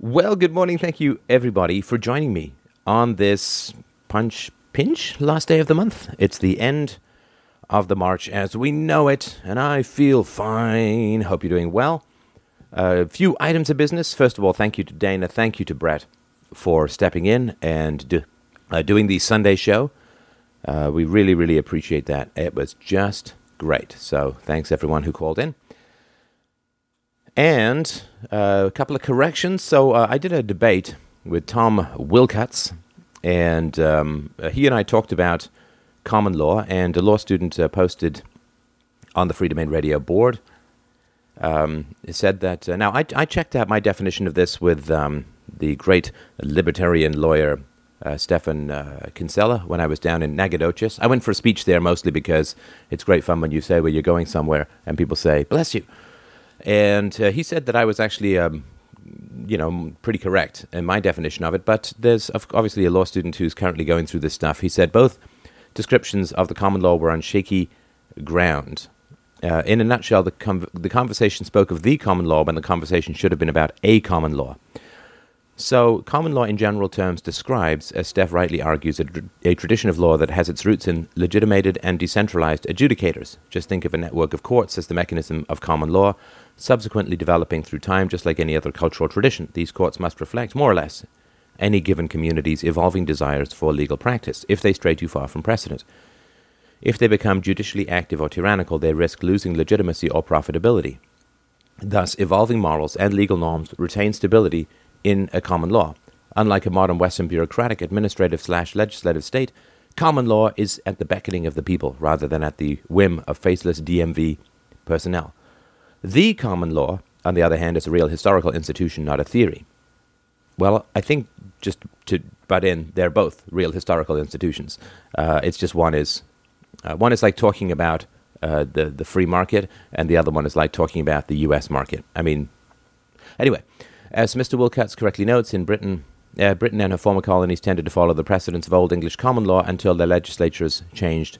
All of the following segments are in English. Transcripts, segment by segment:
Well, good morning. Thank you, everybody, for joining me on this punch pinch last day of the month. It's the end of the March as we know it, and I feel fine. Hope you're doing well. A few items of business. First of all, thank you to Dana. Thank you to Brett for stepping in and do, uh, doing the Sunday show. Uh, we really, really appreciate that. It was just great. So, thanks everyone who called in. And uh, a couple of corrections. So uh, I did a debate with Tom Wilcutts, and um, uh, he and I talked about common law. And a law student uh, posted on the Freedomain Radio board. Um, said that uh, now I, I, checked out my definition of this with um, the great libertarian lawyer uh, Stephan uh, Kinsella when I was down in Nacogdoches. I went for a speech there mostly because it's great fun when you say where you're going somewhere and people say, bless you. And uh, he said that I was actually, um, you know, pretty correct in my definition of it. But there's obviously a law student who's currently going through this stuff. He said both descriptions of the common law were on shaky ground. Uh, in a nutshell, the, com- the conversation spoke of the common law when the conversation should have been about a common law. So, common law in general terms describes, as Steph rightly argues, a, a, tradition of law that has its roots in legitimated and decentralized adjudicators. Just think of a network of courts as the mechanism of common law, subsequently developing through time just like any other cultural tradition. These courts must reflect, more or less, any given community's evolving desires for legal practice, if they stray too far from precedent. If they become judicially active or tyrannical, they risk losing legitimacy or profitability. Thus, evolving morals and legal norms retain stability in a common law. Unlike a modern Western bureaucratic, administrative slash legislative state, common law is at the beckoning of the people rather than at the whim of faceless DMV personnel. The common law, on the other hand, is a real historical institution, not a theory. Well, I think just to butt in, they're both real historical institutions. Uh, it's just one is uh, one is like talking about uh, the the free market, and the other one is like talking about the U.S. market. I mean, anyway, as Mr. Wilcutts correctly notes, in Britain, uh, Britain and her former colonies tended to follow the precedents of Old English common law until their legislatures changed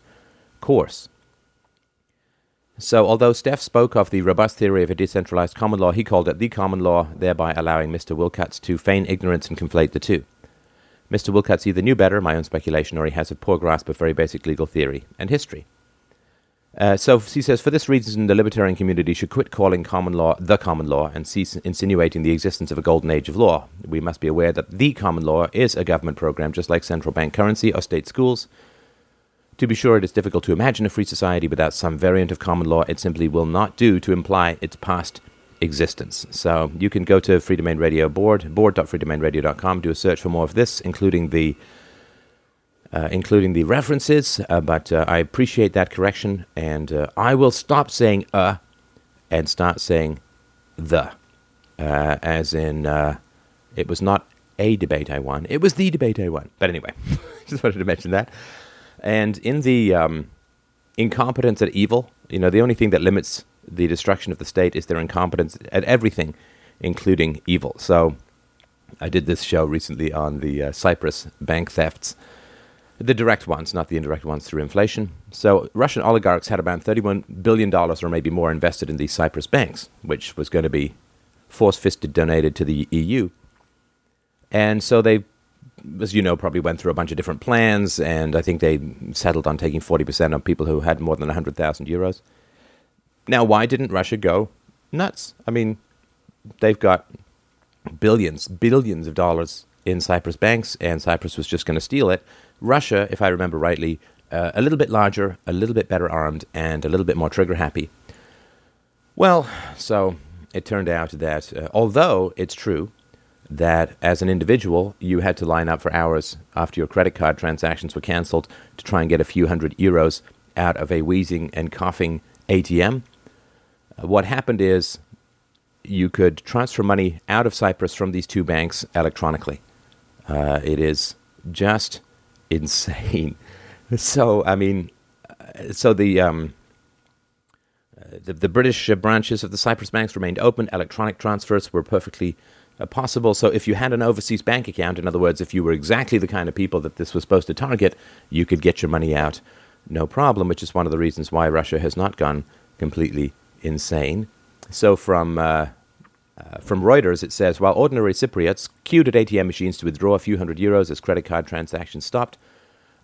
course. So, although Steph spoke of the robust theory of a decentralized common law, he called it the common law, thereby allowing Mr. Wilcutts to feign ignorance and conflate the two. Mr. Wilcutts either knew better, my own speculation, or he has a poor grasp of very basic legal theory and history. Uh, so he says, for this reason, the libertarian community should quit calling common law the common law and cease insinuating the existence of a golden age of law. We must be aware that the common law is a government program, just like central bank currency or state schools, to be sure, it is difficult to imagine a free society without some variant of common law. It simply will not do to imply its past existence. So you can go to Freedomain Radio board, board.freedomainradio.com, do a search for more of this, including the uh, including the references. Uh, but uh, I appreciate that correction, and uh, I will stop saying "uh" and start saying "the," uh, as in uh, it was not a debate I won; it was the debate I won. But anyway, just wanted to mention that. And in the um, incompetence at evil, you know, the only thing that limits the destruction of the state is their incompetence at everything, including evil. So I did this show recently on the uh, Cyprus bank thefts, the direct ones, not the indirect ones through inflation. So Russian oligarchs had about $31 billion or maybe more invested in these Cyprus banks, which was going to be force fisted donated to the EU. And so they as you know, probably went through a bunch of different plans, and I think they settled on taking 40% of people who had more than 100,000 euros. Now, why didn't Russia go nuts? I mean, they've got billions, billions of dollars in Cyprus banks, and Cyprus was just going to steal it. Russia, if I remember rightly, uh, a little bit larger, a little bit better armed, and a little bit more trigger happy. Well, so it turned out that uh, although it's true that as an individual, you had to line up for hours after your credit card transactions were cancelled to try and get a few hundred euros out of a wheezing and coughing ATM. Uh, what happened is you could transfer money out of Cyprus from these two banks electronically. Uh, it is just insane. So, I mean, uh, so the, um, uh, the, the British branches of the Cyprus banks remained open. Electronic transfers were perfectly possible. So if you had an overseas bank account, in other words, if you were exactly the kind of people that this was supposed to target, you could get your money out no problem, which is one of the reasons why Russia has not gone completely insane. So from uh, Uh, from Reuters, it says while ordinary Cypriots queued at ATM machines to withdraw a few hundred euros as credit card transactions stopped,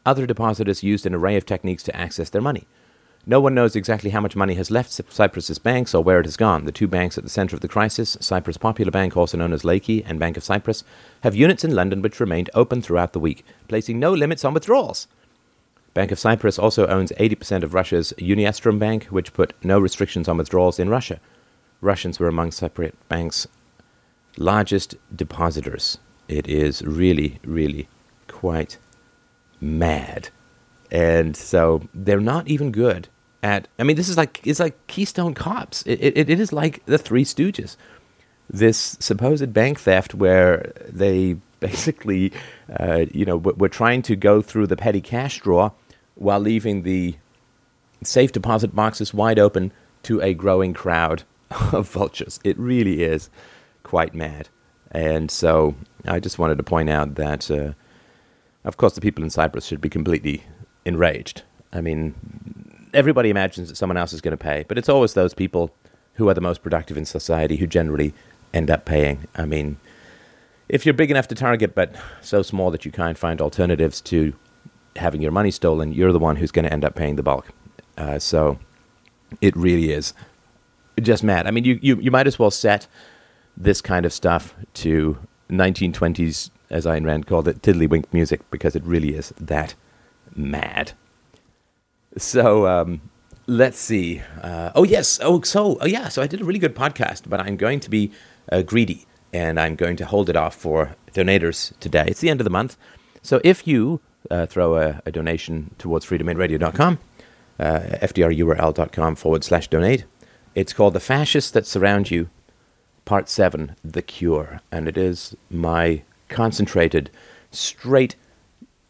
other depositors used an array of techniques to access their money. No one knows exactly how much money has left Cyprus's banks or where it has gone. The two banks at the center of the crisis, Cyprus Popular Bank, also known as Laiki, and Bank of Cyprus, have units in London which remained open throughout the week, placing no limits on withdrawals. Bank of Cyprus also owns 80% of Russia's Uniastrum Bank, which put no restrictions on withdrawals in Russia. Russians were among Cypriot Bank's largest depositors. It is really, really quite mad. And so they're not even good at. I mean, this is like it's like Keystone Cops. It, it, it is like the Three Stooges. This supposed bank theft where they basically, uh, you know, we're trying to go through the petty cash drawer while leaving the safe deposit boxes wide open to a growing crowd of vultures. It really is quite mad. And so I just wanted to point out that, uh, of course, the people in Cyprus should be completely enraged. I mean, everybody imagines that someone else is going to pay, but it's always those people who are the most productive in society who generally end up paying. I mean, if you're big enough to target, but so small that you can't find alternatives to having your money stolen, you're the one who's going to end up paying the bulk. Uh, so it really is just mad. I mean, you, you, you might as well set this kind of stuff to 1920s, as Ayn Rand called it, tiddlywink music, because it really is that mad. So um, let's see. Uh, oh yes. Oh so oh yeah. So I did a really good podcast, but I'm going to be uh, greedy and I'm going to hold it off for donators today. It's the end of the month, so if you uh, throw a, a, donation towards freedomainradio.com, uh, fdrurl.com forward slash donate. It's called The Fascists That Surround You, Part 7 The Cure. And it is my concentrated, straight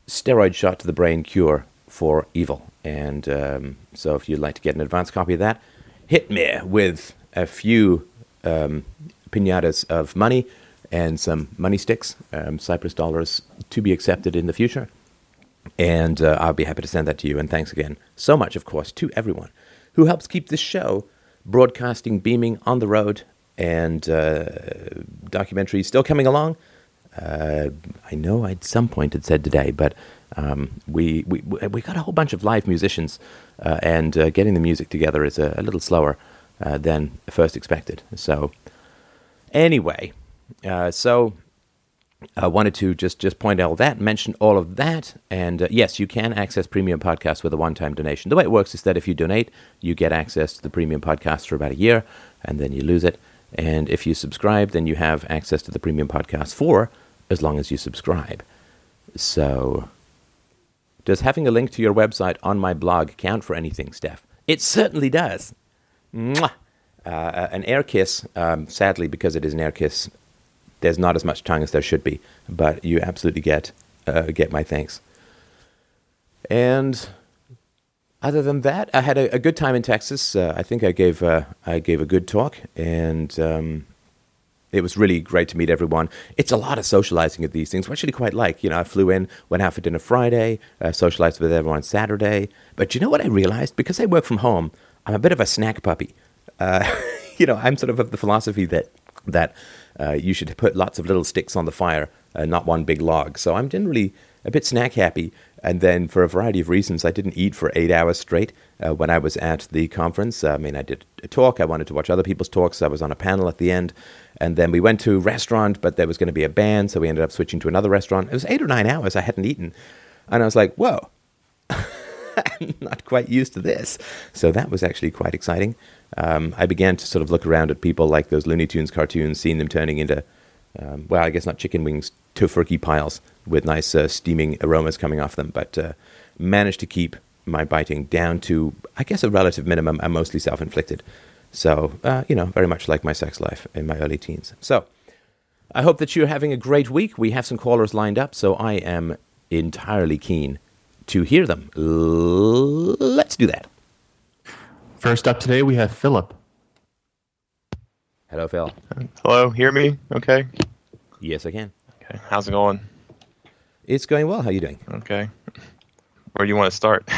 steroid shot to the brain cure for evil. And um, so if you'd like to get an advance copy of that, hit me with a few um, pinatas of money and some money sticks, um, Cyprus dollars to be accepted in the future. And uh, I'll be happy to send that to you. And thanks again so much, of course, to everyone who helps keep this show broadcasting, beaming on the road, and uh, documentaries still coming along. Uh, I know at some point had said today, but um, we, we we got a whole bunch of live musicians, uh, and uh, getting the music together is a, a little slower uh, than first expected. So, anyway, uh, so I wanted to just just point out that, mention all of that, and uh, yes, you can access premium podcasts with a one-time donation. The way it works is that if you donate, you get access to the premium podcast for about a year, and then you lose it. And if you subscribe, then you have access to the premium podcast for as long as you subscribe. So, does having a link to your website on my blog count for anything, Steph? It certainly does. Mwah! Uh, an air kiss, um, sadly, because it is an air kiss there's not as much tongue as there should be, but you absolutely get uh, get my thanks. And other than that, I had a, a good time in Texas. Uh, I think I gave uh, I gave a good talk, and um, it was really great to meet everyone. It's a lot of socializing at these things, which I actually quite like. You know, I flew in, went out for dinner Friday, uh, socialized with everyone Saturday. But you know what I realized? Because I work from home, I'm a bit of a snack puppy. Uh, you know, I'm sort of of the philosophy that that uh, you should put lots of little sticks on the fire, uh, not one big log. So I'm generally a bit snack happy. And then, for a variety of reasons, I didn't eat for eight hours straight uh, when I was at the conference. I mean, I did a talk. I wanted to watch other people's talks. I was on a panel at the end. And then we went to a restaurant, but there was going to be a band. So we ended up switching to another restaurant. It was eight or nine hours I hadn't eaten. And I was like, whoa, I'm not quite used to this. So that was actually quite exciting um, I began to sort of look around at people like those Looney Tunes cartoons, seeing them turning into, um, well, I guess not chicken wings, tofurkey piles with nice uh, steaming aromas coming off them, but uh, managed to keep my biting down to, I guess, a relative minimum. I'm mostly self inflicted. So, uh, you know, very much like my sex life in my early teens. So, I hope that you're having a great week. We have some callers lined up, so I am entirely keen to hear them. L- let's do that. First up today, we have Philip. Hello, Phil. Hello, hear me? Okay. Yes, I can. Okay. How's it going? It's going well. How are you doing? Okay. Where do you want to start?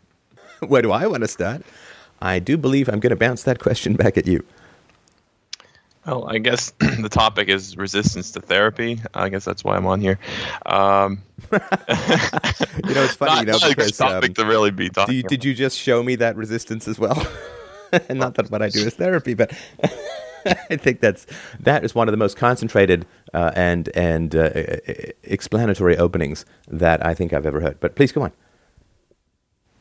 Where do I want to start? I do believe I'm going to bounce that question back at you. Well, I guess the topic is resistance to therapy. I guess that's why I'm on here. Um, You know, it's funny, not, you know, because topic um, to really be talking. you, did you just show me that resistance as well? not that what I do is therapy, but I think that's that is one of the most concentrated uh, and and uh, explanatory openings that I think I've ever heard. But please go on.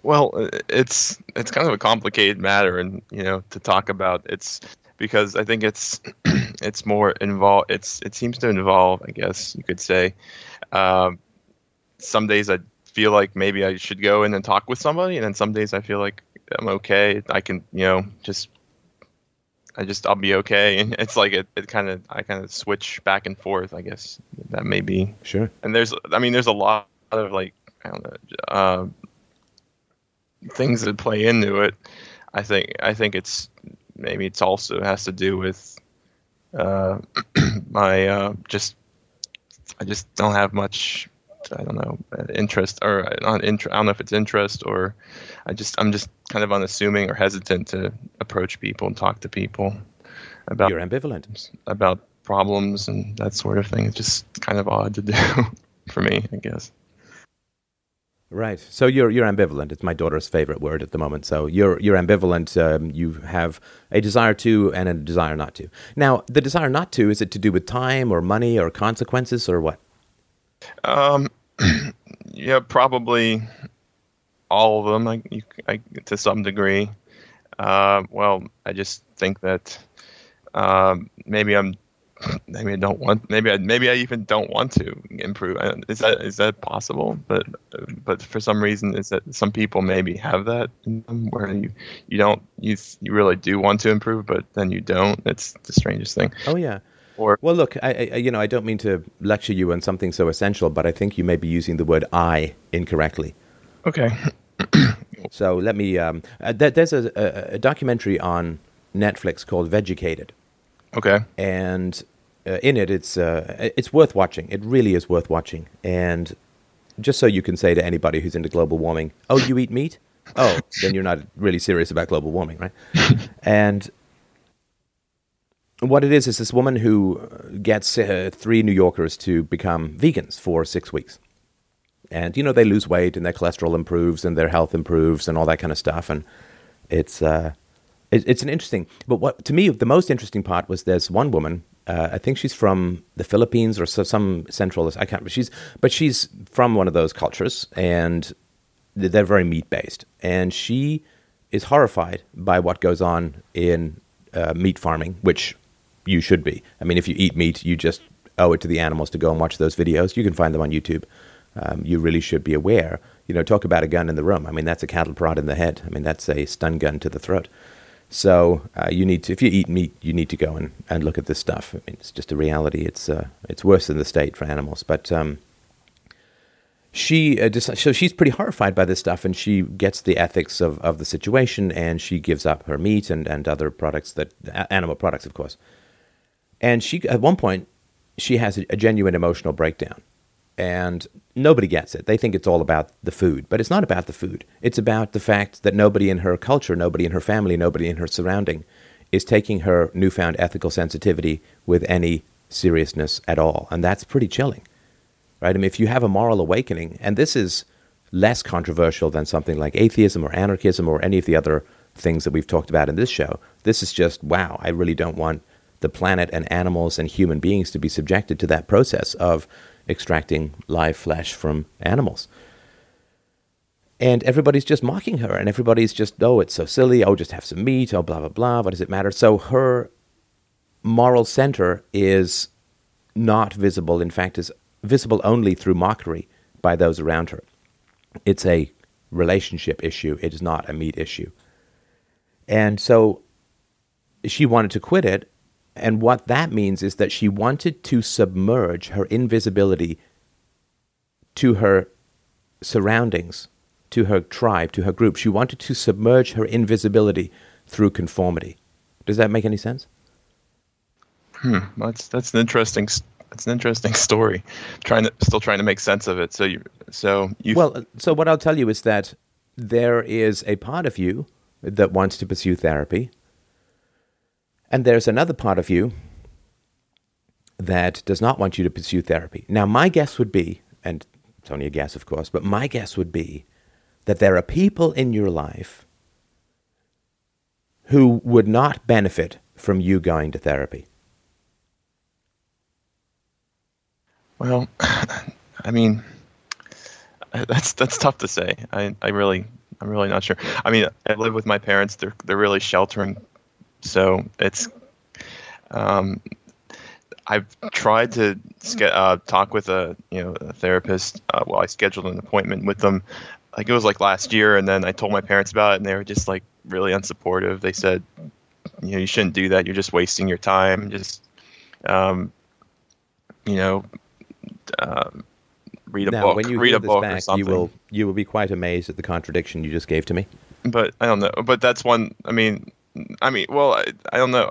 Well, uh, it's it's kind of a complicated matter, and you know, to talk about it's because I think it's it's more involved. It's it seems to involve, I guess you could say. Um, some days I feel like maybe I should go in and talk with somebody, and then some days I feel like I'm okay. I can, you know, just I just I'll be okay, and it's like it, it kind of I kind of switch back and forth. I guess that may be Sure. and there's i mean there's a lot of like i don't know uh, things that play into it i think i think it's maybe it's also has to do with uh, my uh, just i just don't have much i don't know interest or not i don't know if it's interest or i just i'm just kind of unassuming or hesitant to approach people and talk to people about You're ambivalent. about problems and that sort of thing. It's just kind of odd to do for me, I guess. Right. So you're you're ambivalent. It's my daughter's favorite word at the moment. So you're you're ambivalent. Um, you have a desire to and a desire not to. Now, the desire not to is it to do with time or money or consequences or what? Um, yeah, probably all of them. I, you, I to some degree. Uh, well, I just think that um, maybe I'm maybe I don't want maybe I maybe I even don't want to improve. Is that is that possible? But but for some reason, is that some people maybe have that where you you don't you you really do want to improve, but then you don't. It's the strangest thing. Oh yeah. Or Well, look, I, I you know I don't mean to lecture you on something so essential, but I think you may be using the word "I" incorrectly. okay, So let me. Um, uh, there, there's a, a, a documentary on Netflix called "Vegucated." okay, and uh, in it, it's uh, it's worth watching. It really is worth watching. And just so you can say to anybody who's into global warming, "Oh, you eat meat? Oh, then you're not really serious about global warming, right?" and what it is is this woman who gets uh, three New Yorkers to become vegans for six weeks. And you know they lose weight and their cholesterol improves and their health improves and all that kind of stuff. And it's uh, it, it's an interesting. But what to me the most interesting part was there's one woman. Uh, I think she's from the Philippines or so, some central. I can't. She's but she's from one of those cultures, and they're very meat based. And she is horrified by what goes on in uh, meat farming, which you should be. I mean, if you eat meat, you just owe it to the animals to go and watch those videos. You can find them on YouTube. Um, you really should be aware. You know, talk about a gun in the room. I mean, that's a cattle prod in the head. I mean, that's a stun gun to the throat. So uh, you need to, if you eat meat, you need to go and, and look at this stuff. I mean, it's just a reality. It's uh, it's worse than the state for animals. But um, she uh, just, so she's pretty horrified by this stuff, and she gets the ethics of, of the situation, and she gives up her meat and, and other products that animal products, of course. And she at one point she has a, a genuine emotional breakdown, and nobody gets it. They think it's all about the food, but it's not about the food. It's about the fact that nobody in her culture, nobody in her family, nobody in her surrounding is taking her newfound ethical sensitivity with any seriousness at all, and that's pretty chilling right? I mean, if you have a moral awakening, and this is less controversial than something like atheism or anarchism or any of the other things that we've talked about in this show, this is just, wow, I really don't want the planet and animals and human beings to be subjected to that process of extracting live flesh from animals. And everybody's just mocking her, and everybody's just, oh, it's so silly. Oh, just have some meat. Oh, blah, blah, blah. What does it matter? So her moral center is not visible. In fact, is visible only through mockery by those around her. It's a relationship issue. It is not a meat issue. And so she wanted to quit it. And what that means is that she wanted to submerge her invisibility to her surroundings, to her tribe, to her group. She wanted to submerge her invisibility through conformity. Does that make any sense? Hmm. Well, that's that's an interesting that's an interesting story. Trying to still trying to make sense of it. So you so you Well, so what I'll tell you is that there is a part of you that wants to pursue therapy, and there's another part of you that does not want you to pursue therapy. Now, my guess would be, and it's only a guess, of course, but my guess would be that there are people in your life who would not benefit from you going to therapy. Well, I mean, that's that's tough to say. I, I really I'm really not sure. I mean, I live with my parents. They're they're really sheltering, so it's. Um, I've tried to uh, talk with a you know a therapist. Uh, well, I scheduled an appointment with them. Like it was like last year, and then I told my parents about it, and they were just like really unsupportive. They said, you know, you shouldn't do that. You're just wasting your time. Just, um, you know, um, read a now, book. when you read a book back, or something. you will you will be quite amazed at the contradiction you just gave to me. But I don't know. But that's one. I mean, I mean, well, I, I don't know.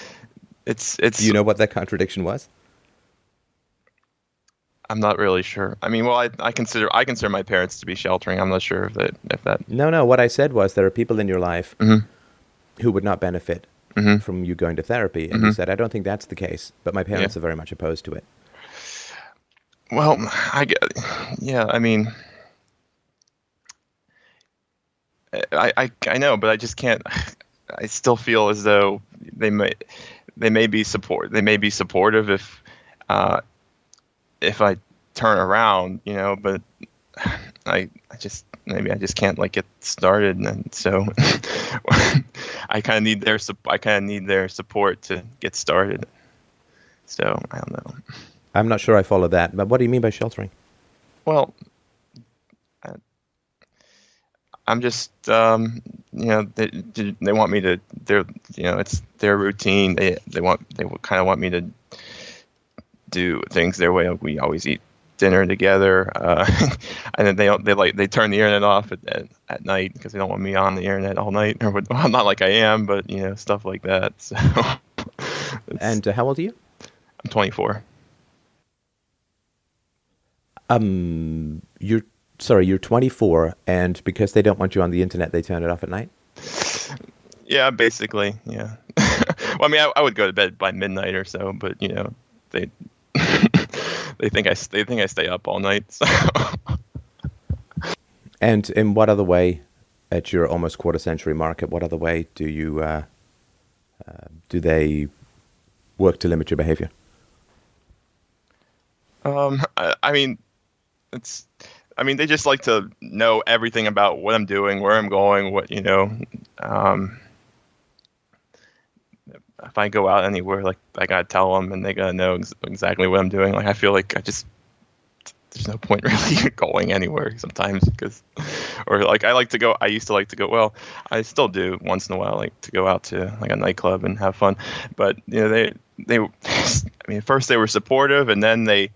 it's it's. Do you know what that contradiction was? I'm not really sure. I mean, well, I, I consider I consider my parents to be sheltering. I'm not sure if that if that. No, no. What I said was there are people in your life Mhm. who would not benefit Mhm. from you going to therapy, and you Mhm. said I don't think that's the case, but my parents are very much opposed to it. Well, I get. Yeah, I mean, I, I I know, but I just can't. I still feel as though they may they may be support they may be supportive if uh, if I turn around, you know. But I I just maybe I just can't like get started, and so I kind of need their I kind of need their support to get started. So I don't know. I'm not sure I follow that, but what do you mean by sheltering? Well, I'm just, um, you know, they, they want me to, they're, you know, it's their routine. They, they want, they kind of want me to do things their way. We always eat dinner together, uh, and then they don't, they like, they turn the internet off at, at, at night because they don't want me on the internet all night. Or what- well, not like I am, but you know, stuff like that. So, And uh, how old are you? I'm 24. Um, you're sorry, you're 24, and because they don't want you on the internet, they turn it off at night. Yeah, basically, yeah. well, I mean, I, I would go to bed by midnight or so, but you know, they they think I they think I stay up all night. So And in what other way, at your almost quarter century mark, at what other way do you uh, uh, do they work to limit your behavior? um, I, I mean, it's I mean, they just like to know everything about what I'm doing, where I'm going, what you know. Um, if I go out anywhere, like I gotta tell them, and they gotta know ex- exactly what I'm doing. Like I feel like I just there's no point really going anywhere sometimes because, or like I like to go. I used to like to go. Well, I still do once in a while, like to go out to like a nightclub and have fun. But you know, they they, I mean, first they were supportive, and then they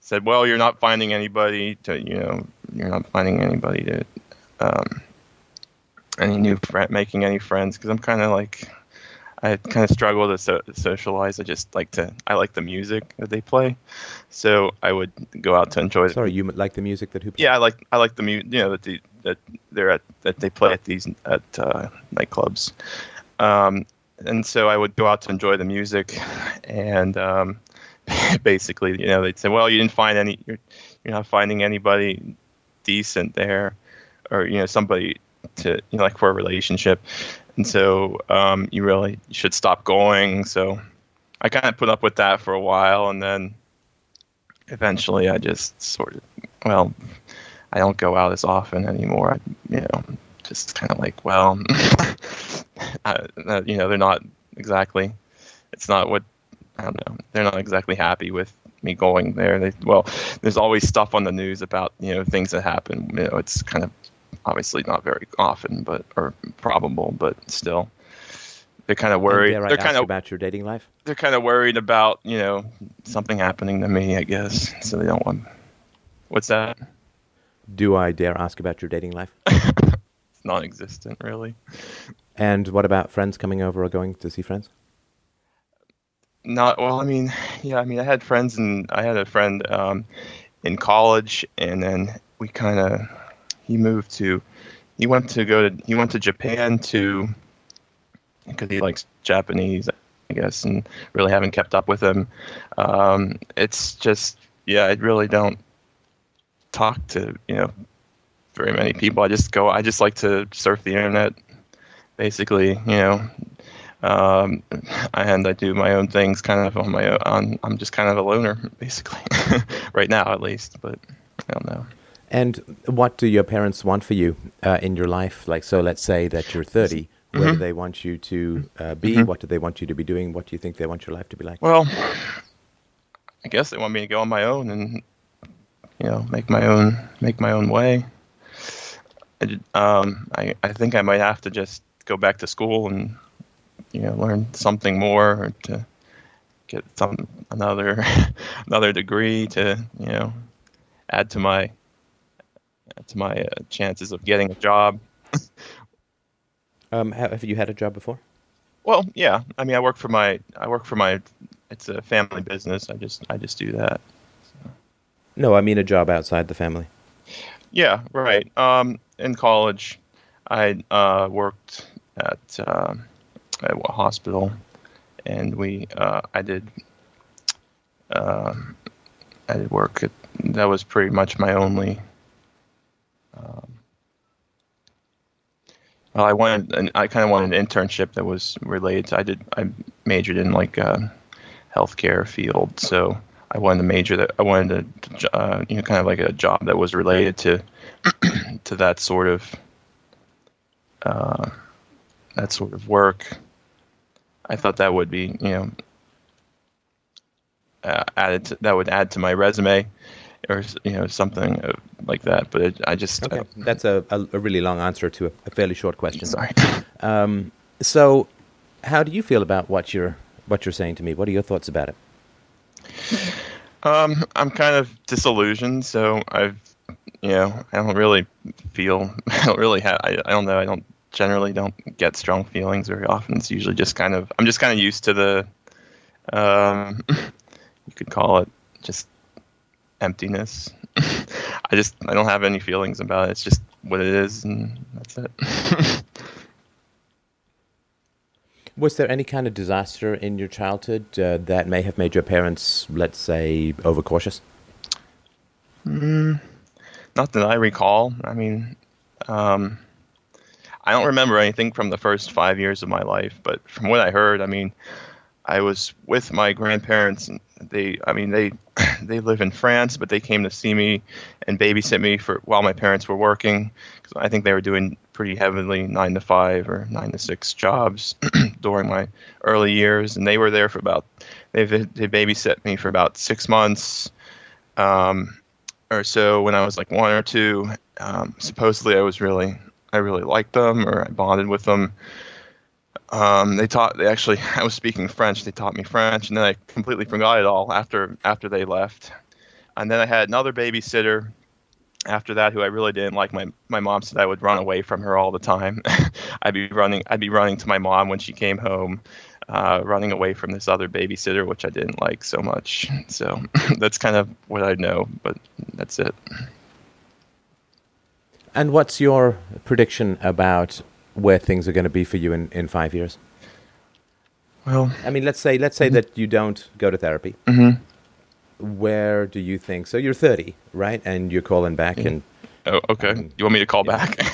said, "Well, you're not finding anybody to, you know, you're not finding anybody to, um, any new friend, making any friends." Because I'm kind of like, I kind of struggle to so- socialize. I just like to, I like the music that they play, so I would go out to enjoy. Sorry, you like the music that who? plays? Yeah, I like I like the music you know that the, that they're at that they play at these at uh, nightclubs, um, and so I would go out to enjoy the music, and um, basically you know they'd say, well, you didn't find any, you're you're not finding anybody decent there, or you know somebody to you know like for a relationship, and so um, you really should stop going. So I kind of put up with that for a while, and then eventually I just sort of well I don't go out as often anymore. I, you know, just kind of like, well, I, uh, you know, they're not exactly. It's not what I don't know. They're not exactly happy with me going there. They well, there's always stuff on the news about you know things that happen. You know, it's kind of obviously not very often, but or probable, but still. They're kind of worried. They're kind of about your dating life? they're kind of worried about you know something happening to me. I guess so. They don't want. What's that? Do I dare ask about your dating life? It's non-existent, really. And what about friends coming over or going to see friends? Not well. I mean, yeah. I mean, I had friends, and I had a friend um, in college, and then we kind of he moved to he went to go to he went to Japan to because he likes Japanese I guess, and really haven't kept up with him. Um, it's just, yeah, I really don't talk to you know very many people. I just go. I just like to surf the internet, basically. You know, um, and I do my own things, kind of on my own. I'm just kind of a loner, basically, right now at least. But I don't know. And what do your parents want for you uh, in your life? Like, so let's say that you're 30. Mm-hmm. Where do they want you to uh, be? What do they want you to be doing? What do you think they want your life to be like? Well, I guess they want me to go on my own and you know make my own make my own way. I, um, I I think I might have to just go back to school and you know learn something more or to get some another another degree to you know add to my to my uh, chances of getting a job. Um, ha- have you had a job before? Well, yeah. I mean, I work for my I work for my it's a family business. I just I just do that. No, I mean a job outside the family. Yeah, right. Um, in college, I uh, worked at, uh, at a hospital, and we uh, I did uh, I did work. At, that was pretty much my only. Um, well, I wanted an, I kind of wanted an internship that was related. To, I did I majored in like uh, healthcare field, so I wanted to major that I wanted to uh, you know kind of like a job that was related to to that sort of uh, that sort of work. I thought that would be you know uh, added to, that would add to my resume or you know something uh, like that. But it, I just Okay, that's a, a, a really long answer to a, a fairly short question. sorry. Um, so, how do you feel about what you're what you're saying to me? What are your thoughts about it? Um, I'm kind of disillusioned, so I've, you know, I don't really feel, I don't really have, I, I don't know, I don't generally don't get strong feelings very often. It's usually just kind of, I'm just kind of used to the, um, you could call it just emptiness. I just, I don't have any feelings about it. It's just what it is, and that's it. Was there any kind of disaster in your childhood uh, that may have made your parents, let's say, overcautious? Not that I recall. I mean, um, I don't remember anything from the first five years of my life, but from what I heard, I mean, I was with my grandparents, and they, I mean, they, they live in France, but they came to see me and babysit me for while my parents were working, because I think they were doing pretty heavily nine to five or nine to six jobs during my early years, and they were there for about they they babysat me for about six months. Um, or so when I was like one or two. Um, supposedly, I was really, I really liked them, or I bonded with them. Um, they taught. They actually, I was speaking French. They taught me French, and then I completely forgot it all after after they left. And then I had another babysitter after that who I really didn't like. My my mom said I would run away from her all the time. I'd be running. I'd be running to my mom when she came home. Uh, running away from this other babysitter, which I didn't like so much. So that's kind of what I know, but that's it. And what's your prediction about where things are going to be for you in, in five years? Well, I mean, let's say let's say that you don't go to therapy. Mhm. Where do you think? So you're 30, right? And you're calling back, and oh, okay. You want me to call back?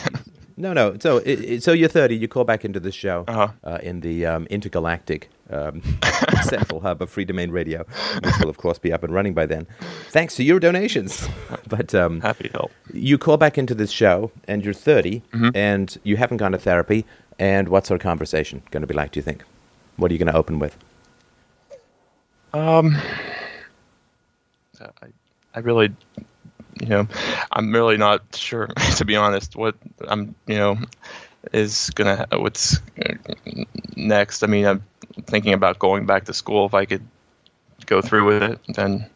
no, no. So i i so you're 30. You call back into the show Uh-huh. uh, in the um, intergalactic um, central hub of Freedomain Radio, which will of course be up and running by then, thanks to your donations. but um, Happy to help. you call back into this show, and you're 30, Mm-hmm. and you haven't gone to therapy. And what's our conversation going to be like? Do you think? What are you going to open with? Um, I, I really, you know, I'm really not sure to be honest. What I'm, you know, is gonna what's next. I mean, I'm thinking about going back to school. If I could go through with it, then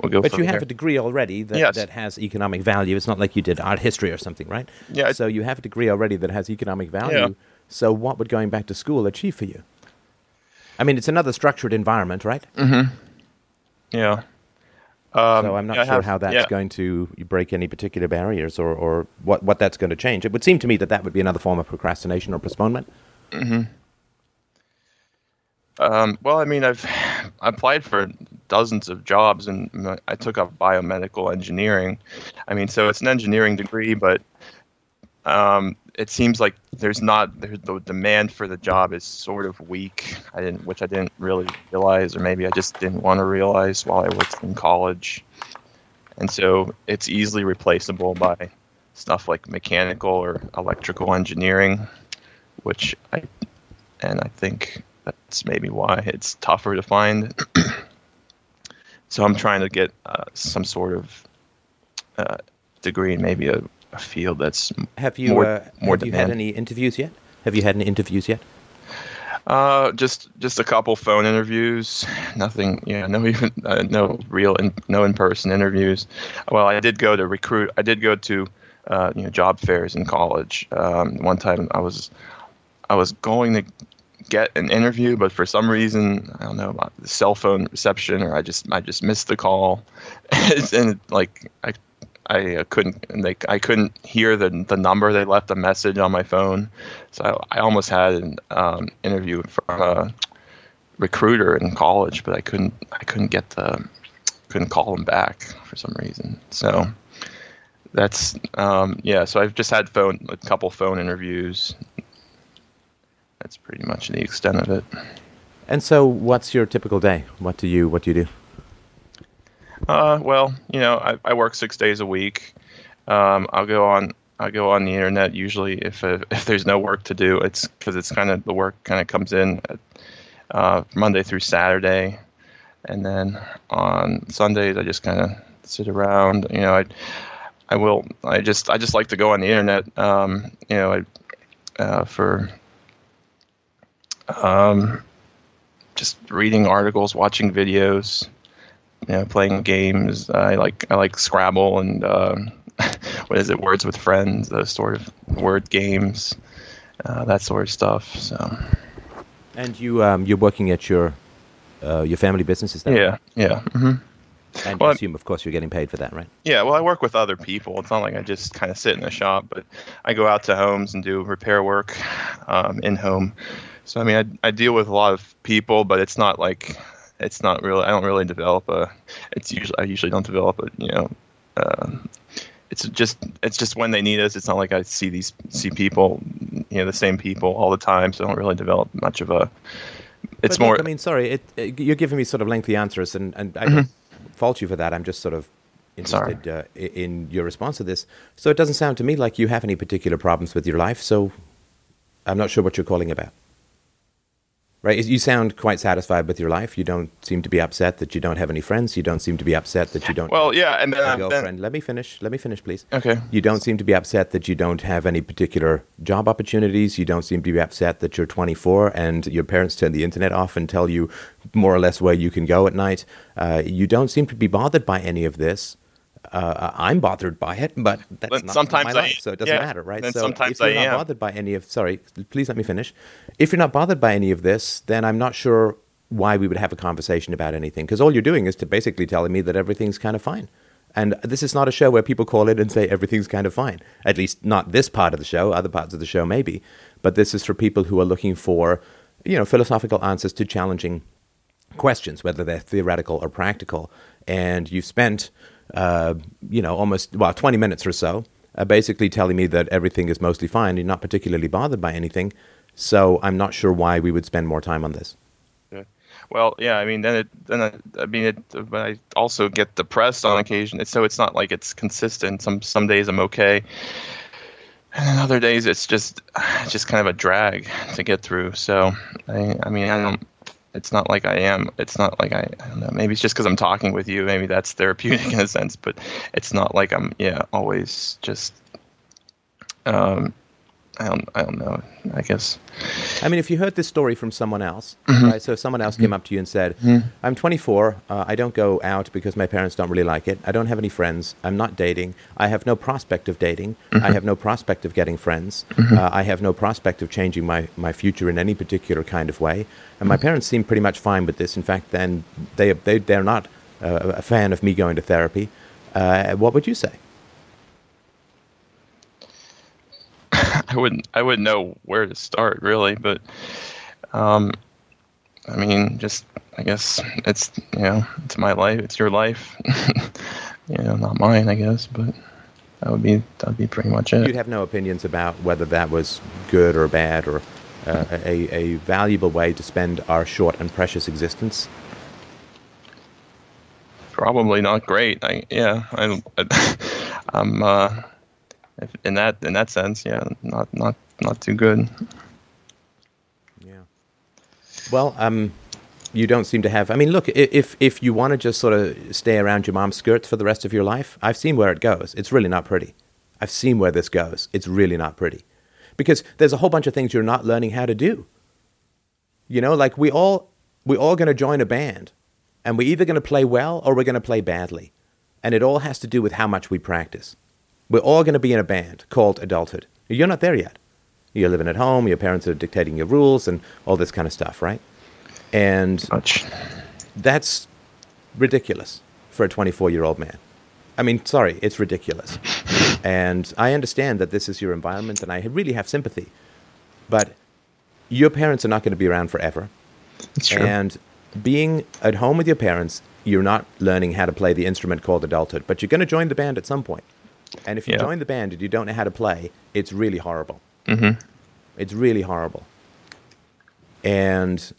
we'll go. But you have there. a degree already that, Yes. that has economic value. It's not like you did art history or something, right? Yeah, So you have a degree already that has economic value. Yeah. So what would going back to school achieve for you? I mean, it's another structured environment, right? Mm-hmm. Yeah. Um, so I'm not sure have- how that's yeah. going to break any particular barriers or, or what, what that's going to change. It would seem to me that that would be another form of procrastination or postponement. Um, well, I mean, I've applied for dozens of jobs, and I took up biomedical engineering. I mean, so it's an engineering degree, but um, it seems like there's not the demand for the job is sort of weak. I didn't, which I didn't really realize, or maybe I just didn't want to realize while I was in college. And so it's easily replaceable by stuff like mechanical or electrical engineering, which I and I think that's maybe why it's tougher to find. so I'm trying to get uh, some sort of uh, degree maybe a, a, field that's have you more, uh, more have you had any interviews yet? Have you had any interviews yet? Uh, just just a couple phone interviews. Nothing, yeah, no even uh, no real in, no in person interviews. Well, I did go to recruit. I did go to uh, you know job fairs in college. Um, one time I was I was going to get an interview, but for some reason I don't know about the cell phone reception, or I just I just missed the call, and like I I couldn't like I couldn't hear the the number they left a message on my phone, so I, I almost had an um, interview from a recruiter in college, but I couldn't I couldn't get the couldn't call them back for some reason. So that's um, yeah. So I've just had phone a couple phone interviews, that's pretty much the extent of it. And so, what's your typical day? What do you What do you do? Uh, well, you know, I, I work six days a week. Um, I'll go on. I go on the internet usually if if there's no work to do. It's because it's kind of the work kind of comes in uh, Monday through Saturday, and then on Sundays I just kind of sit around. You know, I I will. I just I just like to go on the internet. Um, you know, I uh, for um, just reading articles, watching videos, you know, playing games. I like I like Scrabble and um, what is it, Words with Friends, those sort of word games, uh, that sort of stuff. So. And you um, you're working at your uh, your family business, is that? Yeah, right? yeah. Mm-hmm. And well, I assume, of course, you're getting paid for that, right? Yeah, well, I work with other people. It's not like I just kind of sit in a shop, but I go out to homes and do repair work um, in home. So I mean, I, I deal with a lot of people, but it's not like it's not really. I don't really develop a. It's usually I usually don't develop a. You know, uh, it's just it's just when they need us. It's not like I see these see people, you know, the same people all the time. So I don't really develop much of a. It's but more. Look, I mean, sorry, it, it, you're giving me sort of lengthy answers, and and I don't fault you for that. I'm just sort of interested uh, in your response to this. So it doesn't sound to me like you have any particular problems with your life. So I'm not sure what you're calling about right? You sound quite satisfied with your life. You don't seem to be upset that you don't have any friends. You don't seem to be upset that you don't. Well, yeah, and then have a girlfriend. Then, Let me finish. Let me finish, please. Okay. You don't seem to be upset that you don't have any particular job opportunities. You don't seem to be upset that you're 24 and your parents turn the internet off and tell you more or less where you can go at night. Uh, you don't seem to be bothered by any of this uh, I'm bothered by it, but that's but not sometimes my I, life, so it doesn't yeah, matter, right? so sometimes if you're I not am. bothered by any of, sorry, please let me finish. If you're not bothered by any of this, then I'm not sure why we would have a conversation about anything, because all you're doing is to basically telling me that everything's kind of fine. And this is not a show where people call in and say everything's kind of fine. At least not this part of the show. Other parts of the show maybe, but this is for people who are looking for, you know, philosophical answers to challenging questions, whether they're theoretical or practical. And you've spent uh, you know, almost, well, 20 minutes or so, uh, basically telling me that everything is mostly fine. You're not particularly bothered by anything. So I'm not sure why we would spend more time on this. Well, yeah, I mean, then it, then I, I mean, it, but I also get depressed on occasion. So it's not like it's consistent. Some some days I'm okay, and then other days it's just just kind of a drag to get through. So I, I mean, I don't it's not like I am. It's not like I. I don't know. Maybe it's just because I'm talking with you. Maybe that's therapeutic in a sense. But it's not like I'm. Yeah, always just. Um, I don't. I don't know. I guess. I mean, if you heard this story from someone else, mm-hmm. right? So if someone else mm-hmm. came up to you and said, mm-hmm. "I'm 24. Uh, I don't go out because my parents don't really like it. I don't have any friends. I'm not dating. I have no prospect of dating. I mm-hmm. have no prospect of getting friends. Mm-hmm. Uh, I have no prospect of changing my my future in any particular kind of way. And my mm-hmm. parents seem pretty much fine with this. In fact, then they they they're not uh, a fan of me going to therapy. Uh, what would you say?" I wouldn't I wouldn't know where to start really, but um, I mean, just I guess it's you know it's my life, it's your life, you know, not mine, I guess. But that would be that would be pretty much it. You'd have no opinions about whether that was good or bad or uh, a, a valuable way to spend our short and precious existence. Probably not great. I yeah, I, I'm uh, in that in that sense, yeah, not not not too good. Yeah. Well, um, you don't seem to have. I mean, look, if if you want to just sort of stay around your mom's skirts for the rest of your life, I've seen where it goes. It's really not pretty. I've seen where this goes. It's really not pretty, because there's a whole bunch of things you're not learning how to do. You know, like we all we're all going to join a band, and we're either going to play well or we're going to play badly, and it all has to do with how much we practice. We're all going to be in a band called adulthood. You're not there yet. You're living at home. Your parents are dictating your rules and all this kind of stuff, right? And that's ridiculous for a 24 year old man. I mean, sorry, it's ridiculous. And I understand that this is your environment, and I really have sympathy. But your parents are not going to be around forever. That's true. And being at home with your parents, you're not learning how to play the instrument called adulthood, but you're going to join the band at some point. And if you Yeah. join the band and you don't know how to play, it's really horrible. mm-hmm. It's really horrible. And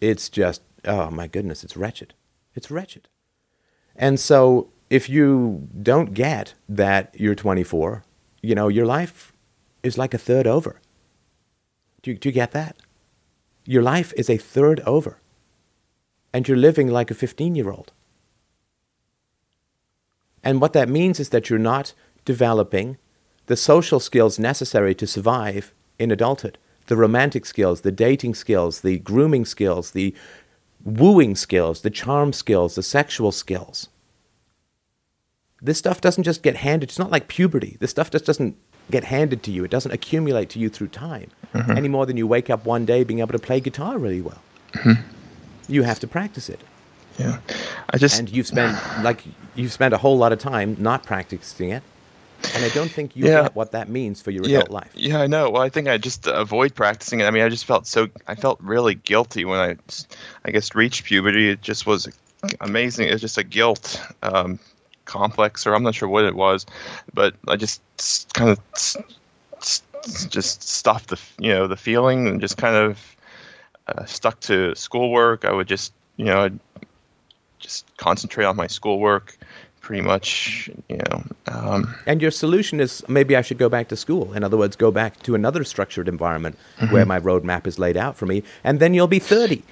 it's just, oh my goodness, it's wretched. It's wretched. And so if you don't get that you're 24, you know, your life is like a third over. Do you, do you get that? Your life is a third over. And you're living like a 15 year old. And what that means is that you're not developing the social skills necessary to survive in adulthood the romantic skills, the dating skills, the grooming skills, the wooing skills, the charm skills, the sexual skills. This stuff doesn't just get handed. It's not like puberty. This stuff just doesn't get handed to you. It doesn't accumulate to you through time mm-hmm. any more than you wake up one day being able to play guitar really well. Mm-hmm. You have to practice it Yeah. I just and you've spent like you've spent a whole lot of time not practicing it and i don't think you Yeah. get what that means for your yeah, adult life Yeah, I know. Well, I think I just avoid practicing it. I mean, I just felt so. I felt really guilty when I, I guess, reached puberty. It just was amazing. It was just a guilt um, complex, or I'm not sure what it was, but I just kind of just stuffed the you know the feeling and just kind of uh, stuck to schoolwork. I would just you know I'd just concentrate on my schoolwork, pretty much. You know. Um, and your solution is maybe i should go back to school in other words go back to another structured environment where my roadmap is laid out for me and then you'll be 30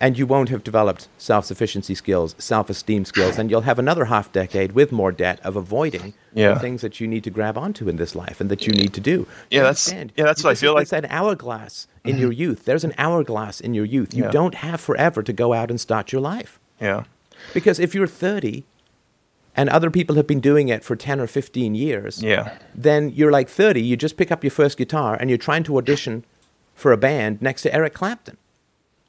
and you won't have developed self-sufficiency skills self-esteem skills and you'll have another half decade with more debt of avoiding Yeah. the things that you need to grab onto in this life and that you need to do Yeah, You that's- yeah, that's what I feel like. it's an hourglass in your youth there's an hourglass in your youth you Yeah. don't have forever to go out and start your life yeah. because if you're 30 and other people have been doing it for 10 or 15 years, Yeah. then you're like 30, you just pick up your first guitar and you're trying to audition for a band next to Eric Clapton.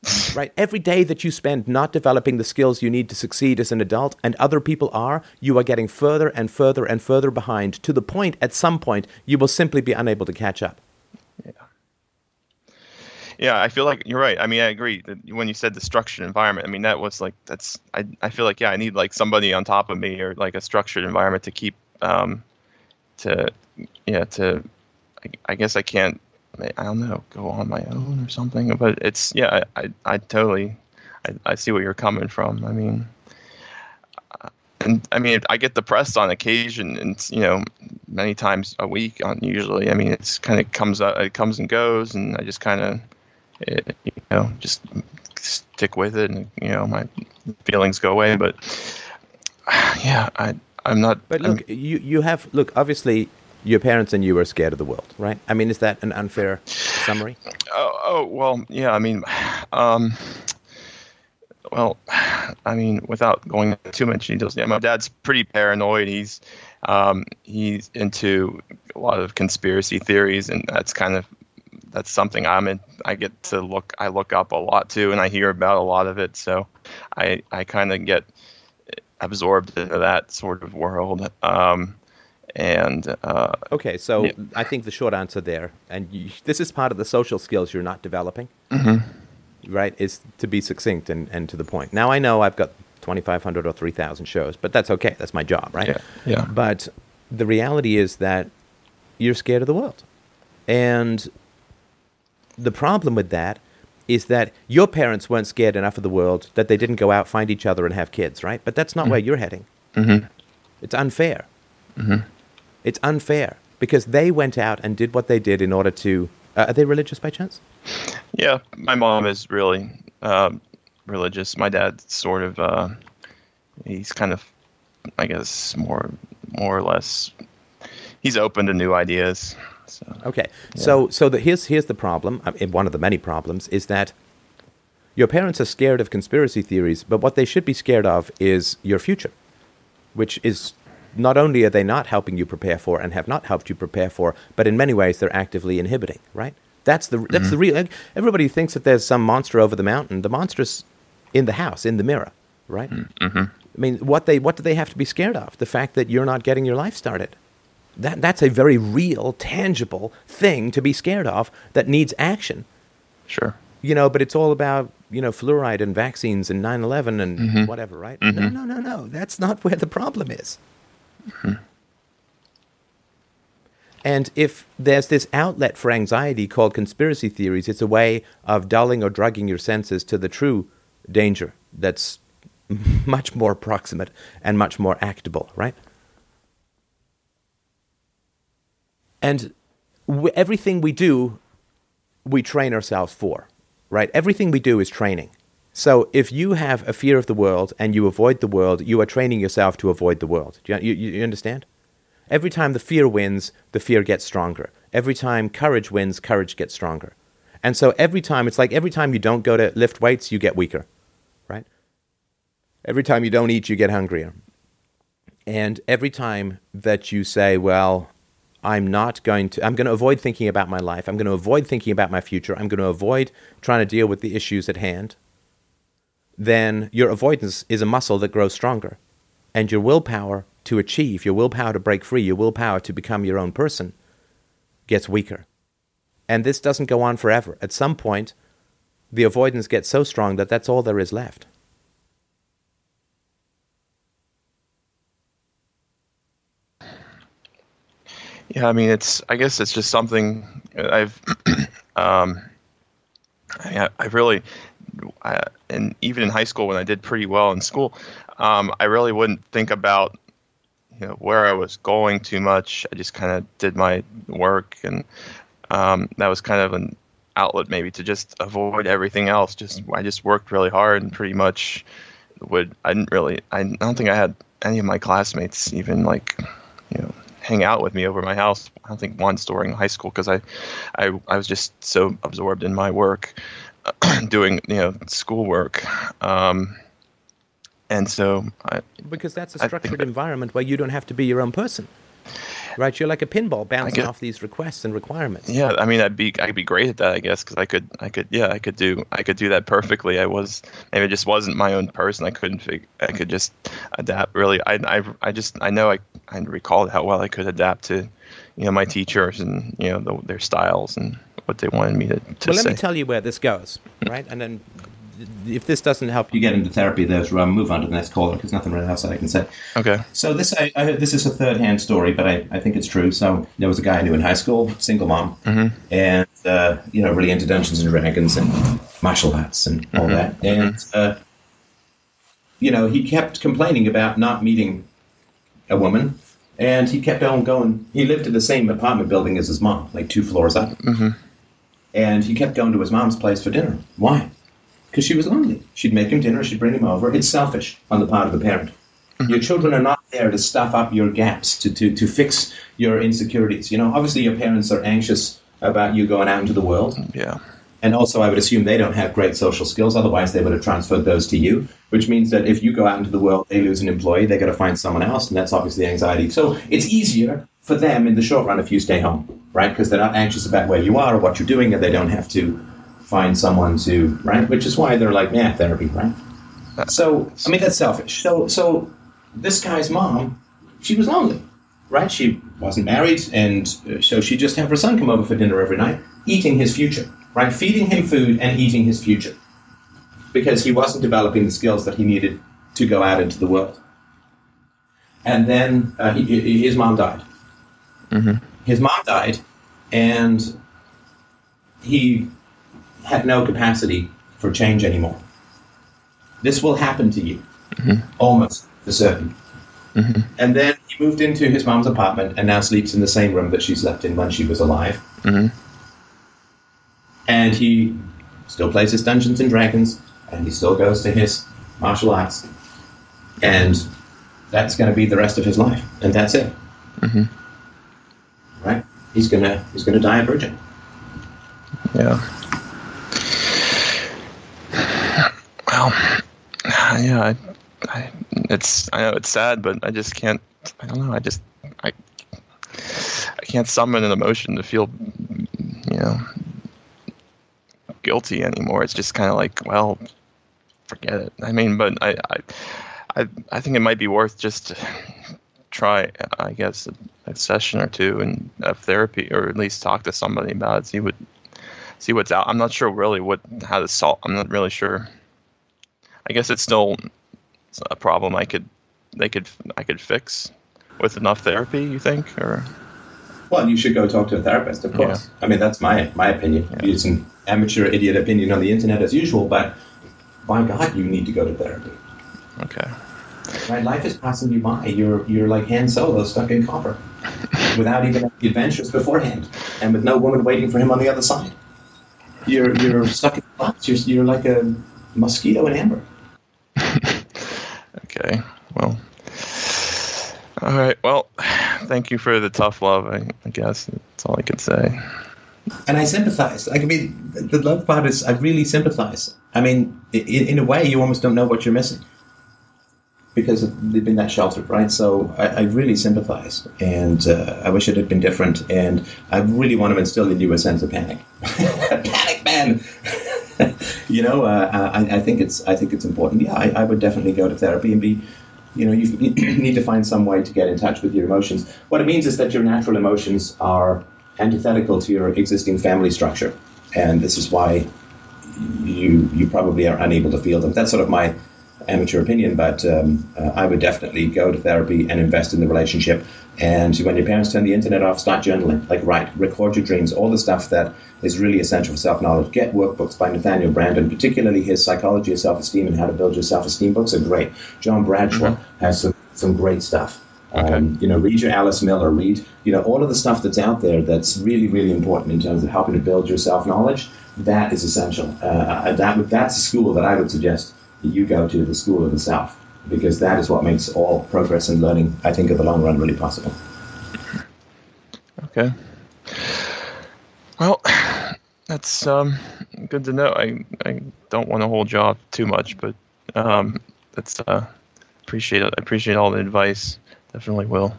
right? Every day that you spend not developing the skills you need to succeed as an adult and other people are, you are getting further and further and further behind to the point at some point you will simply be unable to catch up. Yeah, I feel like you're right. I mean, I agree. that When you said the structured environment, I mean that was like that's. I I feel like yeah, I need like somebody on top of me or like a structured environment to keep, um, to yeah to. I, I guess I can't. I don't know. Go on my own or something. But it's yeah. I I, I totally. I, I see where you're coming from. I mean. uh, And I mean, I get depressed on occasion, and you know, many times a week. On usually, I mean, it's kind of comes up, it comes and goes, and I just kind of, you know, just stick with it, and you know, my feelings go away. But yeah, I, I'm not. But I'm- look, you, you have, look, obviously your parents and you are scared of the world, right? I mean, is that an unfair summary? Oh, oh well, yeah. I mean, um, well, I mean, without going into too much details, yeah, my dad's pretty paranoid. He's um, he's into a lot of conspiracy theories, and that's kind of that's something I'm in. I get to look I look up a lot too, and I hear about a lot of it. So I I kind of get absorbed into that sort of world. Um, and uh, Okay, so Yeah. I think the short answer there, and you, this is part of the social skills you're not developing. right, is to be succinct and, and to the point. Now I know I've got 2,500 or 3,000 shows, but that's okay. That's my job, right? Yeah, yeah. But the reality is that you're scared of the world. And the problem with that is that your parents weren't scared enough of the world that they didn't go out, find each other, and have kids, right? But that's not where you're heading. Mm-hmm. It's unfair. Mm-hmm. It's unfair because they went out and did what they did in order to. Uh, are they religious by chance? Yeah, my mom is really um, religious. My dad sort of uh, he's kind of I guess more more or less he's open to new ideas. So Okay, so so the, here's here's the problem. I mean, one of the many problems is that your parents are scared of conspiracy theories, but what they should be scared of is your future, which is not only are they not helping you prepare for and have not helped you prepare for, but in many ways they're actively inhibiting. Right? That's the that's the real. like, Everybody thinks that there's some monster over the mountain. The monster's in the house, in the mirror. Right? mm-hmm. I mean, what they what do they have to be scared of? The fact that you're not getting your life started. That that's a very real, tangible thing to be scared of that needs action. sure. You know, but it's all about, you know, fluoride and vaccines and 9/11 and mm-hmm. whatever, right? Mm-hmm. No, no, no, no. That's not where the problem is. Mm-hmm. And if there's this outlet for anxiety called conspiracy theories, it's a way of dulling or drugging your senses to the true danger that's much more proximate and much more actable, right? And everything we do, we train ourselves for, right? Everything we do is training. So if you have a fear of the world and you avoid the world, you are training yourself to avoid the world. Do you, you, you understand? Every time the fear wins, the fear gets stronger. Every time courage wins, courage gets stronger. And so every time, it's like every time you don't go to lift weights, you get weaker, right? Every time you don't eat, you get hungrier. And every time that you say, well, I'm not going to, I'm going to avoid thinking about my life, I'm going to avoid thinking about my future, I'm going to avoid trying to deal with the issues at hand, then your avoidance is a muscle that grows stronger. And your willpower to achieve, your willpower to break free, your willpower to become your own person gets weaker. And this doesn't go on forever. At some point, the avoidance gets so strong that that's all there is left. Yeah, I mean, it's. I guess it's just something I've. um, I, I really, I, and even in high school when I did pretty well in school, um, I really wouldn't think about, you know, where I was going too much. I just kind of did my work, and um, that was kind of an outlet maybe to just avoid everything else. Just I just worked really hard and pretty much would. I didn't really. I don't think I had any of my classmates even like, you know hang out with me over my house. I don't think once during high school because I, I, I was just so absorbed in my work, doing you know schoolwork, um, and so I, Because that's a structured environment where you don't have to be your own person. Right? You're like a pinball bouncing off these requests and requirements. yeah, I mean I'd be I'd be great at that I guess because I could I could yeah I could do I could do that perfectly. I was maybe it just wasn't my own person. I couldn't fig- I could just adapt really. I I, I just I know I I recalled how well I could adapt to you know my teachers and you know the, their styles and what they wanted me to, to well, let say. me tell you where this goes, right? And then if this doesn't help you get into therapy, there's um, move on to the next caller because nothing really else that I can say. okay. So this I, I this is a third hand story, but I, I think it's true. So there was a guy I knew in high school, single mom, and uh, you know really into Dungeons and Dragons and martial arts and all that. And uh, you know he kept complaining about not meeting a woman, and he kept on going. He lived in the same apartment building as his mom, like two floors up, and he kept going to his mom's place for dinner. Why? Because she was lonely. She'd make him dinner, she'd bring him over. It's selfish on the part of the parent. Mm-hmm. Your children are not there to stuff up your gaps, to, to, to fix your insecurities. You know, obviously your parents are anxious about you going out into the world. Mm, yeah. And also, I would assume they don't have great social skills. Otherwise, they would have transferred those to you, which means that if you go out into the world, they lose an employee, they got to find someone else, and that's obviously anxiety. So it's easier for them in the short run if you stay home, right? Because they're not anxious about where you are or what you're doing, and they don't have to find someone to, right? Which is why they're like, yeah, therapy, right? So, I mean, that's selfish. So, so this guy's mom, she was lonely, right? She wasn't married, and uh, so she just have her son come over for dinner every night, eating his future, right? Feeding him food and eating his future. because he wasn't developing the skills that he needed to go out into the world. And then uh, he, his mom died. Mm-hmm. His mom died, and he had no capacity for change anymore. This will happen to you, Mhm. almost for certain. Mhm. And then he moved into his mom's apartment and now sleeps in the same room that she slept in when she was alive. Mhm. And he still plays his Dungeons and Dragons, and he still goes to his martial arts, and that's going to be the rest of his life, and that's it. Mhm. Right? He's gonna he's gonna die a virgin. Yeah. Well, yeah, I, I, it's I know it's sad, but I just can't. I don't know. I just I, I can't summon an emotion to feel, you know, guilty anymore. It's just kind of like, well, forget it. I mean, but I, I, I, I think it might be worth just try, I guess, a, a session or two and of therapy, or at least talk to somebody about it. See what see what's out. I'm not sure really what how to solve. I'm not really sure. I guess it's still a problem I could they could I could fix with enough therapy. You think or Well, you should go talk to a therapist, of course. I mean, that's my my opinion. Yeah. It's an amateur idiot opinion on the internet as usual, but by God, you need to go to therapy. okay. Right? Life is passing you by. You're you're like Han Solo stuck in copper, without even any adventures beforehand, and with no woman waiting for him on the other side. You're you're stuck in the box. You're you're like a mosquito in amber. Okay. Well. All right. Well, thank you for the tough love. I, I guess that's all I could say. And I sympathize. Like, I mean, the love part is I really sympathize. I mean, in, in a way, you almost don't know what you're missing because they've been that sheltered, right? So I, I really sympathize, and uh, I wish it had been different. And I really want to instill in you a sense of panic, panic, man. you know, uh, I, I think it's I think it's important. Yeah, I, I would definitely go to therapy and be. You know, you need to find some way to get in touch with your emotions. What it means is that your natural emotions are antithetical to your existing family structure, and this is why you you probably are unable to feel them. That's sort of my amateur opinion, but um, uh, I would definitely go to therapy and invest in the relationship. And when your parents turn the internet off, start journaling. Like write, record your dreams, all the stuff that is really essential for self knowledge. Get workbooks by Nathaniel Branden, particularly his Psychology of Self Esteem and How to Build Your Self Esteem books are great. John Bradshaw has some, some great stuff. Um, you know, read your Alice Miller, read, you know, all of the stuff that's out there that's really, really important in terms of helping to build your self knowledge. That is essential. Uh, that that's a school that I would suggest that you go to, the school of the self, because that is what makes all progress and learning, I think, in the long run, really possible. Okay. Well, that's um, good to know. I, I don't want to hold you off too much, but um, that's uh, appreciate it. I appreciate all the advice. Definitely will.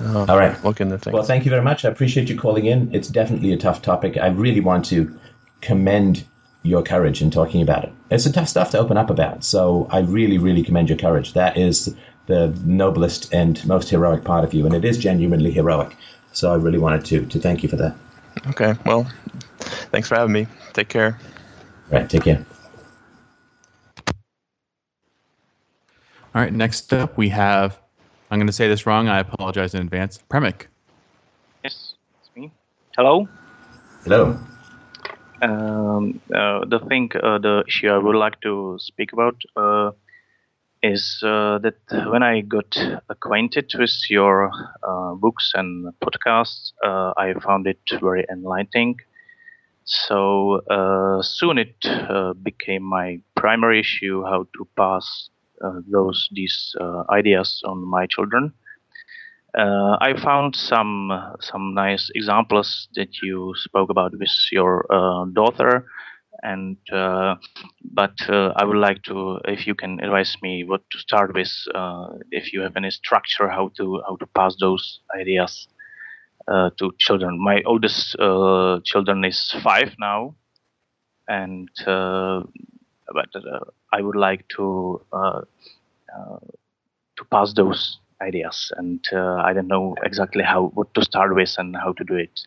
Um, All right. Look into things. Well, thank you very much. I appreciate you calling in. It's definitely a tough topic. I really want to commend your courage in talking about it. It's a tough stuff to open up about. So I really, really commend your courage. That is the noblest and most heroic part of you, and it is genuinely heroic. So I really wanted to to thank you for that. okay. Well, thanks for having me. Take care. Right. Take care. All right, next up we have, I'm going to say this wrong. I apologize in advance. Premic. Yes, it's me. Hello. Hello. Um, uh, the thing, uh, the issue I would like to speak about uh, is that when I got acquainted with your books and podcasts, I found it very enlightening. So uh, soon it uh, became my primary issue how to pass uh, those these ideas on my children. Uh, I found some some nice examples that you spoke about with your uh, daughter, and uh, but uh, I would like to if you can advise me what to start with, uh, if you have any structure how to how to pass those ideas uh, to children. My oldest children is five now, and but I would like to to pass those ideas, and uh, I don't know exactly how what to start with and how to do it.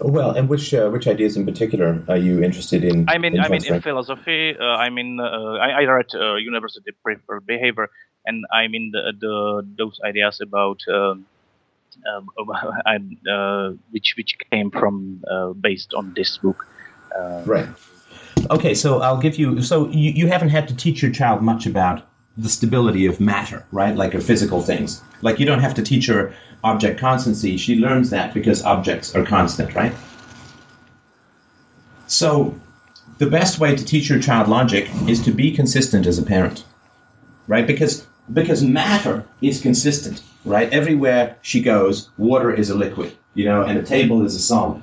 Well, and which uh, which ideas in particular are you interested in? I mean, in I mean, in philosophy, uh, I mean, uh, I, I read uh, Universally Preferable Behavior, and I mean the, the those ideas about um, um, and, uh, which which came from uh, based on this book. Uh, Right. Okay, so I'll give you. So you, you haven't had to teach your child much about the stability of matter, right? Like of physical things. Like you don't have to teach her object constancy. She learns that because objects are constant, right? So the best way to teach your child logic is to be consistent as a parent, right? Because because matter is consistent, right? Everywhere she goes, water is a liquid, you know, and a table is a solid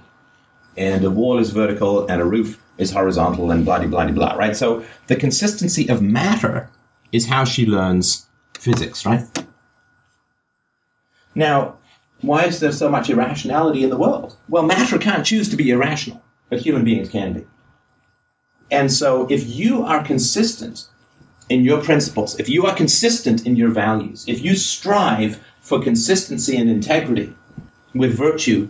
and a wall is vertical and a roof is horizontal and blah blah blah blah right so the consistency of matter is how she learns physics right? Now why is there so much irrationality in the world? Well matter can't choose to be irrational but human beings can be. And so if you are consistent in your principles if you are consistent in your values if you strive for consistency and integrity with virtue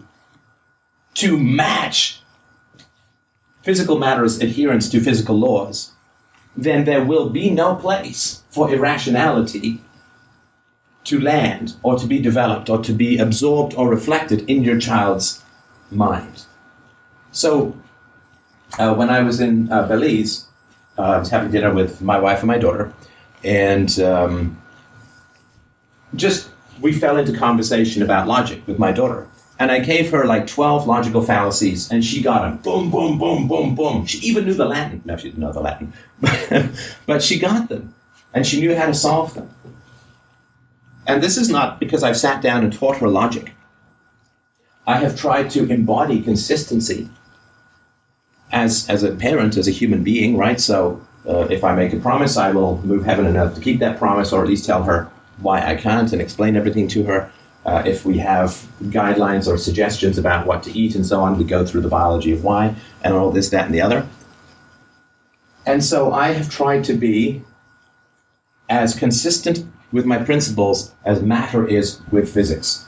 to match physical matter's adherence to physical laws, then there will be no place for irrationality to land or to be developed or to be absorbed or reflected in your child's mind. So, uh, when I was in uh, Belize, uh, I was having dinner with my wife and my daughter, and um, just we fell into conversation about logic with my daughter. And I gave her like 12 logical fallacies, and she got them. Boom, boom, boom, boom, boom. She even knew the Latin. No, she didn't know the Latin. but she got them, and she knew how to solve them. And this is not because I've sat down and taught her logic. I have tried to embody consistency as, as a parent, as a human being, right? So uh, if I make a promise, I will move heaven and earth to keep that promise, or at least tell her why I can't and explain everything to her. Uh, if we have guidelines or suggestions about what to eat and so on, we go through the biology of why and all this, that, and the other. And so I have tried to be as consistent with my principles as matter is with physics.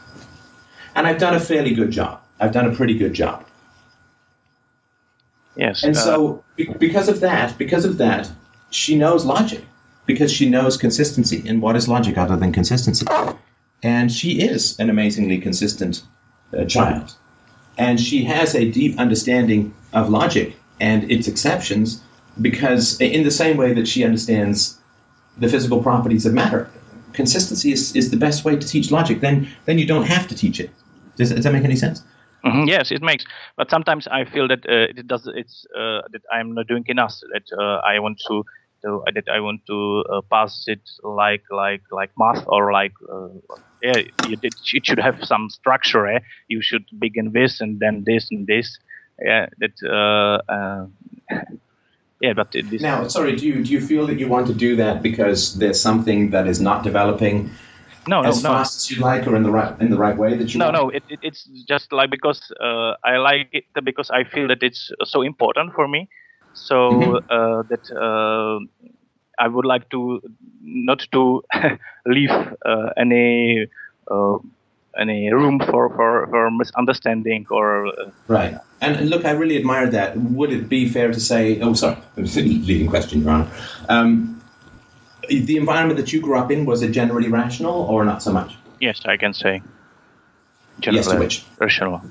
And I've done a fairly good job. I've done a pretty good job. yes. And uh, so, be- because of that, because of that, she knows logic because she knows consistency. And what is logic other than consistency? And she is an amazingly consistent uh, child. And she has a deep understanding of logic and its exceptions because, in the same way that she understands the physical properties of matter, consistency is, is the best way to teach logic. Then, then you don't have to teach it. Does, does that make any sense? Mhm, yes, it makes. But sometimes I feel that uh, it does. It's uh, that I'm not doing enough. That uh, I want to, to that I want to uh, pass it like like like math or like uh, yeah. You, it, it should have some structure. Eh? You should begin this and then this and this. Yeah. That. Uh, uh, yeah, but this. Now, sorry, do you do you feel that you want to do that because there's something that is not developing no, no, as no. fast as you like, or in the right in the right way that you no want? no it, it, it's just like because uh, i like it because i feel that it's so important for me so Mhm. uh, that uh, i would like to not to leave uh, any uh, any room for, for, for misunderstanding or uh, Right. And and look, I really admire that. Would it be fair to say? Oh, sorry, leading question, Your Honor. Um, the environment that you grew up in was it generally rational or not so much? yes i can say Generally Yes, to which? rational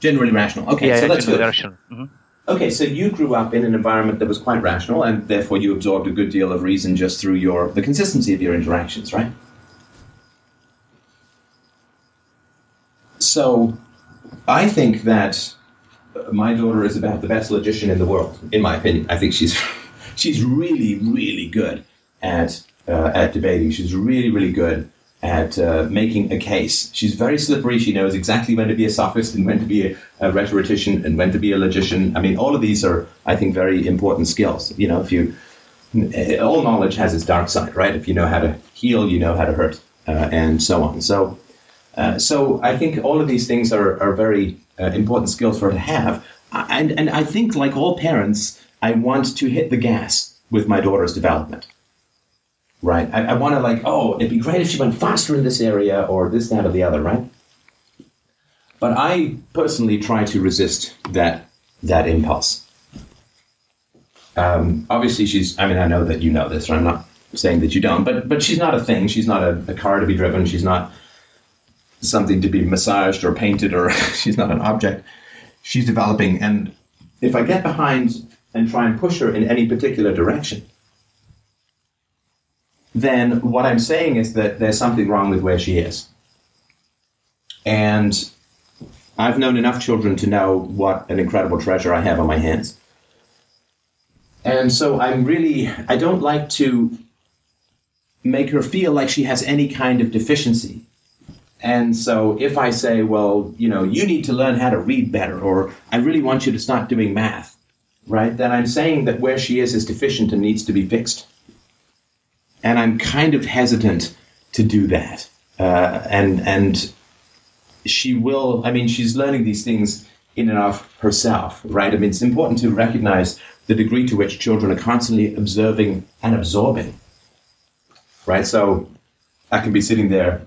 Generally rational. Okay, yeah so that's good. rational Mhm. Okay, so you grew up in an environment that was quite rational, and therefore you absorbed a good deal of reason just through your the consistency of your interactions, right? So, I think that my daughter is about the best logician in the world, in my opinion. I think she's she's really, really good at uh, at debating. She's really, really good at uh, making a case. She's very slippery. She knows exactly when to be a sophist and when to be a, a rhetorician and when to be a logician. I mean, all of these are, I think, very important skills. You know, if you all knowledge has its dark side, right? If you know how to heal, you know how to hurt, uh, and so on. So. Uh, so I think all of these things are, are very uh, important skills for her to have. And, and I think, like all parents, I want to hit the gas with my daughter's development. Right? I, I want to, like, oh, it'd be great if she went faster in this area or this, that, or the other, right? But I personally try to resist that that impulse. Um, obviously, she's. I mean, I know that you know this, and I'm not saying that you don't. But but she's not a thing. She's not a, a car to be driven. She's not something to be massaged or painted, or she's not an object. She's developing, and if I get behind and try and push her in any particular direction, then what I'm saying is that there's something wrong with where she is. And I've known enough children to know what an incredible treasure I have on my hands. And so I'm really, I don't like to make her feel like she has any kind of deficiency. And so if I say, well, you know, you need to learn how to read better, or I really want you to start doing math, right, then I'm saying that where she is is deficient and needs to be fixed. And I'm kind of hesitant to do that. Uh, and, and she will, I mean, she's learning these things in and of herself, right? I mean, it's important to recognize the degree to which children are constantly observing and absorbing, right? So I can be sitting there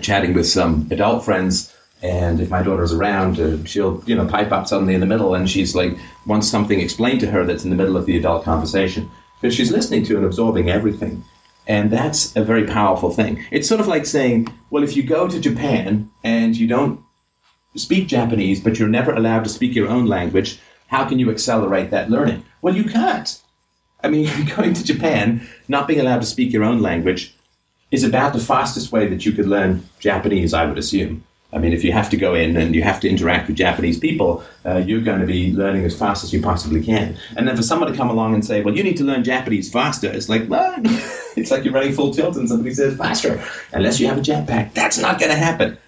chatting with some adult friends, and if my daughter's around, uh, she'll, you know, pipe up suddenly in the middle, and she's like, wants something explained to her that's in the middle of the adult conversation. Because she's listening to and absorbing everything. And that's a very powerful thing. It's sort of like saying, well, if you go to Japan and you don't speak Japanese, but you're never allowed to speak your own language, how can you accelerate that learning? Well, you can't. I mean, going to Japan, not being allowed to speak your own language, is about the fastest way that you could learn Japanese, I would assume. I mean, if you have to go in and you have to interact with Japanese people, uh, you're going to be learning as fast as you possibly can. And then for someone to come along and say, well, you need to learn Japanese faster, it's like, well, it's like you're running full tilt and somebody says faster, unless you have a jetpack. That's not going to happen.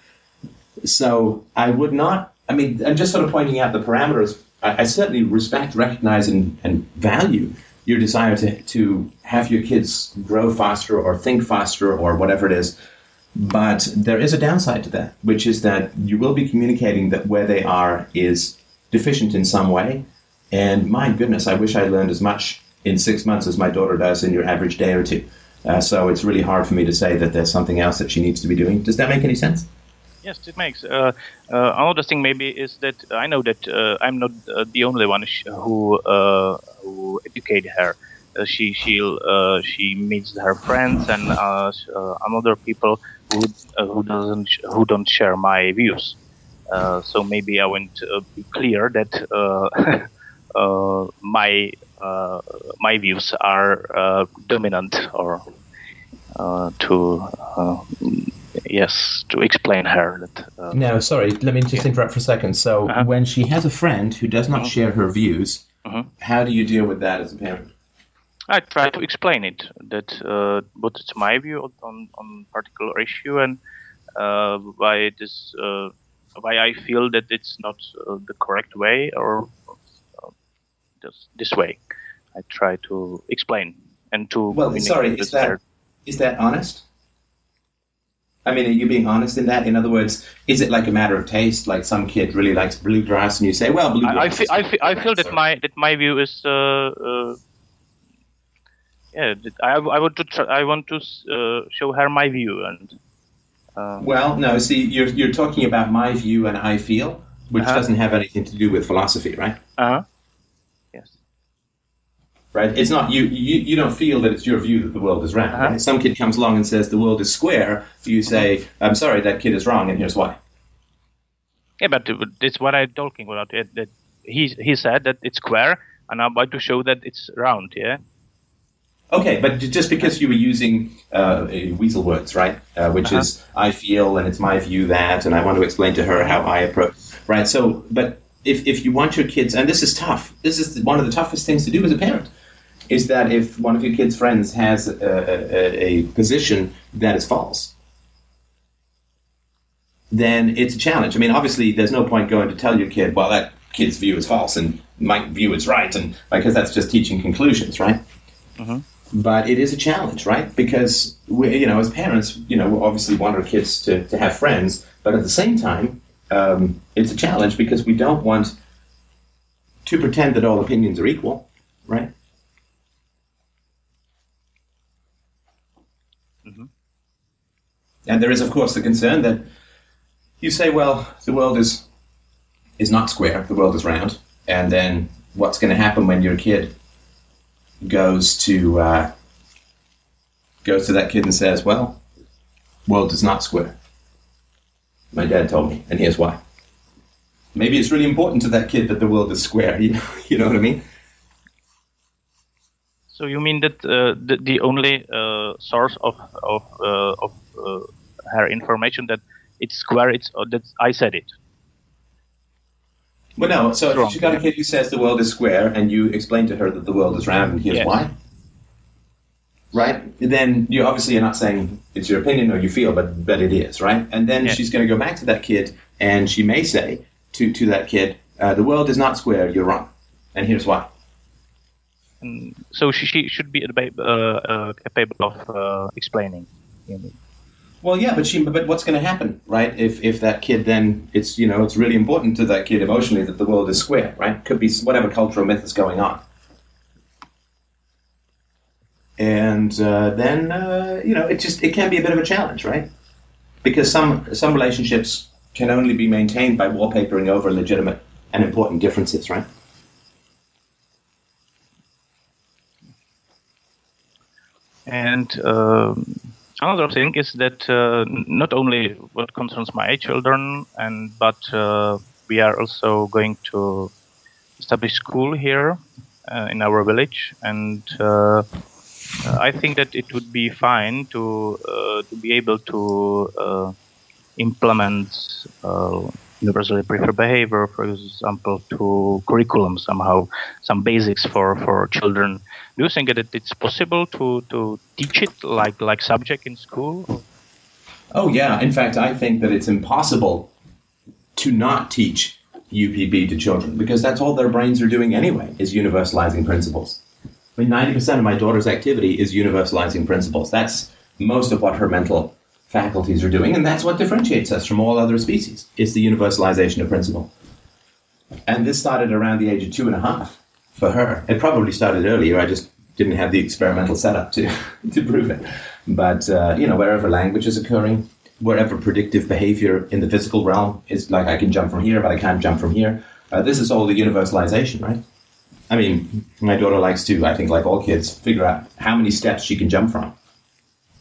So I would not, I mean, I'm just sort of pointing out the parameters. I, I certainly respect, recognize, and, and value your desire to, to have your kids grow faster or think faster or whatever it is. But there is a downside to that, which is that you will be communicating that where they are is deficient in some way. And my goodness, I wish I learned as much in six months as my daughter does in your average day or two. Uh, so it's really hard for me to say that there's something else that she needs to be doing. Does that make any sense? Yes, it makes. Uh, uh, another thing maybe is that I know that uh, I'm not uh, the only one who uh, who educate her. Uh, she she she meets her friends and other people who uh, who doesn't who don't share my views. Uh, so maybe I want to uh, be clear that my my views are dominant or to yes, to explain her that. Uh, no, sorry. Let me just interrupt for a second. So, uh-huh. when she has a friend who does not uh-huh. share her views, uh-huh. how do you deal with that as a parent? I try to explain it that uh, what is my view on on particular issue and uh, why it is uh, why I feel that it's not uh, the correct way or uh, just this way. I try to explain and to. Well, sorry, is that is that honest? I mean, are you being honest in that? In other words, is it like a matter of taste? Like some kid really likes bluegrass, and you say, "Well, bluegrass." I, I feel, I feel, I feel that my that my view is, uh, uh, yeah, I, I want to try, I want to uh, show her my view and. Um, well, no. See, you're you're talking about my view and I feel, which uh-huh. doesn't have anything to do with philosophy, right? Uh huh Yes. right? It's not you, you. You don't feel that it's your view that the world is round. Uh-huh. Right? Some kid comes along and says the world is square. You say, "I'm sorry, that kid is wrong, and here's why." Yeah, but it's what I'm talking about. That he he said that it's square, and I'm about to show that it's round. Yeah. Okay, but just because you were using uh, weasel words, right? Uh, which uh-huh. is I feel and it's my view that, and I want to explain to her how I approach. Right. So, but if if you want your kids, and this is tough. This is one of the toughest things to do as a parent is that if one of your kid's friends has a, a, a position that is false, then it's a challenge. I mean, obviously, there's no point going to tell your kid, well, that kid's view is false and my view is right, and because that's just teaching conclusions, right? Mm-hmm. But it is a challenge, right? Because we, you know, as parents, you know, we obviously want our kids to, to have friends, but at the same time, um, it's a challenge because we don't want to pretend that all opinions are equal, right? And there is, of course, the concern that you say, well, the world is is not square, the world is round, and then what's going to happen when your kid goes to uh, goes to that kid and says, "Well, world is not square." My dad told me, and here's why. Maybe it's really important to that kid that the world is square. You know, you know what I mean? So you mean that uh, the, the only uh, source of of uh, of uh, her information that it's square, it's uh, that I said it. Well, no. So if you got a kid who says the world is square, and you explain to her that the world is round, and here's Yes. why. Right? Then you obviously you're not saying it's your opinion or you feel, but but it is, right? And then Yes. she's going to go back to that kid, and she may say to to that kid, uh, "The world is not square. You're wrong, and here's why." And so she, she should be uh, uh, capable of uh, explaining. you know. Well, yeah, but she, but what's going to happen, right? If if that kid then it's you know it's really important to that kid emotionally that the world is square, right? Could be whatever cultural myth is going on, and uh, then uh, you know it just it can be a bit of a challenge, right? Because some some relationships can only be maintained by wallpapering over legitimate and important differences, right? And um another thing is that uh, not only what concerns my children, and but uh, we are also going to establish school here uh, in our village, and uh, I think that it would be fine to uh, to be able to uh, implement uh, universally preferred behavior, for example, to curriculum somehow, some basics for, for children. Do you think that it's possible to, to teach it like like subject in school? Oh, yeah. In fact, I think that it's impossible to not teach UPB to children because that's all their brains are doing anyway, is universalizing principles. I mean, 90% of my daughter's activity is universalizing principles. That's most of what her mental faculties are doing, and that's what differentiates us from all other species. It's the universalization of principle. And this started around the age of two and a half for her. It probably started earlier. I just didn't have the experimental setup to, to prove it. But, uh, you know, wherever language is occurring, wherever predictive behavior in the physical realm is like I can jump from here, but I can't jump from here. Uh, this is all the universalization, right? I mean, my daughter likes to, I think, like all kids, figure out how many steps she can jump from.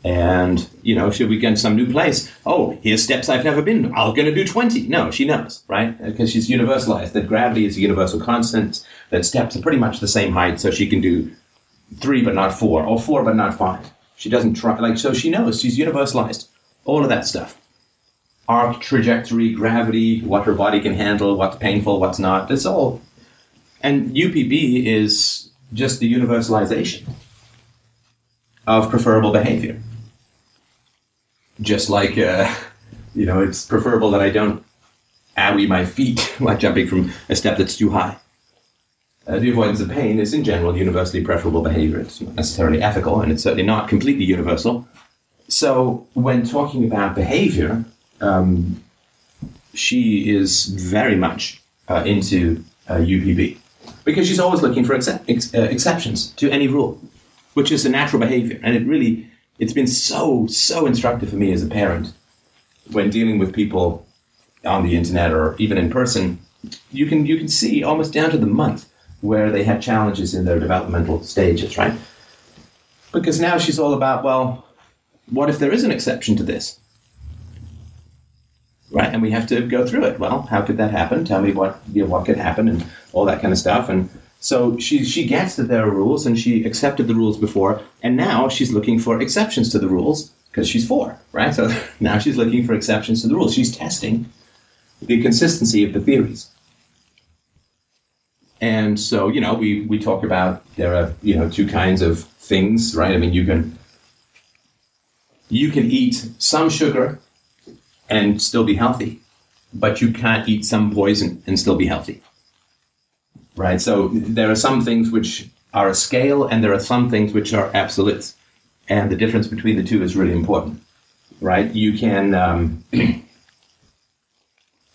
And, you know, should we get to some new place? Oh, here's steps I've never been. I'm going to do 20. No, she knows, right? Because she's universalized that gravity is a universal constant, that steps are pretty much the same height, so she can do three but not four, or four but not five. She doesn't try, like, so she knows she's universalized. All of that stuff. Arc, trajectory, gravity, what her body can handle, what's painful, what's not. It's all. And UPB is just the universalization of preferable behavior. Just like, uh, you know, it's preferable that I don't owie my feet while jumping from a step that's too high. Uh, the avoidance of pain is, in general, universally preferable behavior. It's not necessarily ethical, and it's certainly not completely universal. So, when talking about behavior, um, she is very much uh, into uh, UPB because she's always looking for excep- ex- uh, exceptions to any rule, which is a natural behavior. And it really, it's been so, so instructive for me as a parent when dealing with people on the internet or even in person. You can, you can see almost down to the month where they had challenges in their developmental stages, right? Because now she's all about, well, what if there is an exception to this? Right, and we have to go through it. Well, how could that happen? Tell me what you know, what could happen, and all that kind of stuff. And so she she gets that there are rules, and she accepted the rules before, and now she's looking for exceptions to the rules because she's four, right? So now she's looking for exceptions to the rules. She's testing the consistency of the theories. And so, you know, we, we talk about there are, you know, two kinds of things, right? I mean, you can you can eat some sugar and still be healthy, but you can't eat some poison and still be healthy. Right? So there are some things which are a scale and there are some things which are absolutes. And the difference between the two is really important. Right? You can um,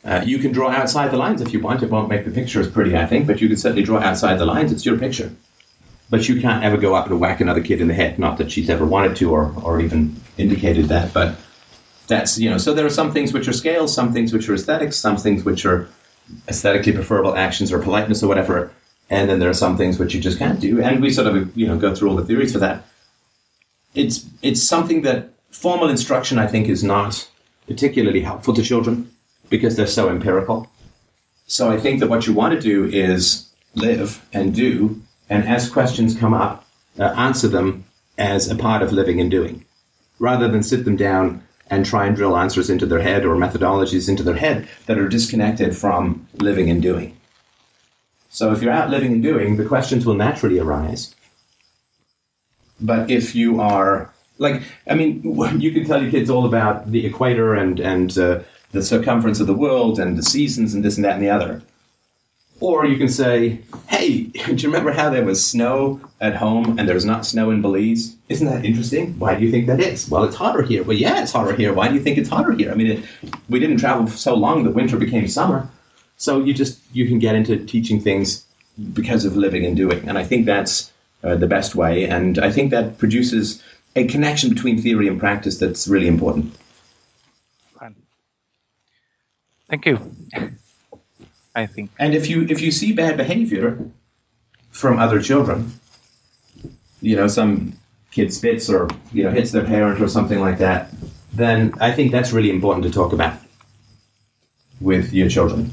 uh, you can draw outside the lines if you want. It won't make the picture as pretty, I think, but you can certainly draw outside the lines. It's your picture. But you can't ever go up and whack another kid in the head. Not that she's ever wanted to or, or even indicated that, but That's you know. So there are some things which are scales, some things which are aesthetics, some things which are aesthetically preferable actions or politeness or whatever, and then there are some things which you just can't do. And we sort of you know go through all the theories for that. It's it's something that formal instruction I think is not particularly helpful to children because they're so empirical. So I think that what you want to do is live and do, and as questions come up, uh, answer them as a part of living and doing, rather than sit them down and try and drill answers into their head or methodologies into their head that are disconnected from living and doing. So if you're out living and doing, the questions will naturally arise. But if you are like, I mean, you can tell your kids all about the equator and and uh, the circumference of the world and the seasons and this and that and the other. Or you can say, hey, do you remember how there was snow at home and there's not snow in Belize? Isn't that interesting? Why do you think that is? Well, it's hotter here. Well, yeah, it's hotter here. Why do you think it's hotter here? I mean, it, we didn't travel so long that winter became summer. So you just, you can get into teaching things because of living and doing. And I think that's uh, the best way. And I think that produces a connection between theory and practice that's really important. Thank you. I think. And if you if you see bad behavior from other children, you know, some kid spits or you know hits their parent or something like that, then I think that's really important to talk about with your children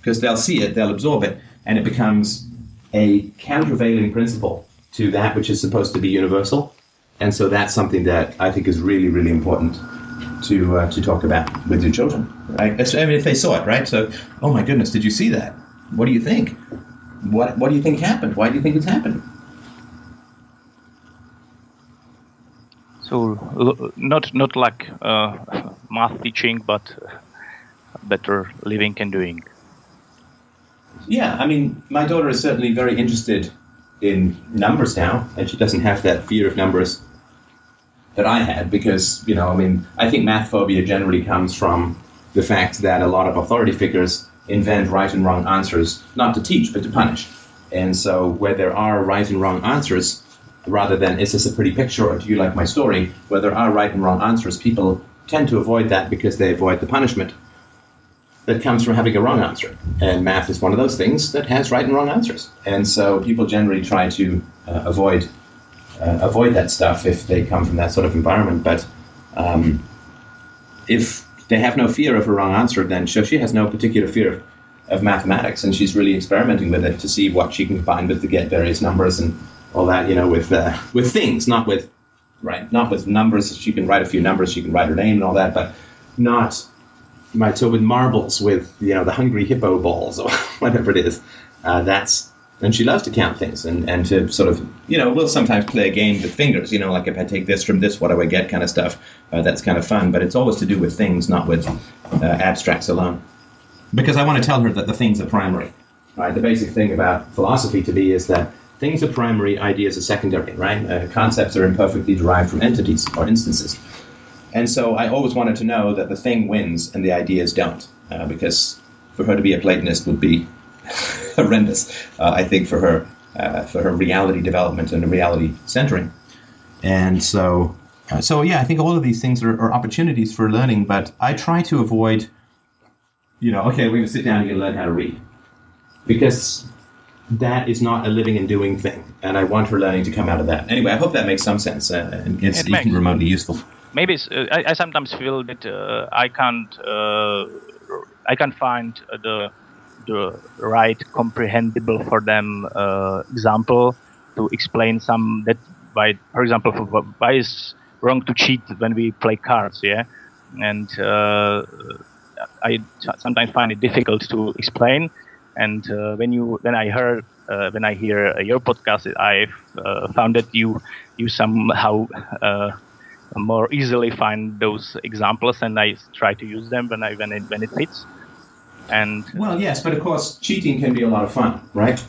because they'll see it, they'll absorb it, and it becomes a countervailing principle to that which is supposed to be universal. And so that's something that I think is really, really important to uh, to talk about with your children. Right? I mean, if they saw it, right? So, oh my goodness, did you see that? What do you think? What What do you think happened? Why do you think it's happened? So, not not like uh, math teaching, but better living and doing. Yeah, I mean, my daughter is certainly very interested in numbers now, and she doesn't have that fear of numbers that I had because, you know, I mean, I think math phobia generally comes from the fact that a lot of authority figures invent right and wrong answers, not to teach, but to punish. And so, where there are right and wrong answers, rather than is this a pretty picture or do you like my story, where there are right and wrong answers, people tend to avoid that because they avoid the punishment that comes from having a wrong answer. And math is one of those things that has right and wrong answers. And so, people generally try to uh, avoid uh, avoid that stuff if they come from that sort of environment. But um, if they have no fear of a wrong answer, then so she has no particular fear of, of, mathematics, and she's really experimenting with it to see what she can combine with to get various numbers and all that. You know, with uh, with things, not with right, not with numbers. She can write a few numbers, she can write her name and all that, but not. Right, so with marbles, with you know the hungry hippo balls or whatever it is, uh, that's and she loves to count things and, and to sort of you know we'll sometimes play a game with fingers you know like if i take this from this what do i get kind of stuff uh, that's kind of fun but it's always to do with things not with uh, abstracts alone. Because i want to tell her that the things are primary right? The basic thing about philosophy to me is that things are primary ideas are secondary right? Uh, concepts are imperfectly derived from entities or instances. And so i always wanted to know that the thing wins and the ideas don't uh, because for her to be a platonist would be horrendous, uh, I think, for her uh, for her reality development and reality centering. And so, uh, so yeah, I think all of these things are, are, opportunities for learning. But I try to avoid, you know, okay, we're going to sit down and learn how to read, because that is not a living and doing thing. And I want her learning to come out of that. Anyway, I hope that makes some sense uh, and it's it even remotely useful. Maybe uh, I, I, sometimes feel that uh, I can't I can't find the the right comprehensible for them uh, example to explain some that why for example why is wrong to cheat when we play cards yeah? And uh, I sometimes find it difficult to explain. And uh, when you when I heard uh, when I hear your podcast I've uh, found that you you somehow uh, more easily find those examples and I try to use them when I when it when it fits and well, yes, but of course, cheating can be a lot of fun, right?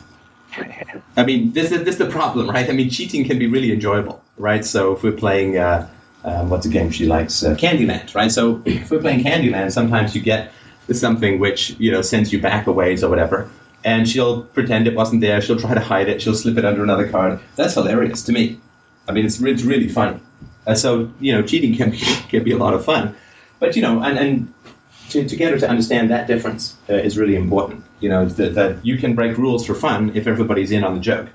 I mean, this is this is the problem, right? I mean, cheating can be really enjoyable, right? So if we're playing, uh, um, what's a game she likes, uh, Candyland, right? So if we're playing Candyland, sometimes you get something which you know sends you back a ways or whatever, and she'll pretend it wasn't there. She'll try to hide it. She'll slip it under another card. That's hilarious to me. I mean, it's it's really funny. Uh, so you know, cheating can can be a lot of fun, but you know, and and to, to get her to understand that difference uh, is really important. You know, that, that you can break rules for fun if everybody's in on the joke,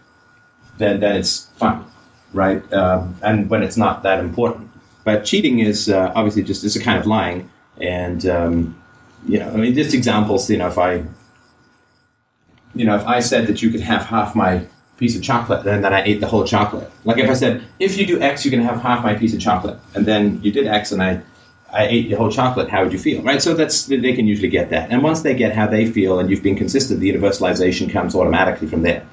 then then it's fun, right? Um, and when it's not that important. But cheating is uh, obviously just it's a kind of lying, and um, you know, I mean, just examples. You know, if I, you know, if I said that you could have half my piece of chocolate and then I ate the whole chocolate. Like if I said, if you do X, you can have half my piece of chocolate, and then you did X and I, I ate the whole chocolate, how would you feel? Right? So that's they can usually get that, and once they get how they feel and you've been consistent, the universalization comes automatically from there.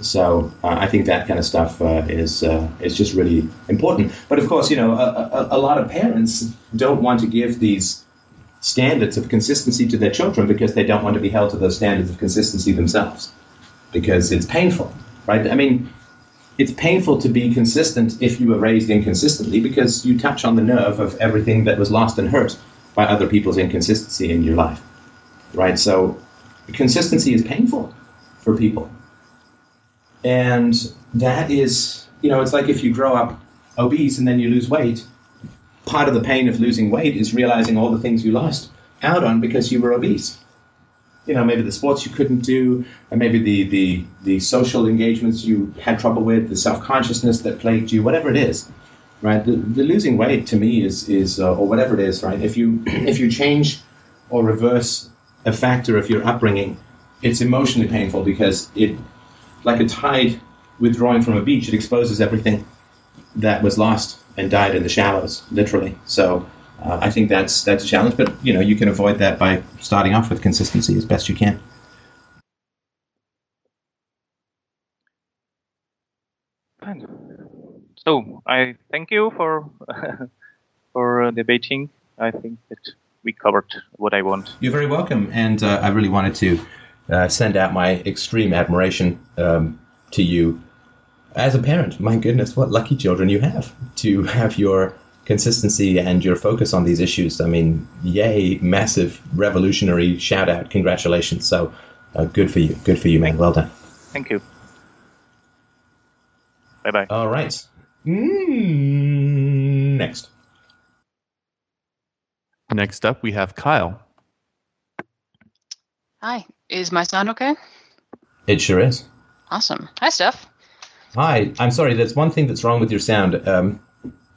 So uh, I think that kind of stuff uh, is uh, is just really important. But of course, you know, a, a, a lot of parents don't want to give these standards of consistency to their children because they don't want to be held to those standards of consistency themselves because it's painful, right? I mean, it's painful to be consistent if you were raised inconsistently because you touch on the nerve of everything that was lost and hurt by other people's inconsistency in your life, right? So consistency is painful for people. And that is, you know, it's like if you grow up obese and then you lose weight, part of the pain of losing weight is realizing all the things you lost out on because you were obese you know, maybe the sports you couldn't do, and maybe the, the, the social engagements you had trouble with, the self consciousness that plagued you, whatever it is, right? The, the losing weight to me is, is uh, or whatever it is, right? If you, if you change or reverse a factor of your upbringing, it's emotionally painful because it, like a tide withdrawing from a beach, it exposes everything that was lost and died in the shallows, literally. So, uh, I think that's that's a challenge, but you know you can avoid that by starting off with consistency as best you can. So I thank you for for uh, debating. I think that we covered what I want. You're very welcome, and uh, I really wanted to uh, send out my extreme admiration um, to you as a parent. My goodness, what lucky children you have to have your consistency and your focus on these issues. I mean, yay, massive revolutionary shout out. Congratulations. So uh, good for you. Good for you, man. Well done. Thank you. Bye bye. All right. Mm, next. Next up, we have Kyle. Hi, is my sound okay? It sure is. Awesome. Hi, Steph. Hi. I'm sorry. There's one thing that's wrong with your sound. Um,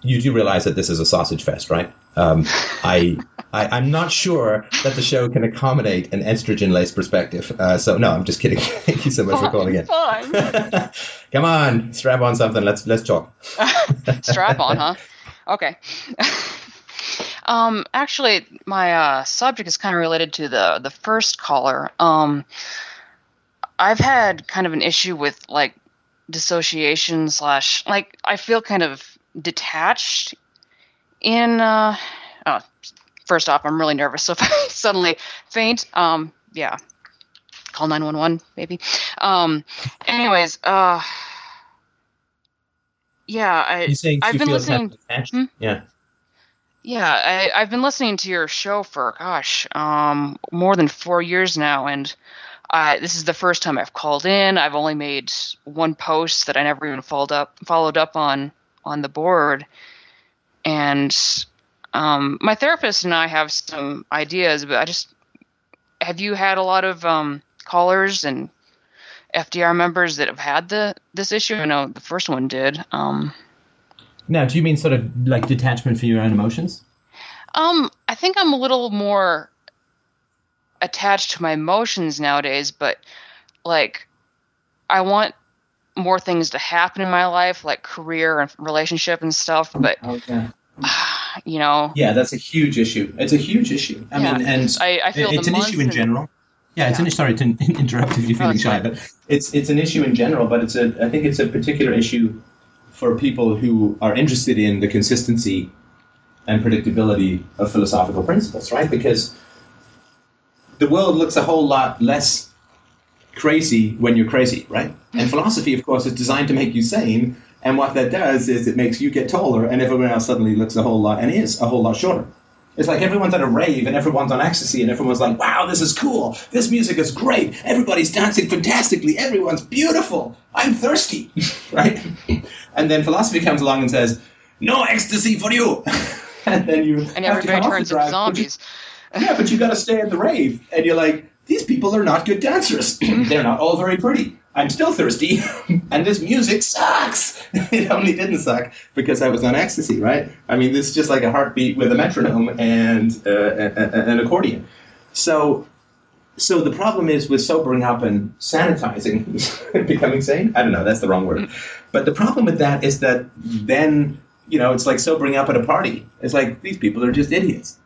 you do realize that this is a sausage fest, right? Um, I, I am not sure that the show can accommodate an estrogen laced perspective. Uh, so no, I'm just kidding. Thank you so much for calling in. Come on, strap on something. Let's let's talk. Strap on, huh? Okay. um, actually, my uh, subject is kind of related to the the first caller. Um, I've had kind of an issue with like dissociation slash like I feel kind of detached in uh oh, first off i'm really nervous so if i suddenly faint um yeah call 911 maybe um anyways uh yeah i I've been listening-? Hmm? Yeah. yeah I, i've been listening to your show for gosh um more than four years now and I, this is the first time I've called in. I've only made one post that I never even followed up followed up on on the board, and um, my therapist and I have some ideas. But I just have you had a lot of um, callers and FDR members that have had the this issue? I know the first one did. Um, Now, do you mean sort of like detachment from your own emotions? Um, I think I'm a little more attached to my emotions nowadays, but like I want more things to happen in my life, like career and relationship and stuff, but oh, Okay. you know, Yeah, that's a huge issue. It's a huge issue. I Yeah, mean, and I, I feel it's an issue in general. Yeah, it's Yeah. an sorry to interrupt if you're feeling shy, but it's it's an issue in general. But it's a I think it's a particular issue for people who are interested in the consistency and predictability of philosophical principles, right? Because the world looks a whole lot less crazy when you're crazy, right? And mm-hmm. philosophy, of course, is designed to make you sane. And what that does is it makes you get taller, and everyone else suddenly looks a whole lot and is a whole lot shorter. It's like everyone's at a rave and everyone's on ecstasy and everyone's like, wow, this is cool. This music is great. Everybody's dancing fantastically. Everyone's beautiful. I'm thirsty, right? And then philosophy comes along and says, no ecstasy for you. and then you And have to everybody come off the turns into zombies. yeah, but you got to stay at the rave, and you're like, these people are not good dancers. They're not all very pretty. I'm still thirsty, and this music sucks. it only didn't suck because I was on ecstasy, right? I mean, this is just like a heartbeat with a metronome and uh, an accordion. So, so the problem is with sobering up and sanitizing, becoming sane. I don't know, that's the wrong word. But the problem with that is that then you know it's like sobering up at a party. It's like these people are just idiots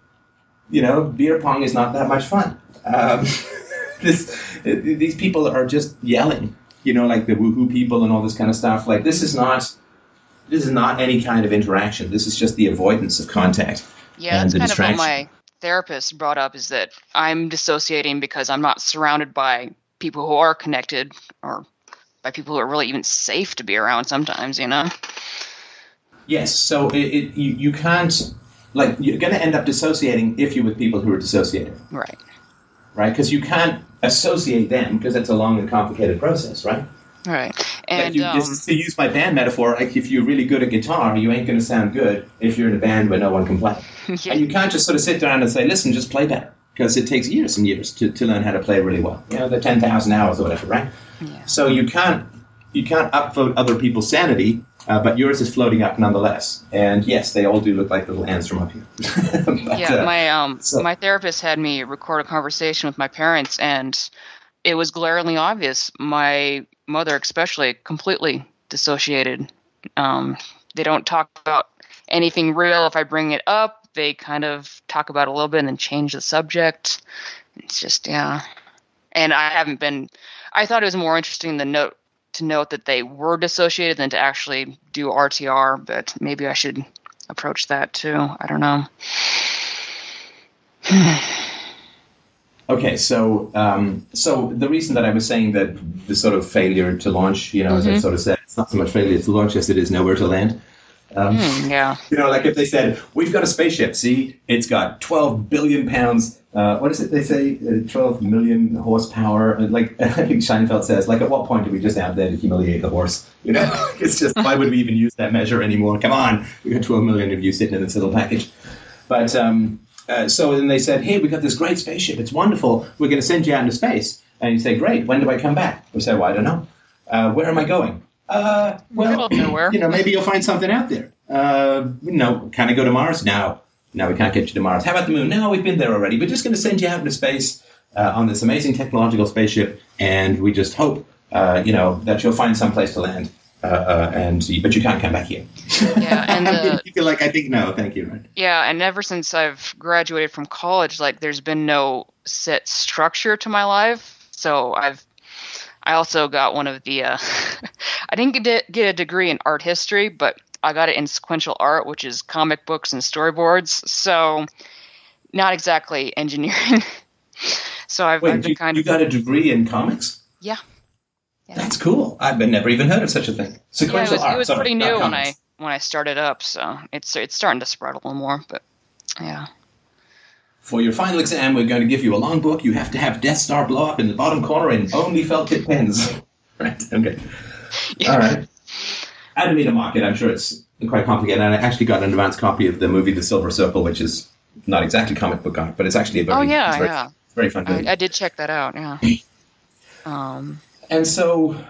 you know, beer pong is not that much fun. Um, this, these people are just yelling, you know, like the woohoo people and all this kind of stuff. Like this is not, this is not any kind of interaction. This is just the avoidance of contact. Yeah, and that's the kind of what my therapist brought up is that I'm dissociating because I'm not surrounded by people who are connected or by people who are really even safe to be around sometimes, you know? Yes, so it, it, you, you can't, like, you're going to end up dissociating if you're with people who are dissociated, Right. Right? Because you can't associate them because that's a long and complicated process, right? Right. And you, um, just to use my band metaphor, like if you're really good at guitar, you ain't going to sound good if you're in a band where no one can play. yeah, And you can't just sort of sit down and say, listen, just play better. Because it takes years and years to, to learn how to play really well. You know, the 10,000 hours or whatever, right? Yeah. So you can't you can't upvote other people's sanity, uh, but yours is floating up nonetheless. And yes, they all do look like little ants from up here. But, yeah, uh, my um so- my therapist had me record a conversation with my parents and it was glaringly obvious. My mother especially completely dissociated. Um they don't talk about anything real if I bring it up. They kind of talk about it a little bit and then change the subject. It's just yeah. And I haven't been I thought it was more interesting than note to note that they were dissociated than to actually do RTR, but maybe I should approach that too. I don't know. Okay, so um, so the reason that I was saying that the sort of failure to launch, you know, as I sort of said, it's not so much failure to launch as it is nowhere to land. Um, Hmm, yeah. You know, like if they said, "We've got a spaceship. See, it's got 12 billion pounds. Uh, what is it they say? Uh, 12 million horsepower." Uh, Like I think Seinfeld says, like, at what point do we just out there to humiliate the horse? You know, it's just why would we even use that measure anymore? Come on, we got 12 million of you sitting in this little package. But um, uh, so then they said, "Hey, we've got this great spaceship. It's wonderful. We're going to send you out into space." And you say, "Great. When do I come back?" We say, "Well, I don't know. Uh, where am I going?" Uh, well, Middle of nowhere. you know, maybe you'll find something out there. Uh, you know, can I go to Mars? No. No, we can't get you to Mars. How about the moon? No, we've been there already. We're just going to send you out into space uh, on this amazing technological spaceship, and we just hope, uh, you know, that you'll find some place to land. Uh, uh, and but you can't come back here. Yeah, and the, you feel like I think no, thank you. Right. yeah, and ever since I've graduated from college, like there's been no set structure to my life. So I've I also got one of the uh, I didn't get get a degree in art history, but I got it in sequential art, which is comic books and storyboards. So not exactly engineering. so I've, I've been you, kind you of You got a degree in comics? yeah. Yeah. That's cool. I've never even heard of such a thing. Yeah, it Sequential was, art. it was sorry, pretty new when I when I started up, so it's it's starting to spread a little more. But yeah, For your final exam, we're going to give you a long book. You have to have Death Star blow up in the bottom corner in only felt tip pens. right. Okay. All right. I didn't mean to mock it. I'm sure it's quite complicated. And I actually got an advanced copy of the movie The Silver Circle, which is not exactly comic book art, but it's actually a very, Oh, yeah, it's very, yeah. very fun movie. I, I did check that out. Yeah. Um, and so,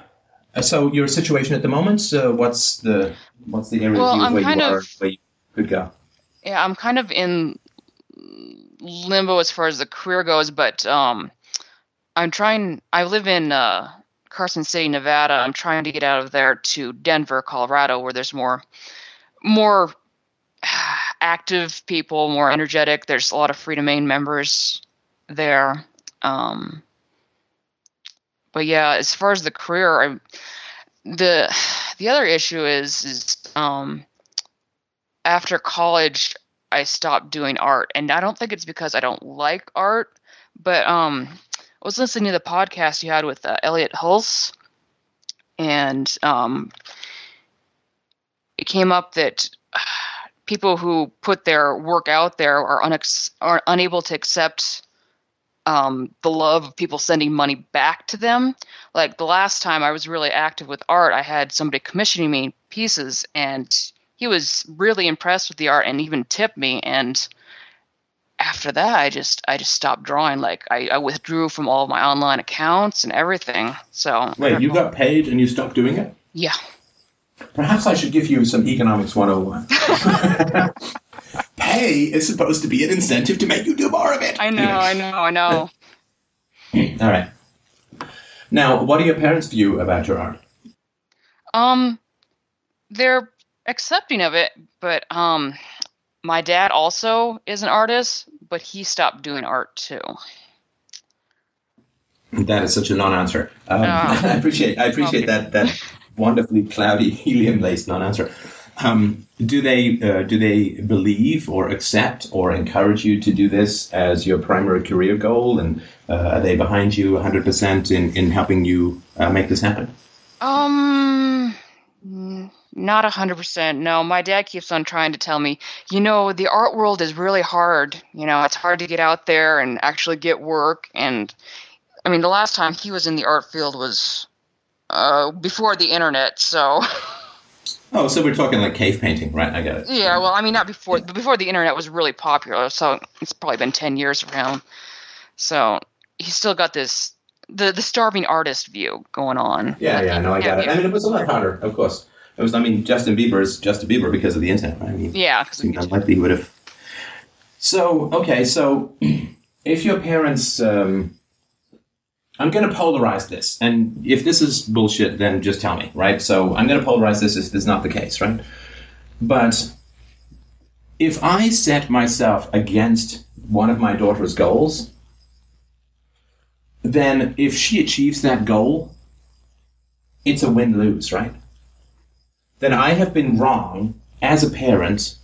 uh, so your situation at the moment. Uh, what's the what's the area Well, of you where you are, of- where you could go? yeah, I'm kind of in limbo as far as the career goes, but um, I'm trying. I live in uh, Carson City, Nevada. I'm trying to get out of there to Denver, Colorado, where there's more more active people, more energetic. There's a lot of Freedomain members there. Um, but yeah, as far as the career, I, the the other issue is is um, after college, I stopped doing art, and I don't think it's because I don't like art, but um, I was listening to the podcast you had with uh, Elliot Hulse, and um, it came up that people who put their work out there are, unex- are unable to accept um, the love of people sending money back to them. Like the last time I was really active with art, I had somebody commissioning me pieces, and he was really impressed with the art and even tipped me. And after that, I just I just stopped drawing. Like I, I withdrew from all of my online accounts and everything. So Wait, you know. got paid and you stopped doing it? yeah. Perhaps I should give you some economics 101. Pay is supposed to be an incentive to make you do more of it. I know, I know, I know. All right. Now, what do your parents view about your art? Um, they're accepting of it, but um, my dad also is an artist, but he stopped doing art too. That is such a non-answer. Um, Oh. I appreciate. I appreciate that that wonderfully cloudy helium-laced non-answer. Um, do they uh, do they believe or accept or encourage you to do this as your primary career goal, and uh, are they behind you 100 percent in in helping you uh, make this happen? Um, not a hundred percent. No, my dad keeps on trying to tell me, you know, the art world is really hard. You know, it's hard to get out there and actually get work. And I mean, the last time he was in the art field was uh, before the internet. So Oh, so we're talking like cave painting, right? I got it. yeah, well, I mean, not before, but before the internet was really popular. So it's probably been ten years around. So he's still got this the the starving artist view going on. Yeah, yeah, no, I got it. I mean, it was a lot harder, of course. It was. I mean, Justin Bieber is Justin Bieber because of the internet. Right? I mean, Yeah, 'cause seemed unlikely he would have. So okay, so if your parents, um, I'm going to polarize this, and if this is bullshit, then just tell me, right? So I'm going to polarize this if this is not the case, right? But if I set myself against one of my daughter's goals, then if she achieves that goal, it's a win lose, right? Then I have been wrong as a parent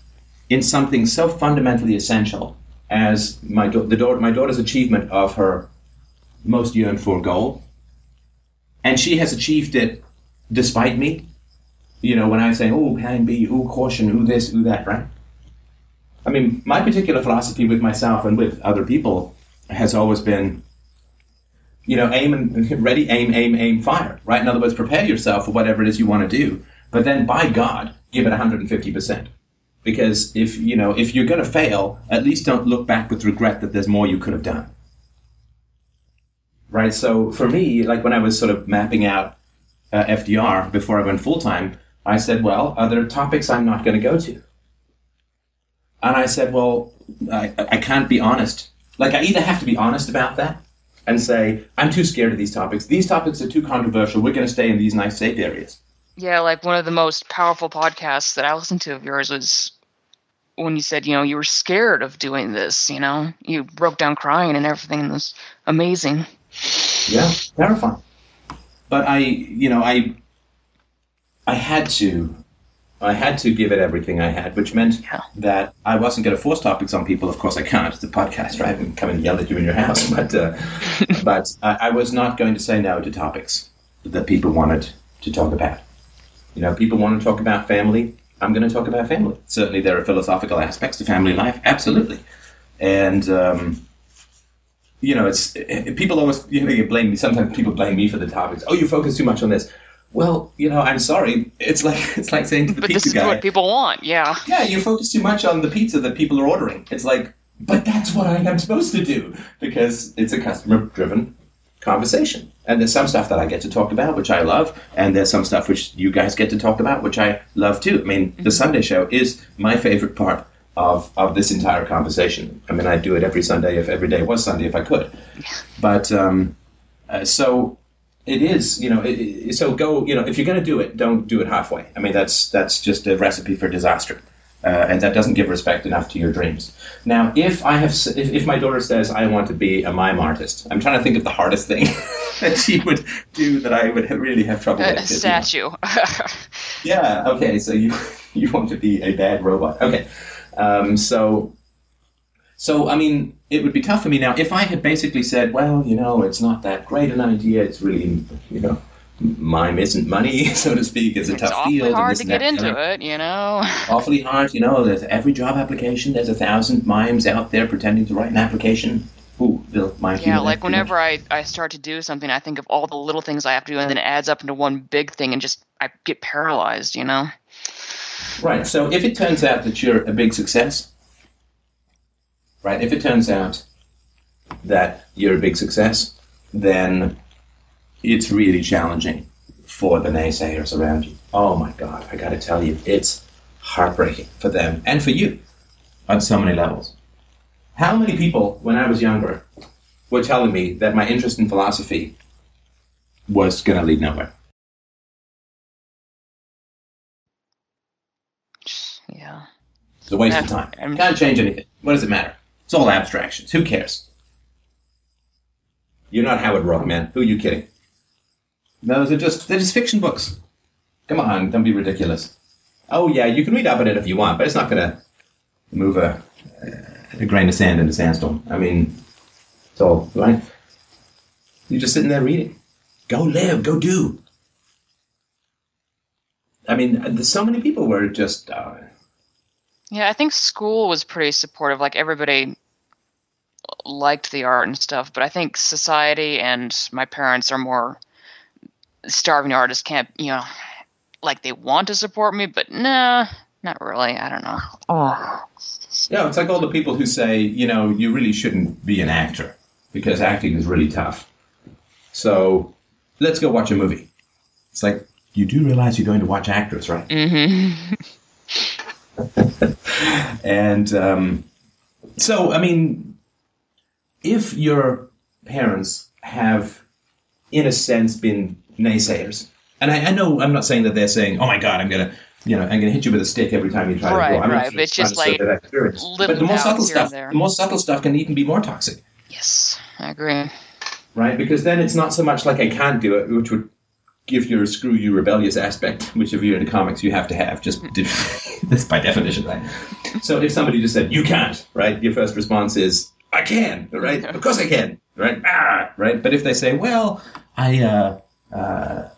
in something so fundamentally essential as my, da- the my daughter's achievement of her most yearned for goal. And she has achieved it despite me. You know, when I say, oh, plan B, ooh, caution, ooh, this, ooh, that, right? I mean, my particular philosophy with myself and with other people has always been you know, aim and ready, aim, aim, aim, fire, right? In other words, prepare yourself for whatever it is you want to do, but then by God, give it 150%. Because if, you know, if you're going to fail, at least don't look back with regret that there's more you could have done. Right? So for me, like when I was sort of mapping out uh, FDR before I went full time, I said, well, are there topics I'm not going to go to? And I said, well, I, I can't be honest. Like, I either have to be honest about that and say, I'm too scared of these topics. These topics are too controversial. We're going to stay in these nice, safe areas. Yeah, like one of the most powerful podcasts that I listened to of yours was when you said, you know, you were scared of doing this, you know, you broke down crying and everything. And it was amazing. Yeah, terrifying. But I, you know, I, I had to, I had to give it everything I had, which meant Yeah. that I wasn't going to force topics on people. Of course, I can't. It's a podcast, right? I can come and yell at you in your house, but, uh, but I, I was not going to say no to topics that people wanted to talk about. You know, people want to talk about family. I'm going to talk about family. Certainly, there are philosophical aspects to family life. Absolutely, and um, you know, it's it, people always you know you blame me. Sometimes people blame me for the topics. Oh, you focus too much on this. Well, you know, I'm sorry. It's like it's like saying to the But this is guy, what people want. Yeah. yeah, you focus too much on the pizza that people are ordering. It's like, but that's what I am supposed to do because it's a customer-driven conversation. And there's some stuff that I get to talk about, which I love, and there's some stuff which you guys get to talk about, which I love too. I mean, the Sunday show is my favorite part of of this entire conversation. I mean, I'd do it every Sunday if every day was Sunday if I could. But um, uh, so it is, you know. It, it, so go, you know, if you're going to do it, don't do it halfway. I mean, that's that's just a recipe for disaster, uh, and that doesn't give respect enough to your dreams. Now, if I have, if, if my daughter says I want to be a mime artist, I'm trying to think of the hardest thing that she would do that I would really have trouble A, with. a 'cause, you know, statue. yeah. Okay. So you you want to be a bad robot? Okay. Um, so so I mean, it would be tough for me now if I had basically said, well, you know, it's not that great an idea. It's really, you know, mime isn't money, so to speak. It's a it's tough awfully field. and hard to get into it, you know. Awfully hard. You know, there's every job application. There's a thousand mimes out there pretending to write an application. Ooh, they'll mime Yeah, like whenever I, I start to do something, I think of all the little things I have to do, and then it adds up into one big thing, and just I get paralyzed, you know. Right. So if it turns out that you're a big success, right? If it turns out that you're a big success, then it's really challenging for the naysayers around you. Oh my God, I got to tell you, it's heartbreaking for them and for you on so many levels. How many people, when I was younger, were telling me that my interest in philosophy was going to lead nowhere? Yeah. It's a waste of time. I'm- Can't change anything. What does it matter? It's all abstractions. Who cares? You're not Howard Roark, man. Who are you kidding? Those are just they're just fiction books. Come on, don't be ridiculous. Oh yeah, you can read up on it if you want, but it's not gonna move a, a grain of sand in a sandstorm. I mean, it's all right. You're just sitting there reading. Go live, go do. I mean, so many people were just uh, Yeah, I think school was pretty supportive. Like everybody liked the art and stuff, but I think society and my parents are more starving artists can't, you know, like they want to support me, but nah, not really. I don't know. Oh. Yeah, it's like all the people who say, you know, you really shouldn't be an actor because acting is really tough. So let's go watch a movie. It's like, you do realize you're going to watch actors, right? Mm-hmm. and um, so, I mean, if your parents have, in a sense, been naysayers, and I, I know I'm not saying that they're saying, "Oh my God, I'm gonna, you know, I'm gonna hit you with a stick every time you try Right, to go." I'm right, but it's just like that experience. But the more subtle stuff, there. the more subtle stuff can even be more toxic, Yes, I agree. right? Because then it's not so much like I can't do it, which would give your screw you rebellious aspect, which if you're into comics you have to have, just that's by definition, right? So if somebody just said you can't, right, your first response is I can, right? Of course I can, right? Ah, right. But if they say, well, I, uh, uh,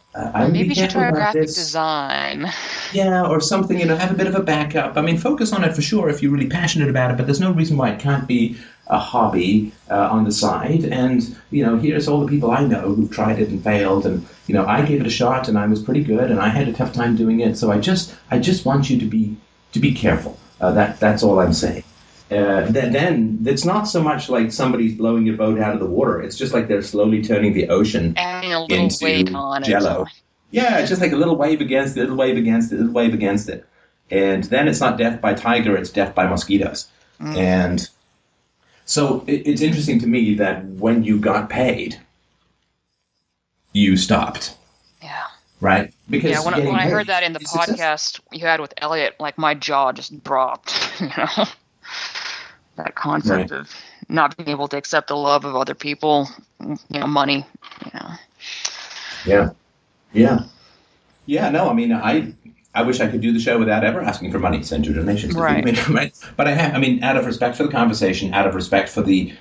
Maybe you should try graphic this. design. Yeah, or something, you know, have a bit of a backup. I mean, focus on it for sure if you're really passionate about it, but there's no reason why it can't be a hobby uh, on the side. And, you know, here's all the people I know who've tried it and failed. And, you know, I gave it a shot and I was pretty good and I had a tough time doing it. So I just, I just want you to be, to be careful. Uh, that, that's all I'm saying. Uh, then, then it's not so much like somebody's blowing your boat out of the water. It's just like they're slowly turning the ocean Adding a little into weight on jello. it. Yeah, it's just like a little wave against it, little wave against it, little wave against it. And then it's not death by tiger, it's death by mosquitoes. And so it, it's interesting to me that when you got paid, you stopped, Yeah. right? Because Yeah, when, I- when I heard that in the podcast you had with Elliot, like my jaw just dropped. You know, that concept Right. of not being able to accept the love of other people, you know, money. You know, Yeah. Yeah. Yeah, no, I mean, I I wish I could do the show without ever asking for money. Send your donations. Right. right? But I have, I mean, out of respect for the conversation, out of respect for the,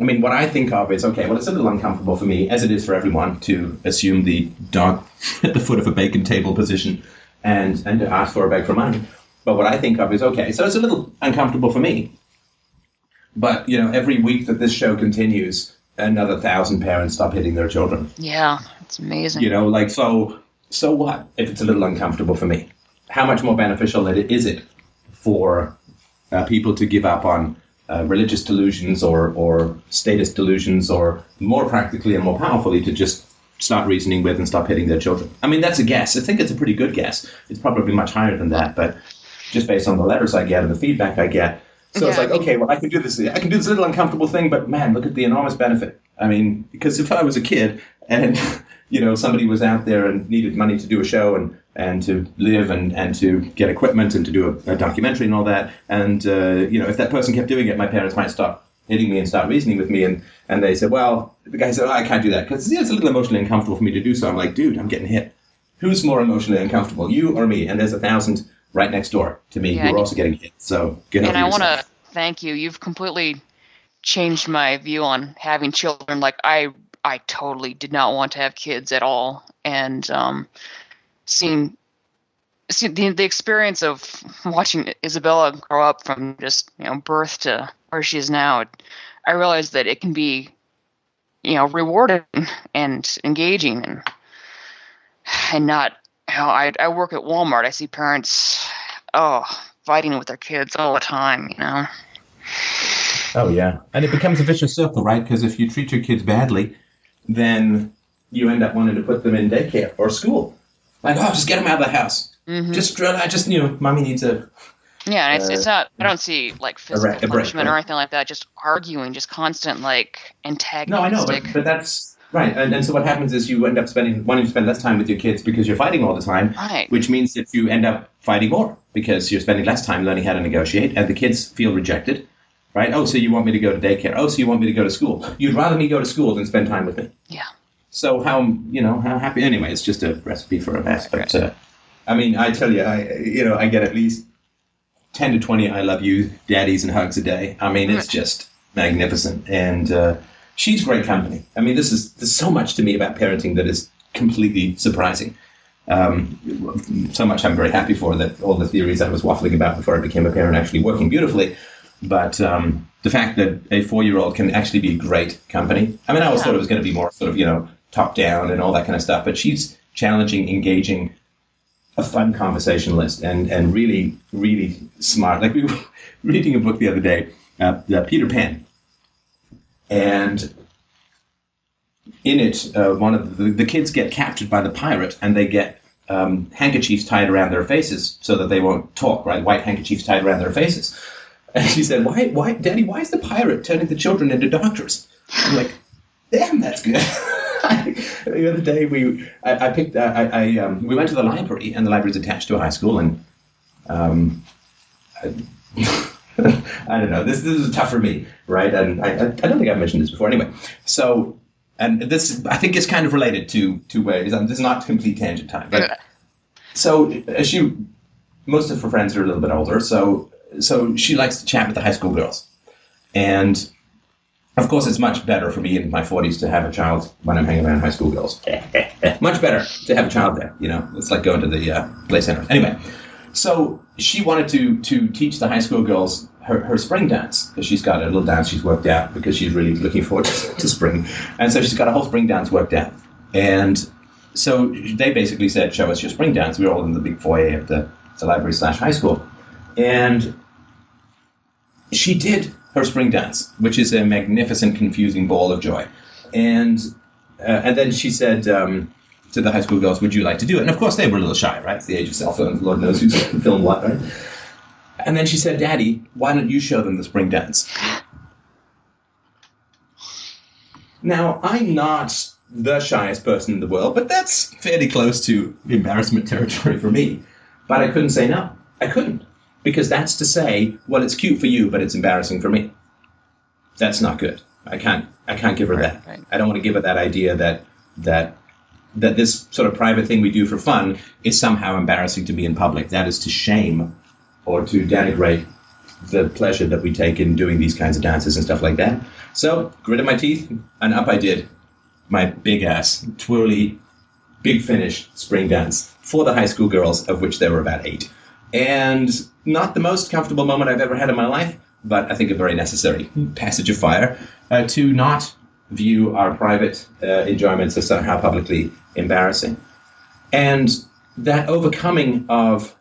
I mean, what I think of is, okay, well, it's a little uncomfortable for me, as it is for everyone, to assume the dog at the foot of a bacon table position and, and to ask for a beg for money. But what I think of is, okay, so it's a little uncomfortable for me. But, you know, every week that this show continues, another thousand parents stop hitting their children. yeah, it's amazing. You know, like so. So what if it's a little uncomfortable for me? How much more beneficial is it for uh, people to give up on uh, religious delusions or or status delusions, or more practically and more powerfully to just start reasoning with and stop hitting their children? I mean, that's a guess. I think it's a pretty good guess. It's probably much higher than that, but just based on the letters I get and the feedback I get. So it's Yeah, I like, mean- okay, well, I can do this. I can do this little uncomfortable thing, but man, look at the enormous benefit. I mean, because if I was a kid and you know somebody was out there and needed money to do a show and and to live and and to get equipment and to do a, a documentary and all that, and uh, you know if that person kept doing it, my parents might stop hitting me and start reasoning with me, and and they said, well, the guy said, oh, I can't do that because yeah, it's a little emotionally uncomfortable for me to do so. I'm like, dude, I'm getting hit. Who's more emotionally uncomfortable, you or me? And there's a thousand right next door to me Yeah, who are also getting hit. So get and I want to thank you. You've completely changed my view on having children. Like I, I totally did not want to have kids at all, and um, seeing, see the the experience of watching Isabella grow up from just you know birth to where she is now. I realized that it can be, you know, rewarding and engaging, and and not. Know, I I work at Walmart. I see parents oh, fighting with their kids all the time, you know. Oh yeah, and it becomes a vicious circle, right? Because if you treat your kids badly, then you end up wanting to put them in daycare or school. Like, oh, just get them out of the house. Mhm. Just, I just, you know, mommy needs a. Yeah, it's it's Uh, not. I don't see like physical punishment or anything like that. Just arguing, just constant like antagonistic. No, I know, but, but that's right. And, and so what happens is you end up spending wanting to spend less time with your kids because you're fighting all the time, right. which means that you end up fighting more because you're spending less time learning how to negotiate, and the kids feel rejected. Right? Oh, so you want me to go to daycare? Oh, so you want me to go to school? You'd rather me go to school than spend time with me. Yeah. So how you know how happy? Anyway, it's just a recipe for a mess. But uh, I mean, I tell you, I you know I get at least ten to twenty "I love you" daddies and hugs a day. I mean, it's just magnificent, and uh, she's great company. I mean, this is there's so much to me about parenting that is completely surprising. Um, so much I'm very happy for that all the theories I was waffling about before I became a parent actually working beautifully. But um, the fact that a four year old can actually be great company. I mean, I always Yeah. thought it was going to be more sort of, you know, top down and all that kind of stuff. But she's challenging, engaging, a fun conversationalist, and, and really, really smart. Like we were reading a book the other day, uh, uh, Peter Pan. And in it, uh, one of the, the kids get captured by the pirate, and they get um, handkerchiefs tied around their faces so that they won't talk. Right, white handkerchiefs tied around their faces. And she said, "Why, why, Daddy? Why is the pirate turning the children into doctors?" I'm like, "Damn, that's good." the other day, we I, I picked I, I um, we went to the library, and the library is attached to a high school, and um, I, I don't know. This this is tough for me, right? And I, I I don't think I've mentioned this before. Anyway, so and this I think is kind of related to to where it is. This is not complete tangent time, but so she most of her friends are a little bit older, so so she likes to chat with the high school girls, and of course it's much better for me in my forties to have a child when I'm hanging around high school girls. much better to have a child there. You know, it's like going to the uh, play center. Anyway, so she wanted to to teach the high school girls her, her spring dance because she's got a little dance she's worked out because she's really looking forward to, to spring, and so she's got a whole spring dance worked out. And so they basically said, "Show us your spring dance." We were all in the big foyer of the, the library slash high school, and she did her spring dance, which is a magnificent, confusing ball of joy. And uh, and then she said um, to the high school girls, "Would you like to do it?" And of course, they were a little shy, right? It's the age of cell phones. Lord knows who's filmed what, right? And then she said, "Daddy, why don't you show them the spring dance?" Now, I'm not the shyest person in the world, but that's fairly close to embarrassment territory for me. But I couldn't say no. I couldn't. Because that's to say, well, it's cute for you, but it's embarrassing for me. That's not good. I can't I can't give her that. I don't want to give her that idea that that that this sort of private thing we do for fun is somehow embarrassing to me in public. That is to shame or to denigrate the pleasure that we take in doing these kinds of dances and stuff like that. So, gritted my teeth, and up I did. My big ass, twirly, big finish spring dance for the high school girls, of which there were about eight. And not the most comfortable moment I've ever had in my life, but I think a very necessary passage of fire uh, to not view our private uh, enjoyments as somehow publicly embarrassing. And that overcoming of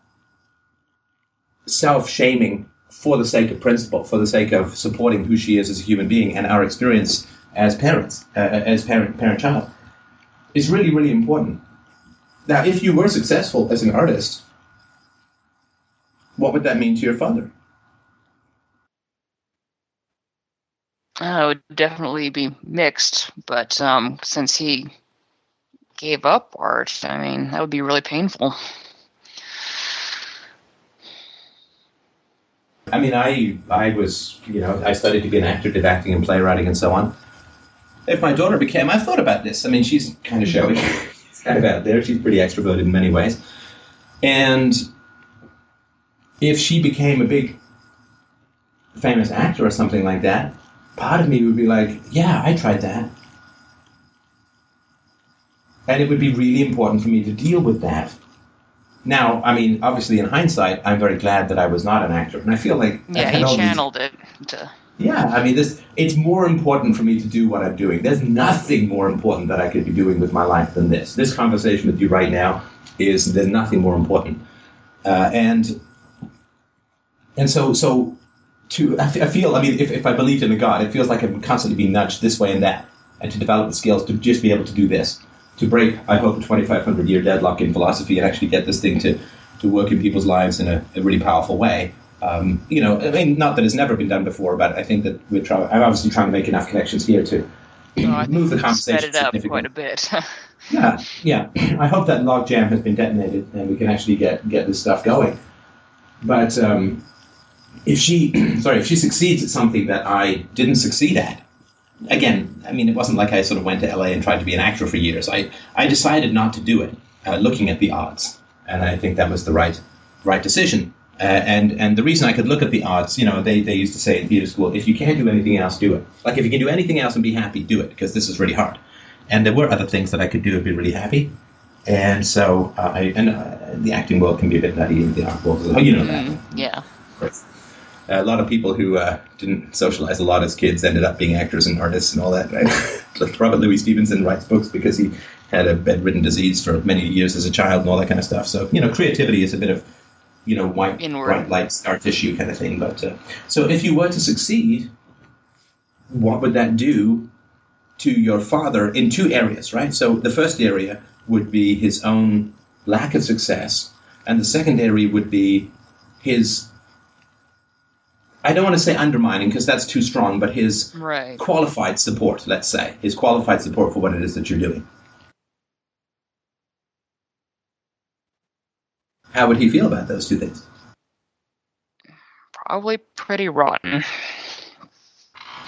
self shaming for the sake of principle, for the sake of supporting who she is as a human being and our experience as parents, uh, as parent parent child, is really really important. Now, if you were successful as an artist, what would that mean to your father? Uh, it would definitely be mixed, but um, since he gave up art, I mean, that would be really painful. I mean, I I was you know I studied to be an actor, did acting and playwriting and so on. If my daughter became, I've thought about this. I mean, she's kind of showy, she's kind of out there. She's pretty extroverted in many ways, and if she became a big famous actor or something like that, part of me would be like, yeah, I tried that. And it would be really important for me to deal with that. Now, I mean, obviously, in hindsight, I'm very glad that I was not an actor, and I feel like Yeah, he all these- channeled it to. yeah, I mean, this it's more important for me to do what I'm doing. There's nothing more important that I could be doing with my life than this. This conversation with you right now is there's nothing more important. Uh, and and so so to I, f- I feel I mean if, if I believed in a God, it feels like I'm constantly being nudged this way and that, and to develop the skills to just be able to do this, to break I hope a 2,500 year deadlock in philosophy and actually get this thing to to work in people's lives in a, a really powerful way. Um, you know, I mean, not that it's never been done before, but I think that we're trying. I'm obviously trying to make enough connections here to Oh, I move the conversation it up quite a bit. Yeah, yeah. I hope that log jam has been detonated and we can actually get get this stuff going. But um, if she, sorry, if she succeeds at something that I didn't succeed at, again, I mean, it wasn't like I sort of went to LA and tried to be an actor for years. I I decided not to do it, uh, looking at the odds, and I think that was the right right decision. Uh, and and the reason I could look at the odds, you know, they, they used to say in theater school, if you can't do anything else, do it. Like if you can do anything else and be happy, do it because this is really hard. And there were other things that I could do and be really happy. And so uh, I and uh, the acting world can be a bit nutty in the art world. well. You know that. Mm, yeah. A lot of people who uh, didn't socialize a lot as kids ended up being actors and artists and all that. Right? Robert Louis Stevenson writes books because he had a bedridden disease for many years as a child and all that kind of stuff. So you know, creativity is a bit of you know white Inward. bright light scar tissue kind of thing. But uh, so if you were to succeed, what would that do to your father in two areas? Right. So the first area would be his own lack of success, and the second area would be his I don't want to say undermining because that's too strong, but his Right. qualified support, let's say, his qualified support for what it is that you're doing. How would he feel about those two things? Probably pretty rotten.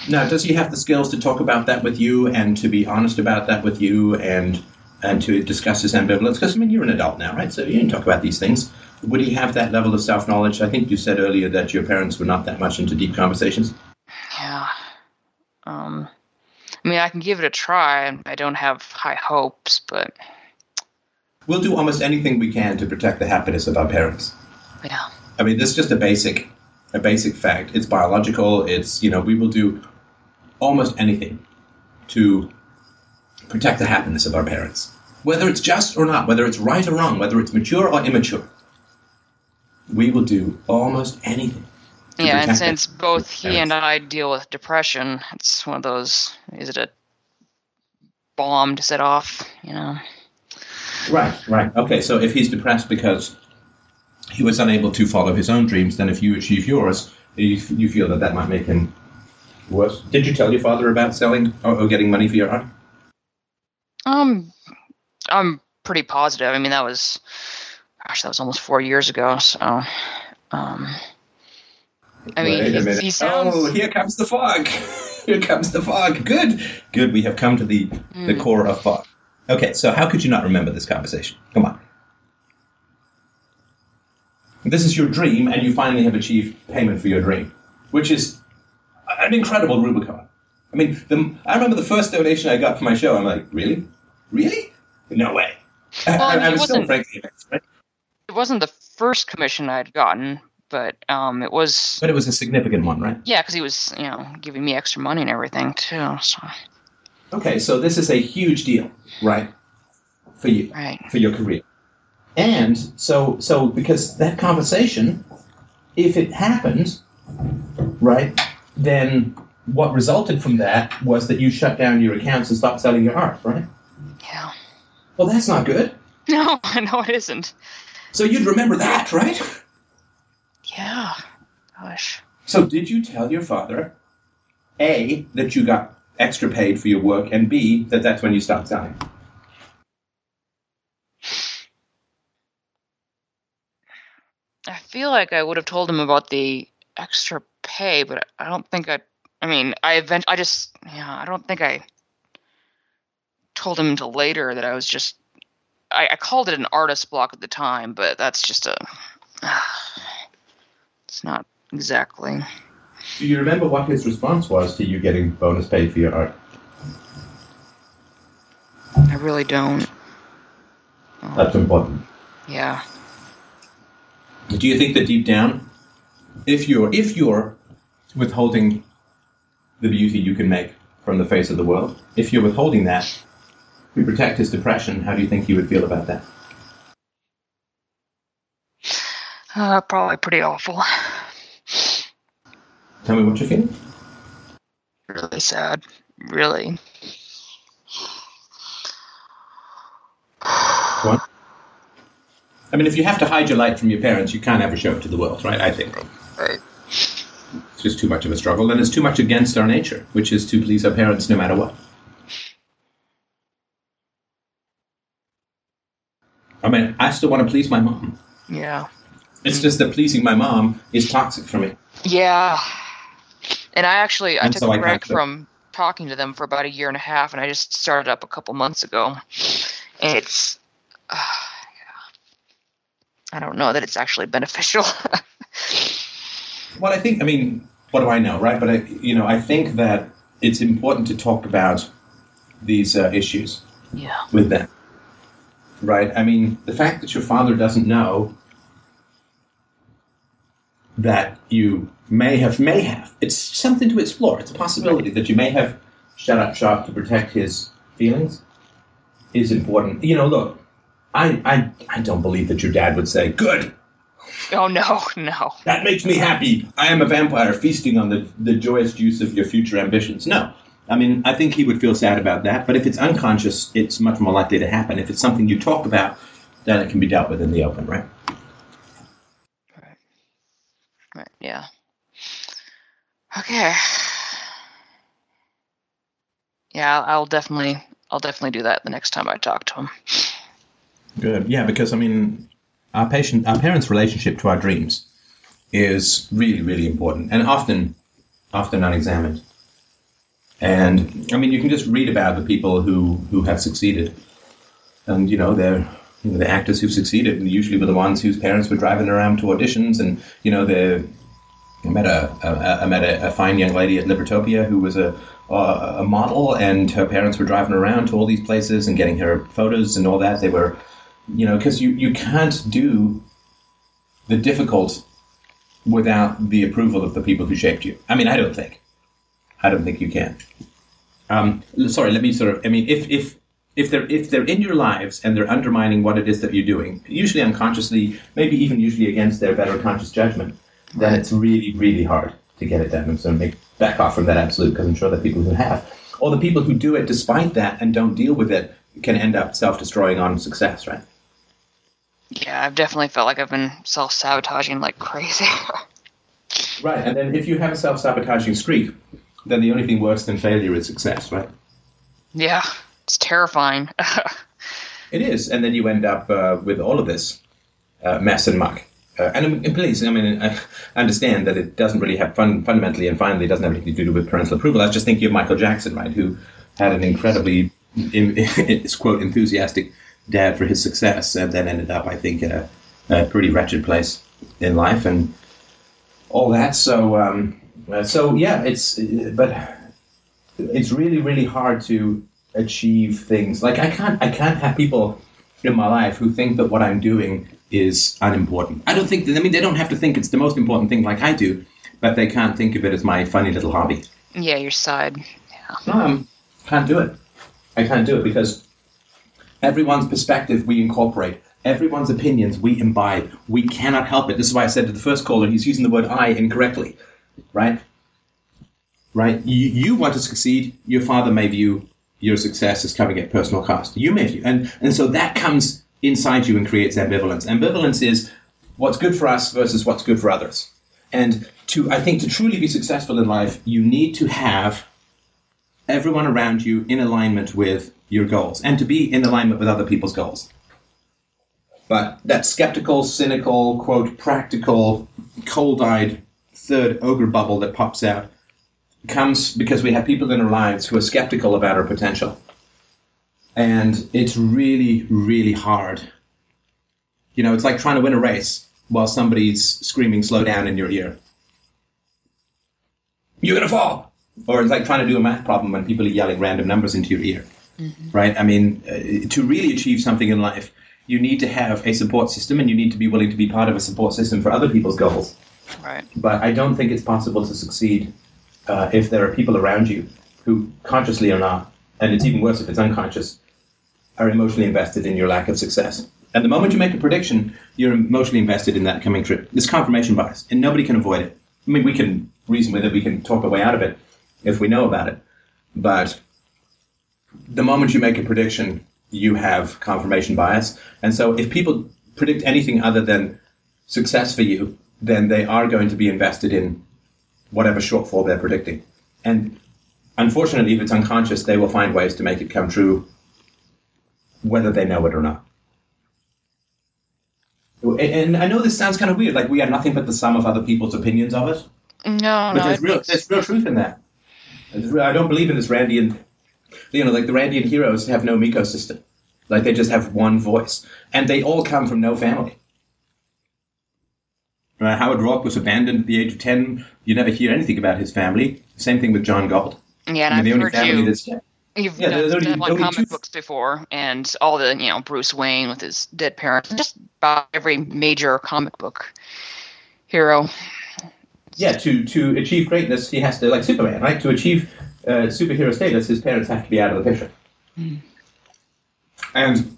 Now, does he have the skills to talk about that with you and to be honest about that with you and and to discuss his ambivalence? Because I mean, you're an adult now, right? So you can talk about these things. Would he have that level of self knowledge? I think you said earlier that your parents were not that much into deep conversations. Yeah. Um, I mean, I can give it a try. and I don't have high hopes, but We'll do almost anything we can to protect the happiness of our parents. yeah. I mean, this is just a basic, a basic fact. It's biological. It's you know we will do almost anything to protect the happiness of our parents, whether it's just or not, whether it's right or wrong, whether it's mature or immature. We will do almost anything. Yeah, and since both he and I deal with depression, it's one of those. Is it a bomb to set off? You know. Right, right. Okay, so if he's depressed because he was unable to follow his own dreams, then if you achieve yours, you, you feel that that might make him worse. Did you tell your father about selling or, or getting money for your art? Um, I'm pretty positive. I mean, that was, gosh, that was almost four years ago. So, um, I mean, he, he sounds. Oh, here comes the fog. here comes the fog. Good, good. We have come to the the Hmm. core of fog. Okay, so how could you not remember this conversation? Come on. This is your dream, and you finally have achieved payment for your dream, which is an incredible Rubicon. I mean, the, I remember the first donation I got for my show. I'm like, really, really? No way. Well, I I, mean, I was still frankly amazed, right? It wasn't the first commission I'd gotten, but um, it was. But it was a significant one, right? Yeah, because he was, you know, giving me extra money and everything too. So, Okay, so this is a huge deal, right? For you. right. for your career. And so, so because that conversation, if it happened, right, then what resulted from that was that you shut down your accounts and stopped selling your art, right? Yeah. Well, that's not good. No, no, it isn't. So you'd remember that, right? Yeah. Gosh. So did you tell your father, A, that you got extra paid for your work, and B, that that's when you stopped selling? I feel like I would have told him about the extra pay, but I don't think I. I mean, I event. I just, yeah, I don't think I told him until later that I was just. I, I called it an artist block at the time, but that's just a. it's not exactly. Do you remember what his response was to you getting bonus paid for your art? I really don't. That's important. Yeah. Do you think that deep down, if you're if you're withholding the beauty you can make from the face of the world, if you're withholding that to protect his depression, how do you think he would feel about that? Uh, probably pretty awful. Tell me what you're feeling. Really sad. Really. What? I mean, if you have to hide your light from your parents, you can't ever show it to the world, right? I think Right. it's just too much of a struggle, and it's too much against our nature, which is to please our parents no matter what. Mean, I still want to please my mom. Yeah. It's just that pleasing my mom is toxic for me. Yeah. And I actually I And took so a break can't do it. from talking to them for about a year and a half, and I just started up a couple months ago. And it's, uh, yeah. I don't know that it's actually beneficial. Well, I think, I mean, what do I know, right? But I, you know, I think that it's important to talk about these uh, issues yeah. with them, right? I mean, the fact that your father doesn't know that you may have, may have, it's something to explore. It's a possibility that you may have shut up shop to protect his feelings is important. You know, look, I, I, I don't believe that your dad would say, good, Oh no, no. that makes me happy. I am a vampire feasting on the, the joyous juice of your future ambitions. No. I mean, I think he would feel sad about that, but if it's unconscious, it's much more likely to happen. If it's something you talk about, then it can be dealt with in the open, right? Right. Yeah. Okay. Yeah, I'll, I'll definitely, I'll definitely do that the next time I talk to him. Good. Yeah, because I mean, our patient, our parents' relationship to our dreams is really, really important, and often, often unexamined. And I mean, you can just read about the people who who have succeeded, and you know they're you know, the actors who've succeeded, usually were the ones whose parents were driving around to auditions, and you know the. I met a, a I met a, a fine young lady at Libertopia who was a a a model, and her parents were driving around to all these places and getting her photos and all that. They were, you know, because you you can't do the difficult without the approval of the people who shaped you. I mean, I don't think. I don't think you can. Um, sorry, let me sort of. I mean, if if if they're if they're in your lives and they're undermining what it is that you're doing, usually unconsciously, maybe even usually against their better conscious judgment, then it's really really hard to get it done. And so make back off from that absolute because I'm sure that people who have, or the people who do it despite that and don't deal with it, can end up self-destroying on success, right? Yeah, I've definitely felt like I've been self sabotaging like crazy. Right, and then if you have a self-sabotaging streak, then the only thing worse than failure is success, right? yeah, it's terrifying. It is, and then you end up uh, with all of this uh, mess and muck. Uh, and, and please, I mean, I understand that it doesn't really have fun, fundamentally and finally, it doesn't have anything to do with parental approval. I was just thinking of Michael Jackson, right, who had an incredibly, in, it's quote, enthusiastic dad for his success, and then ended up, I think, in a, a pretty wretched place in life and all that. So, um, so yeah, it's, but it's really, really hard to achieve things. Like I can't I can't have people in my life who think that what I'm doing is unimportant. I don't think that, I mean they don't have to think it's the most important thing like I do, but they can't think of it as my funny little hobby. yeah, your side. Yeah. Um, can't do it. I can't do it because everyone's perspective we incorporate, everyone's opinions we imbibe. We cannot help it. This is why I said to the first caller, he's using the word I incorrectly, right? Right? You, you want to succeed. Your father may view your success as coming at personal cost. You may view, and and so that comes inside you and creates ambivalence. Ambivalence is what's good for us versus what's good for others. And to I think to truly be successful in life, you need to have everyone around you in alignment with your goals and to be in alignment with other people's goals. But that skeptical, cynical, quote, practical, cold eyed third ogre bubble that pops out comes because we have people in our lives who are skeptical about our potential. And it's really, really hard. You know, it's like trying to win a race while somebody's screaming, slow down in your ear. You're going to fall. Or it's like trying to do a math problem when people are yelling random numbers into your ear. Right? I mean, uh, to really achieve something in life, you need to have a support system and you need to be willing to be part of a support system for other people's goals. Right. But I don't think it's possible to succeed uh, if there are people around you who, consciously or not, and it's even worse if it's unconscious, are emotionally invested in your lack of success. And the moment you make a prediction, you're emotionally invested in that coming trip. It's confirmation bias, and nobody can avoid it. I mean, we can reason with it. We can talk our way out of it if we know about it. But the moment you make a prediction, you have confirmation bias. And so if people predict anything other than success for you, then they are going to be invested in whatever shortfall they're predicting. And unfortunately, if it's unconscious, they will find ways to make it come true, whether they know it or not. And I know this sounds kind of weird, like we are nothing but the sum of other people's opinions of it. No, But no. there's real, makes- there's real truth in that. I don't believe in this Randian, you know, like the Randian heroes have no Miko system. Like they just have one voice. And they all come from no family. Right, Howard Roark was abandoned at the age of 10. You never hear anything about his family. Same thing with John Galt. yeah, and I mean, the I've only heard family you. that's. You've Yeah, done, there's only- done like comic two- books before, and all the you know Bruce Wayne with his dead parents, just about every major comic book hero. Yeah, to, to achieve greatness, he has to, like Superman, right? To achieve uh, superhero status, his parents have to be out of the picture. And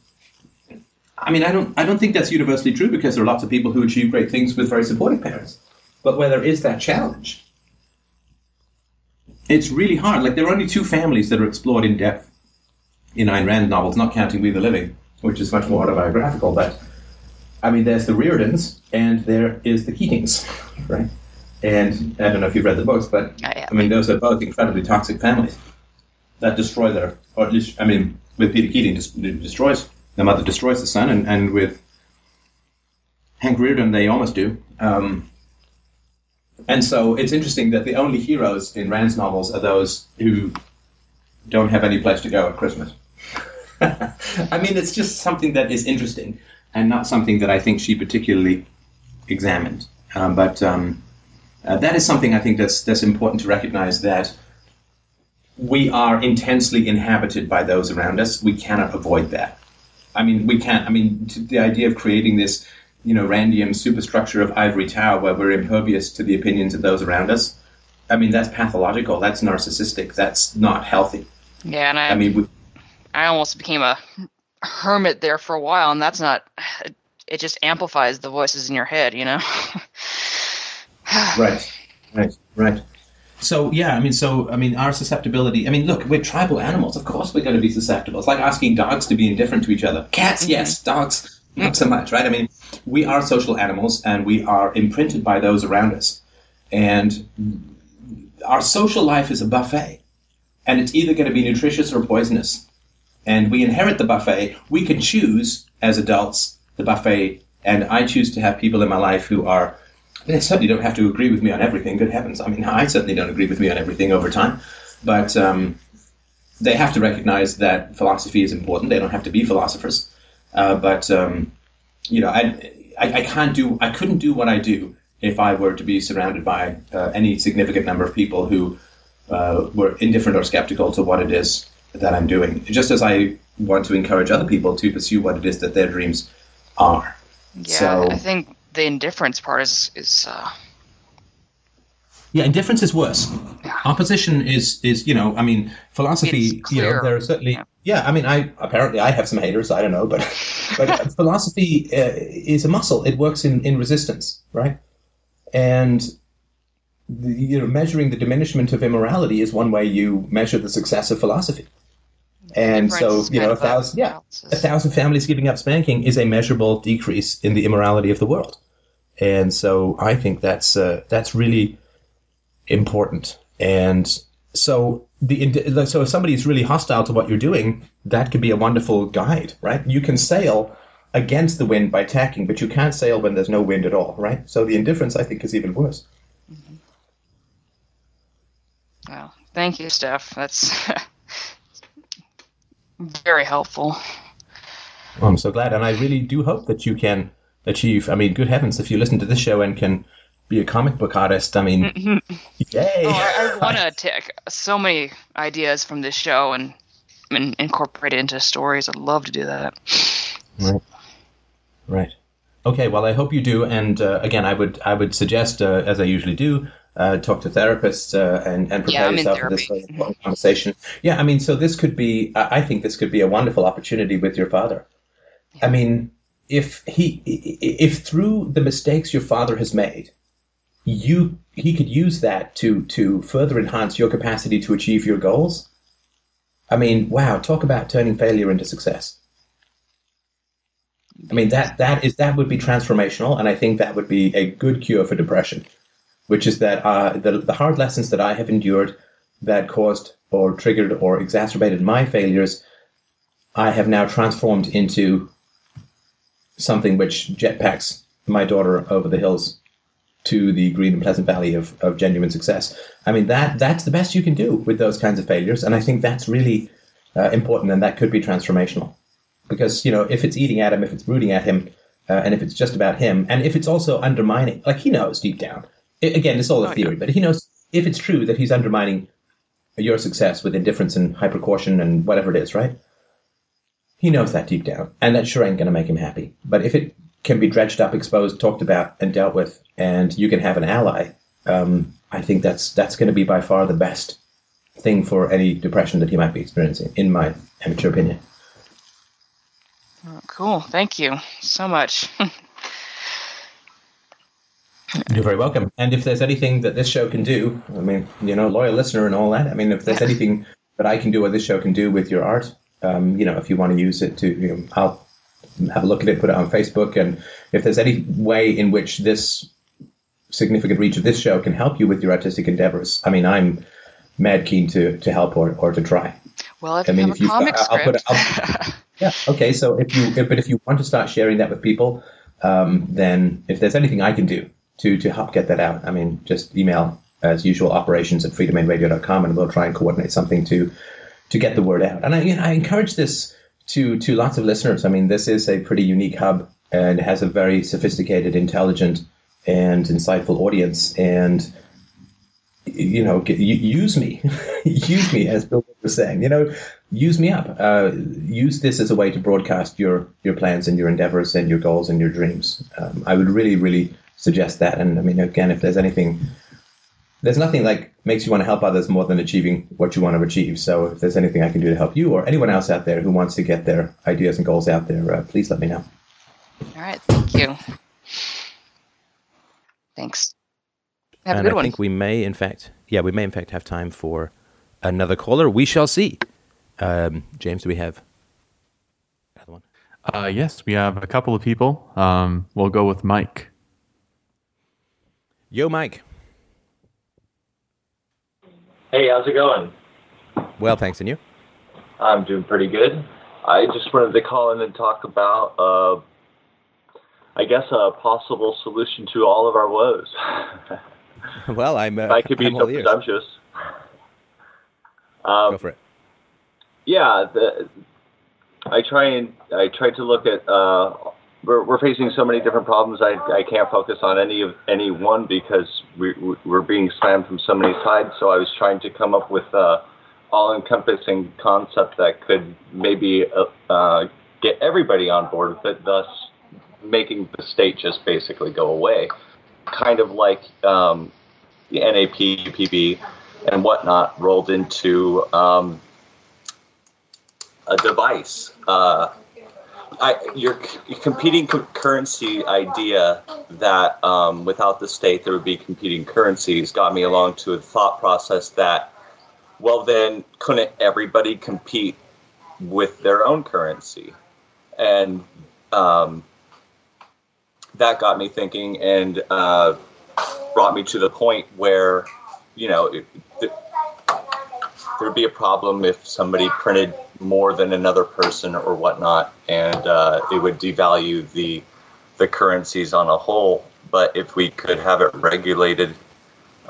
I mean, I don't, I don't think that's universally true because there are lots of people who achieve great things with very supportive parents. But where there is that challenge, it's really hard. Like there are only two families that are explored in depth in Ayn Rand novels, not counting We the Living, which is much more autobiographical. But I mean, there's the Reardens and there is the Keatings, right? And I don't know if you've read the books, but oh, I have. I mean, those are both incredibly toxic families that destroy their, or at least, I mean, with Peter Keating, just destroys the mother destroys the son, and, and with Hank Rearden, they almost do. Um, and so it's interesting that the only heroes in Rand's novels are those who don't have any place to go at Christmas. I mean, it's just something that is interesting and not something that I think she particularly examined. Um, but um, uh, that is something I think that's that's important to recognize that we are intensely inhabited by those around us. We cannot avoid that. I mean, we can't. I mean, t- the idea of creating this, you know, Randian superstructure of ivory tower where we're impervious to the opinions of those around us. I mean, that's pathological. That's narcissistic. That's not healthy. Yeah, and I, I mean, we, I almost became a hermit there for a while, and that's not. It, it just amplifies the voices in your head, you know. right, right, right. So yeah, I mean, so I mean, our susceptibility. I mean, look, we're tribal animals. Of course, we're going to be susceptible. It's like asking dogs to be indifferent to each other. Cats, mm-hmm. yes. Dogs, not so much, right? I mean, we are social animals, and we are imprinted by those around us, and our social life is a buffet, and it's either going to be nutritious or poisonous. And we inherit the buffet. We can choose as adults the buffet, and I choose to have people in my life who are they certainly don't have to agree with me on everything. Good heavens! I mean, I certainly don't agree with me on everything over time, but um, they have to recognize that philosophy is important. They don't have to be philosophers, uh, but um, you know, I, I I can't do I couldn't do what I do if I were to be surrounded by uh, any significant number of people who uh, were indifferent or skeptical to what it is that I'm doing. Just as I want to encourage other people to pursue what it is that their dreams are. yeah, So- I think the indifference part is is uh, Yeah, indifference is worse. Yeah. Opposition is is you know, I mean, philosophy. You know, there are certainly. Yeah. Yeah. I mean, I apparently I have some haters. I don't know, but but philosophy uh, is a muscle. It works in in resistance, right? And the, you know, measuring the diminishment of immorality is one way you measure the success of philosophy. And so, you know, a thousand, yeah, a thousand families giving up spanking is a measurable decrease in the immorality of the world. And so, I think that's uh, that's really important. And so, the so if somebody is really hostile to what you're doing, that could be a wonderful guide, right? You can sail against the wind by tacking, but you can't sail when there's no wind at all, right? So the indifference, I think, is even worse. Well, thank you, Steph. That's very helpful. Oh, I'm so glad, and I really do hope that you can achieve. I mean, good heavens, if you listen to this show and can be a comic book artist, I mean, yay! Oh, I, I want to take so many ideas from this show and, and incorporate it into stories. I'd love to do that. Right. Right. Okay. Well, I hope you do. And uh, again, I would I would suggest, uh, as I usually do, uh, talk to therapists uh, and and prepare Yeah, yourself for this conversation. Yeah. I mean, so this could be. I I think this could be a wonderful opportunity with your father. I mean, if he, if through the mistakes your father has made, you he could use that to to further enhance your capacity to achieve your goals. I mean, wow, talk about turning failure into success. I mean that that is that would be transformational, and I think that would be a good cure for depression, which is that uh, the the hard lessons that I have endured that caused or triggered or exacerbated my failures, I have now transformed into something which jetpacks my daughter over the hills to the green and pleasant valley of, of genuine success. I mean that that's the best you can do with those kinds of failures, and I think that's really uh, important, and that could be transformational because you know if it's eating at him, if it's rooting at him, uh, and if it's just about him, and if it's also undermining, like he knows deep down. It, again, it's all a theory, but he knows if it's true that he's undermining your success with indifference and hypercaution and whatever it is, right? He knows that deep down, and that sure ain't going to make him happy. But if it can be dredged up, exposed, talked about, and dealt with, and you can have an ally, um, I think that's that's going to be by far the best thing for any depression that he might be experiencing, in my amateur opinion. Oh, cool. Thank you so much. You're very welcome. And if there's anything that this show can do, I mean, you know, loyal listener and all that. I mean, if there's anything that I can do or this show can do with your art, um, you know, if you want to use it to, you know, I'll have a look at it, put it on Facebook, and if there's any way in which this significant reach of this show can help you with your artistic endeavors, I mean, I'm mad keen to to help or, or to try. Well, if I you mean, have if a you've comic got- I'll put I'll- Yeah. Okay. So if you, if, but if you want to start sharing that with people, um, then if there's anything I can do to to help get that out, I mean, just email as usual operations at freedomainradio.com and we'll try and coordinate something to to get the word out. And I, you know, I encourage this to to lots of listeners. I mean, this is a pretty unique hub and has a very sophisticated, intelligent, and insightful audience. And you know, get, use me, use me, as Bill was saying. You know, use me up. Uh, use this as a way to broadcast your your plans and your endeavors and your goals and your dreams. Um, I would really, really suggest that. And I mean, again, if there's anything, there's nothing like makes you want to help others more than achieving what you want to achieve. So if there's anything I can do to help you or anyone else out there who wants to get their ideas and goals out there, uh, please let me know. all right. Thank you. Thanks. Have and a good one. I one. think we may, in fact, yeah, we may in fact have time for another caller. We shall see. Um, James, do we have another one? Uh, yes, we have a couple of people. Um, we'll go with Mike. Yo, Mike. Hey, how's it going? Well, thanks, and you? I'm doing pretty good. I just wanted to call in and talk about, uh, I guess, a possible solution to all of our woes. Well, I'm. Uh, I could be I'm so presumptuous. Go Um, for it. yeah, the, I try and I try to look at. Uh, we're, we're facing so many different problems. I, I can't focus on any of any one because we, we're being slammed from so many sides. So I was trying to come up with a all-encompassing concept that could maybe uh, uh, get everybody on board with it, thus making the state just basically go away. Kind of like um, the NAP, PB, and whatnot rolled into um, a device. Uh, I, your, competing cu- currency idea that um, without the state there would be competing currencies got me along to a thought process that, well, then couldn't everybody compete with their own currency? And um, that got me thinking and uh, brought me to the point where, you know, there'd be a problem if somebody printed more than another person or whatnot, and uh, it would devalue the the currencies on a whole. But if we could have it regulated,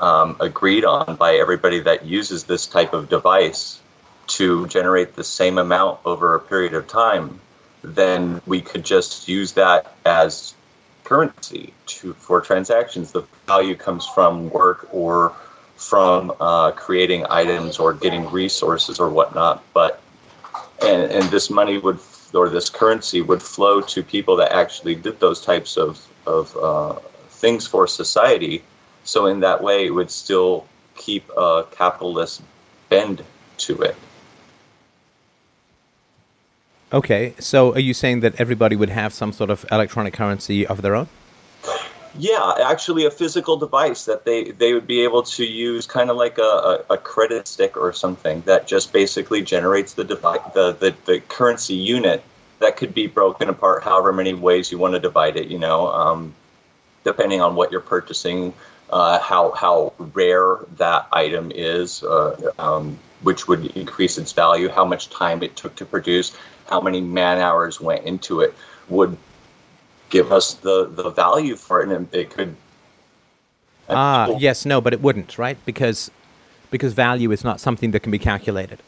um, agreed on by everybody that uses this type of device to generate the same amount over a period of time, then we could just use that as currency to for transactions. The value comes from work or from uh, creating items or getting resources or whatnot. But and, and this money would or this currency would flow to people that actually did those types of of uh, things for society. So in that way, it would still keep a capitalist bend to it. Okay, so are you saying that everybody would have some sort of electronic currency of their own? Yeah, actually, a physical device that they, they would be able to use, kind of like a, a, a credit stick or something that just basically generates the, device, the, the the currency unit that could be broken apart however many ways you want to divide it. You know, um, depending on what you're purchasing, uh, how how rare that item is, uh, um, which would increase its value, how much time it took to produce, how many man hours went into it, would give us the the value for it, and it could. Ah, yes, no, but it wouldn't, right? Because because value is not something that can be calculated.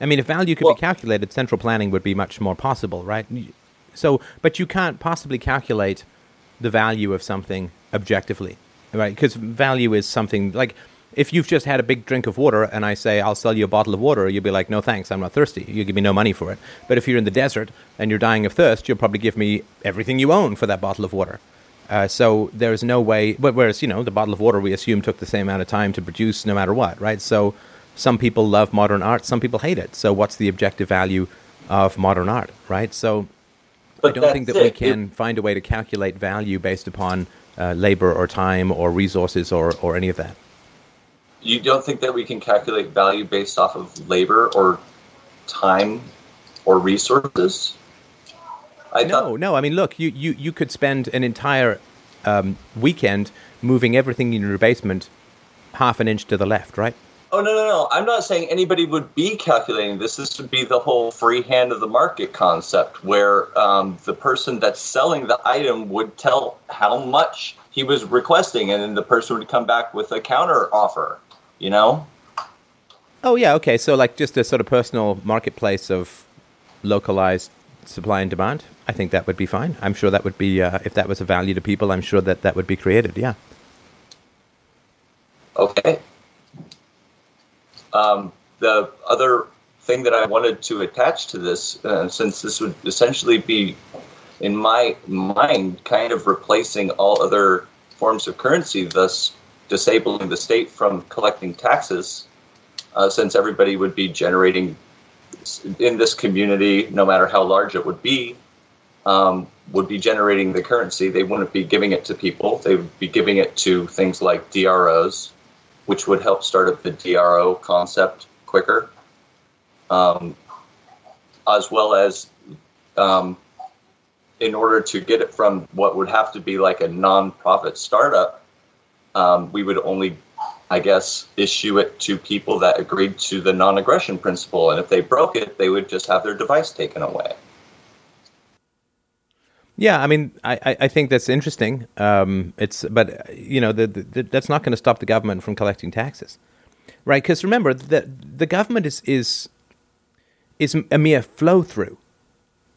I mean, if value could Well- be calculated, central planning would be much more possible, right? So, but you can't possibly calculate the value of something objectively, right? Because value is something like if you've just had a big drink of water and I say I'll sell you a bottle of water, you'll be like, no thanks, I'm not thirsty. You give me no money for it. But if you're in the desert and you're dying of thirst, you'll probably give me everything you own for that bottle of water. Uh, so there's no way. But whereas you know the bottle of water we assume took the same amount of time to produce, no matter what, right? So some people love modern art, some people hate it. So what's the objective value of modern art, right? So I don't think that that's we it. can find a way to calculate value based upon uh, labor or time or resources or, or any of that. You don't think that we can calculate value based off of labor or time or resources? I No, thought, no. I mean, look, you, you, you could spend an entire um, weekend moving everything in your basement half an inch to the left, right? oh no, no, no! I'm not saying anybody would be calculating this. This would be the whole free hand of the market concept, where um, the person that's selling the item would tell how much he was requesting, and then the person would come back with a counter offer. You know? Oh, yeah, okay. So, like, just a sort of personal marketplace of localized supply and demand. I think that would be fine. I'm sure that would be, uh, if that was a value to people, I'm sure that that would be created, yeah. Okay. Um, the other thing that I wanted to attach to this, uh, since this would essentially be, in my mind, kind of replacing all other forms of currency, thus disabling the state from collecting taxes, uh, since everybody would be generating in this community, no matter how large it would be, um, would be generating the currency. They wouldn't be giving it to people. They would be giving it to things like DROs, which would help start up the DRO concept quicker, um, as well as um, in order to get it from what would have to be like a non-profit startup, um, we would only, I guess, issue it to people that agreed to the non-aggression principle, and if they broke it, they would just have their device taken away. Yeah, I mean, I, I- think that's interesting. Um, it's, but you know, the, the, that's not going to stop the government from collecting taxes, right? Because remember the government is is is a mere flow through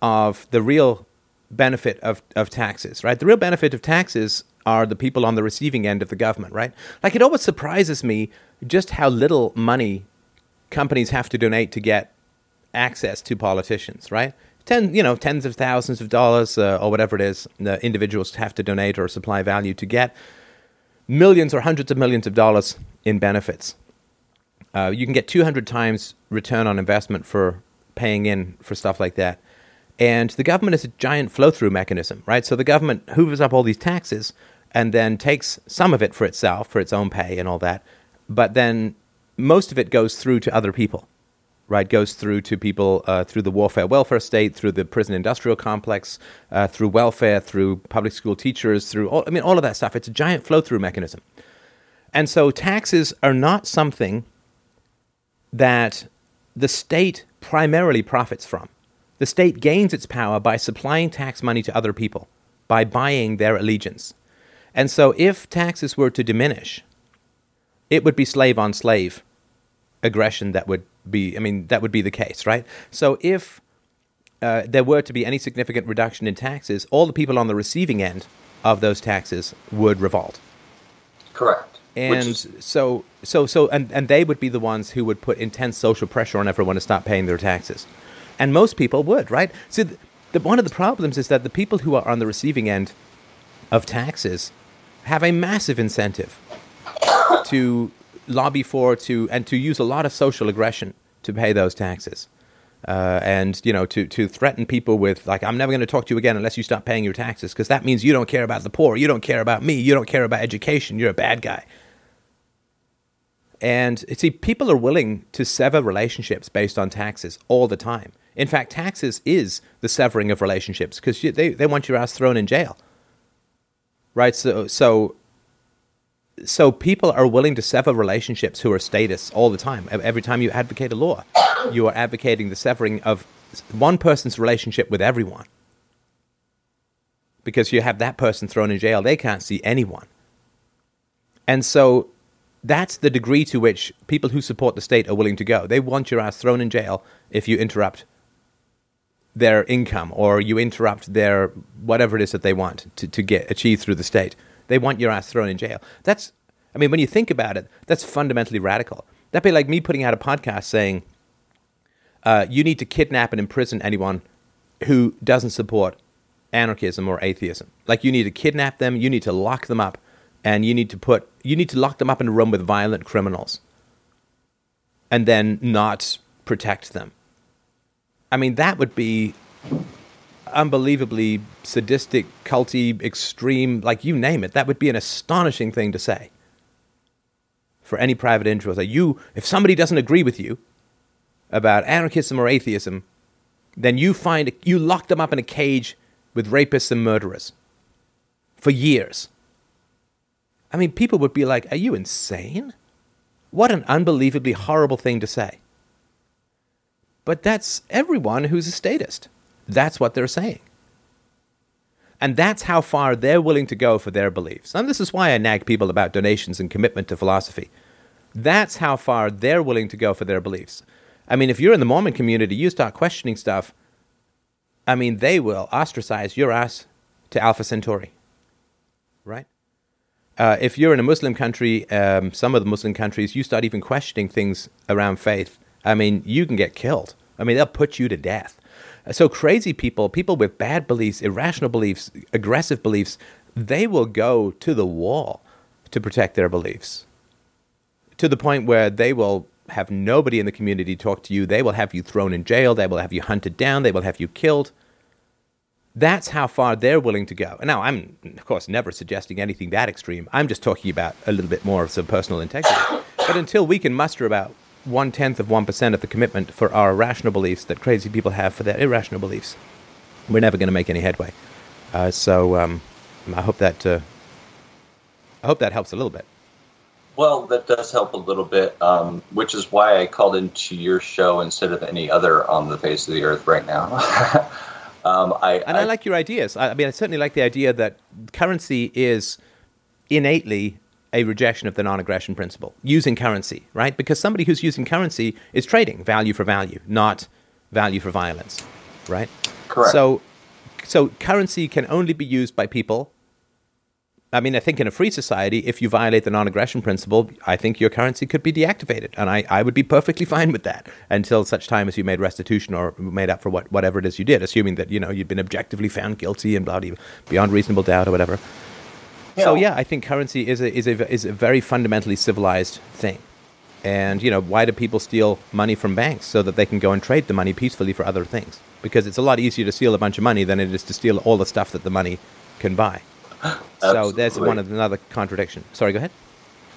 of the real benefit of, of taxes, right? The real benefit of taxes are the people on the receiving end of the government, right? Like it always surprises me just how little money companies have to donate to get access to politicians, right? Ten, you know, tens of thousands of dollars uh, or whatever it is, the individuals have to donate or supply value to get millions or hundreds of millions of dollars in benefits. Uh, you can get 200 times return on investment for paying in for stuff like that. And the government is a giant flow through mechanism, right? So the government hoovers up all these taxes and then takes some of it for itself, for its own pay and all that. But then most of it goes through to other people, right? Goes through to people uh, through the warfare welfare state, through the prison industrial complex, uh, through welfare, through public school teachers, through all, I mean, all of that stuff. It's a giant flow through mechanism. And so taxes are not something that the state primarily profits from. The state gains its power by supplying tax money to other people, by buying their allegiance. And so if taxes were to diminish, it would be slave on slave aggression that would be, I mean, that would be the case, right? So if uh, there were to be any significant reduction in taxes, all the people on the receiving end of those taxes would revolt Correct. And is- so so so and, and they would be the ones who would put intense social pressure on everyone to stop paying their taxes and most people would right so the, the, one of the problems is that the people who are on the receiving end of taxes have a massive incentive to lobby for to and to use a lot of social aggression to pay those taxes uh, and you know to to threaten people with like I'm never going to talk to you again unless you stop paying your taxes because that means you don't care about the poor, you don't care about me, you don't care about education, you're a bad guy. And see, people are willing to sever relationships based on taxes all the time. In fact, taxes is the severing of relationships because they, they want your ass thrown in jail. Right? So, so, so people are willing to sever relationships who are status all the time. Every time you advocate a law, you are advocating the severing of one person's relationship with everyone. Because you have that person thrown in jail, they can't see anyone. And so that's the degree to which people who support the state are willing to go. They want your ass thrown in jail if you interrupt their income or you interrupt their whatever it is that they want to, to get achieved through the state. They want your ass thrown in jail. That's, I mean, when you think about it, that's fundamentally radical. That'd be like me putting out a podcast saying, uh, you need to kidnap and imprison anyone who doesn't support anarchism or atheism. Like you need to kidnap them, you need to lock them up, and you need to put you need to lock them up in a room with violent criminals and then not protect them. I mean, that would be unbelievably sadistic, culty, extreme, like you name it. That would be an astonishing thing to say for any private interest. Like you, if somebody doesn't agree with you about anarchism or atheism, then you find you lock them up in a cage with rapists and murderers for years. I mean, people would be like, Are you insane? What an unbelievably horrible thing to say. But that's everyone who's a statist. That's what they're saying. And that's how far they're willing to go for their beliefs. And this is why I nag people about donations and commitment to philosophy. That's how far they're willing to go for their beliefs. I mean, if you're in the Mormon community, you start questioning stuff, I mean, they will ostracize your ass to Alpha Centauri. Right? uh, if you're in a Muslim country, um, some of the Muslim countries, you start even questioning things around faith. I mean, you can get killed. I mean, they'll put you to death. So crazy people, people with bad beliefs, irrational beliefs, aggressive beliefs, they will go to the wall to protect their beliefs. To the point where they will have nobody in the community talk to you. They will have you thrown in jail. They will have you hunted down. They will have you killed. That's how far they're willing to go. And now, I'm, of course, never suggesting anything that extreme. I'm just talking about a little bit more of some personal integrity. But until we can muster about one tenth of 1% of the commitment for our rational beliefs that crazy people have for their irrational beliefs, we're never going to make any headway. Uh, so um, I hope that uh, I hope that helps a little bit. Well, that does help a little bit, um, which is why I called into your show instead of any other on the face of the earth right now. Um, I, and I, I, like your ideas. I, I mean, I certainly like the idea that currency is innately a rejection of the non-aggression principle. Using currency, right? Because somebody who's using currency is trading value for value, not value for violence, right? Correct. So, so currency can only be used by people I mean, I think in a free society, if you violate the non aggression principle, I think your currency could be deactivated. And I, I would be perfectly fine with that until such time as you made restitution or made up for what, whatever it is you did, assuming that, you know, you'd been objectively found guilty and blah, blah, beyond reasonable doubt or whatever. So, yeah, I think currency is a, is, a, is a very fundamentally civilized thing. And, you know, why do people steal money from banks? So that they can go and trade the money peacefully for other things. Because it's a lot easier to steal a bunch of money than it is to steal all the stuff that the money can buy so there's one another contradiction. Sorry, go ahead.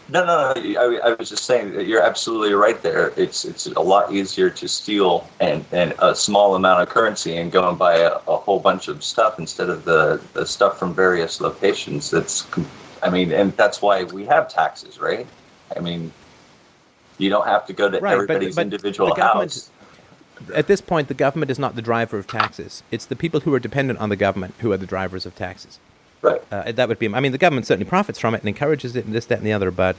No, no, no. I, I, was just saying that you're absolutely right there. It's it's a lot easier to steal and, and a small amount of currency and go and buy a, a whole bunch of stuff instead of the, the stuff from various locations. That's, I mean, and that's why we have taxes, right? I mean, you don't have to go to right, everybody's but, but individual house. At this point, the government is not the driver of taxes. It's the people who are dependent on the government who are the drivers of taxes. Right. Uh, that would be. I mean, the government certainly profits from it and encourages it, and this, that, and the other. But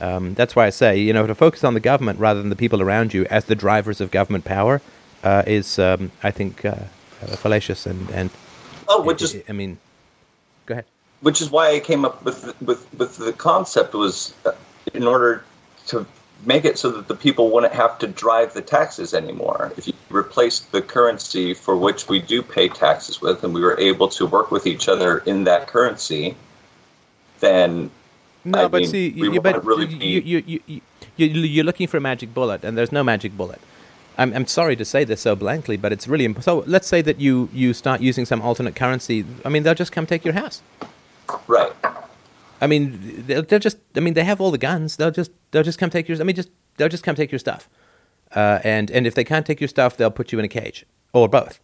um, that's why I say, you know, to focus on the government rather than the people around you as the drivers of government power uh, is, um, I think, uh, uh fallacious and and. Oh, which is. I mean, go ahead. Which is why I came up with with with the concept was uh, in order to make it so that the people wouldn't have to drive the taxes anymore. If you replaced the currency for which we do pay taxes with, and we were able to work with each other in that currency, then no, I but mean, see, you, but really you, you, you, you, you're looking for a magic bullet, and there's no magic bullet. I'm, I'm sorry to say this so blankly, but it's really imp- so. Let's say that you you start using some alternate currency. I mean, they'll just come take your house. Right. I mean, they'll, they'll just. I mean, they have all the guns. They'll just. They'll just come take your. I mean, just. They'll just come take your stuff. Uh, and and if they can't take your stuff, they'll put you in a cage or both.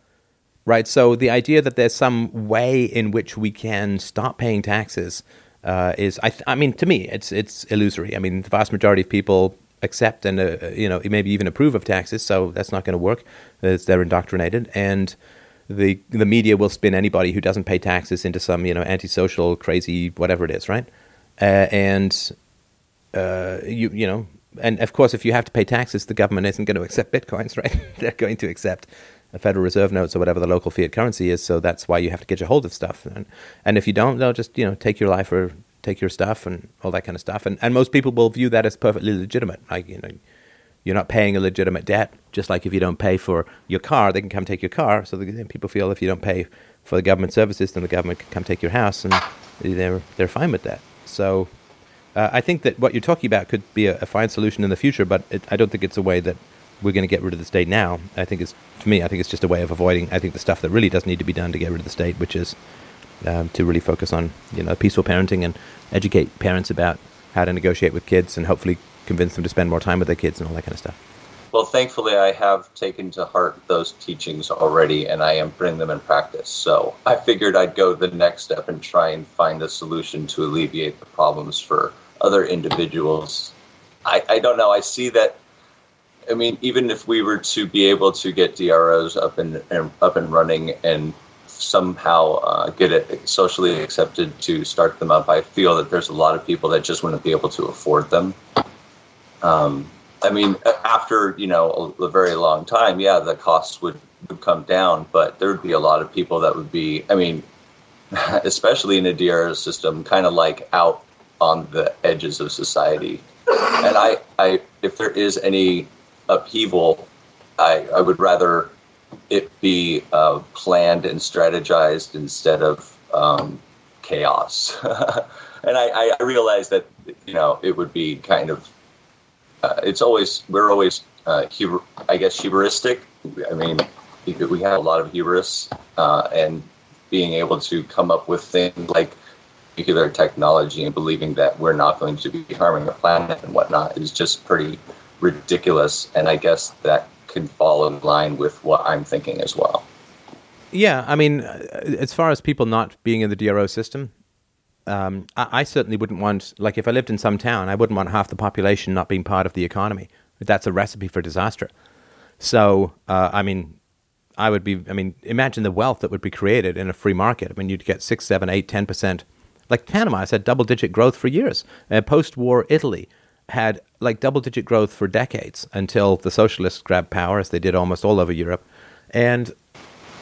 Right. So the idea that there's some way in which we can stop paying taxes uh, is, I. Th- I mean, to me, it's it's illusory. I mean, the vast majority of people accept and uh, you know maybe even approve of taxes, so that's not going to work. As they're indoctrinated and the the media will spin anybody who doesn't pay taxes into some you know antisocial, crazy, whatever it is, right? Uh, and uh, you you know, and of course, if you have to pay taxes, the government isn't going to accept bitcoins, right? They're going to accept Federal Reserve notes or whatever the local fiat currency is. So that's why you have to get your hold of stuff. And, and if you don't, they'll just you know take your life or take your stuff and all that kind of stuff. And and most people will view that as perfectly legitimate. Like you know, you're not paying a legitimate debt. Just like if you don't pay for your car, they can come take your car. So the, people feel if you don't pay for the government services, then the government can come take your house, and they're they're fine with that. So uh, I think that what you're talking about could be a, a fine solution in the future, but it, I don't think it's a way that we're going to get rid of the state now. I think it's to me, I think it's just a way of avoiding. I think the stuff that really does need to be done to get rid of the state, which is um, to really focus on you know peaceful parenting and educate parents about how to negotiate with kids and hopefully convince them to spend more time with their kids and all that kind of stuff. Well, thankfully, I have taken to heart those teachings already, and I am putting them in practice. So I figured I'd go the next step and try and find a solution to alleviate the problems for other individuals. I, I don't know. I see that. I mean, even if we were to be able to get DROs up and, and up and running and somehow uh, get it socially accepted to start them up, I feel that there's a lot of people that just wouldn't be able to afford them. Um, I mean, after you know a, a, very long time, yeah, the costs would, would come down, but there would be a lot of people that would be. I mean, especially in a DRO system, kind of like out on the edges of society. And I, I, if there is any upheaval, I, I would rather it be uh, planned and strategized instead of um, chaos. and I, I realize that you know it would be kind of uh, it's always we're always uh, I guess hubristic. I mean, we have a lot of hubris uh, and being able to come up with things like nuclear technology and believing that we're not going to be harming the planet and whatnot is just pretty ridiculous. And I guess that can fall in line with what I'm thinking as well. Yeah, I mean, uh, as far as people not being in the DRO system, um, I, I, certainly wouldn't want, like, if I lived in some town, I wouldn't want half the population not being part of the economy. That's a recipe for disaster. So, uh, I mean, I would be, I mean, imagine the wealth that would be created in a free market. I mean, you'd get six, seven, eight, ten percent. Like Panama has had double digit growth for years. Uh, Post war Italy had like double digit growth for decades until the socialists grabbed power, as they did almost all over Europe. And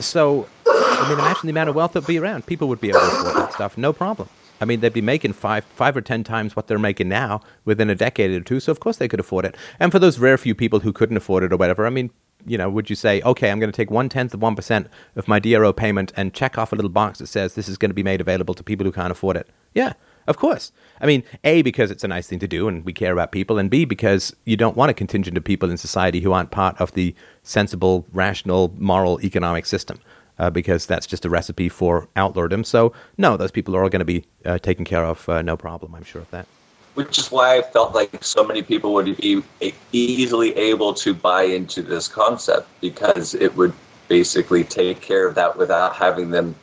so, I mean, imagine the amount of wealth that would be around. People would be able to afford that stuff, no problem. I mean, they'd be making five, five or ten times what they're making now within a decade or two. So of course they could afford it. And for those rare few people who couldn't afford it or whatever, I mean, you know, would you say, okay, I'm going to take one tenth of one percent of my DRO payment and check off a little box that says this is going to be made available to people who can't afford it? Yeah, of course. I mean, A, because it's a nice thing to do and we care about people, and B, because you don't want a contingent of people in society who aren't part of the sensible, rational, moral, economic system uh, because that's just a recipe for outlordom. So, no, those people are all going to be uh, taken care of, uh, no problem. I'm sure of that. Which is why I felt like so many people would be easily able to buy into this concept because it would basically take care of that without having them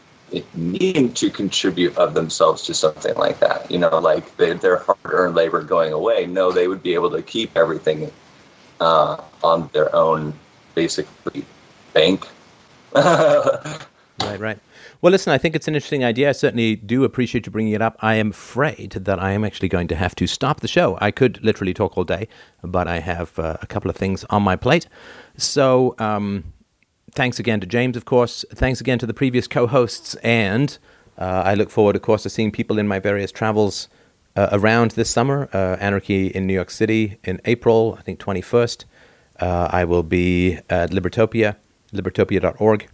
needing to contribute of themselves to something like that. You know, like they, their hard-earned labor going away. No, they would be able to keep everything uh, on their own, basically bank right, right. Well, listen, I think it's an interesting idea. I certainly do appreciate you bringing it up. I am afraid that I am actually going to have to stop the show. I could literally talk all day, but I have uh, a couple of things on my plate. So, um, thanks again to James, of course. Thanks again to the previous co hosts. And uh, I look forward, of course, to seeing people in my various travels uh, around this summer. Uh, Anarchy in New York City in April, I think 21st. Uh, I will be at Libertopia libertopia.org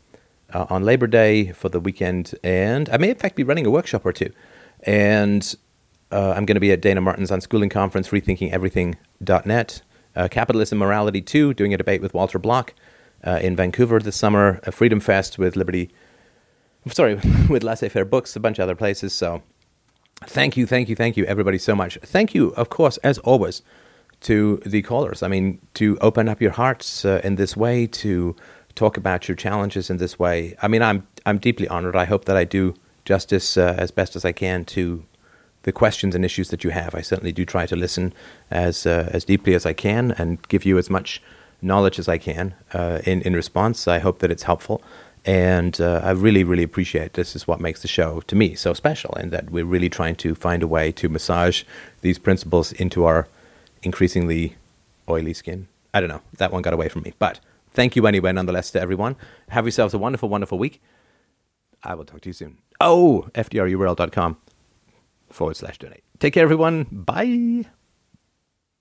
uh, on Labor Day for the weekend, and I may in fact be running a workshop or two. And uh, I'm going to be at Dayna Martin's unschooling conference, rethinkingeverything.net, Uh, Capitalism Morality 2, doing a debate with Walter Block uh, in Vancouver this summer. A Freedom Fest with Liberty, sorry, with Laissez Faire Books, a bunch of other places. So thank you, thank you, thank you, everybody, so much. Thank you, of course, as always, to the callers. I mean, to open up your hearts uh, in this way, to talk about your challenges in this way. I mean, I'm I'm deeply honored. I hope that I do justice uh, as best as I can to the questions and issues that you have. I certainly do try to listen as uh, as deeply as I can and give you as much knowledge as I can uh, in in response. I hope that it's helpful, and uh, I really really appreciate this. Is what makes the show to me so special, and that we're really trying to find a way to massage these principles into our increasingly oily skin. I don't know. That one got away from me, but thank you anyway, nonetheless, to everyone. Have yourselves a wonderful, wonderful week. I will talk to you soon. Oh, fdrurl.com forward slash donate. Take care, everyone. Bye.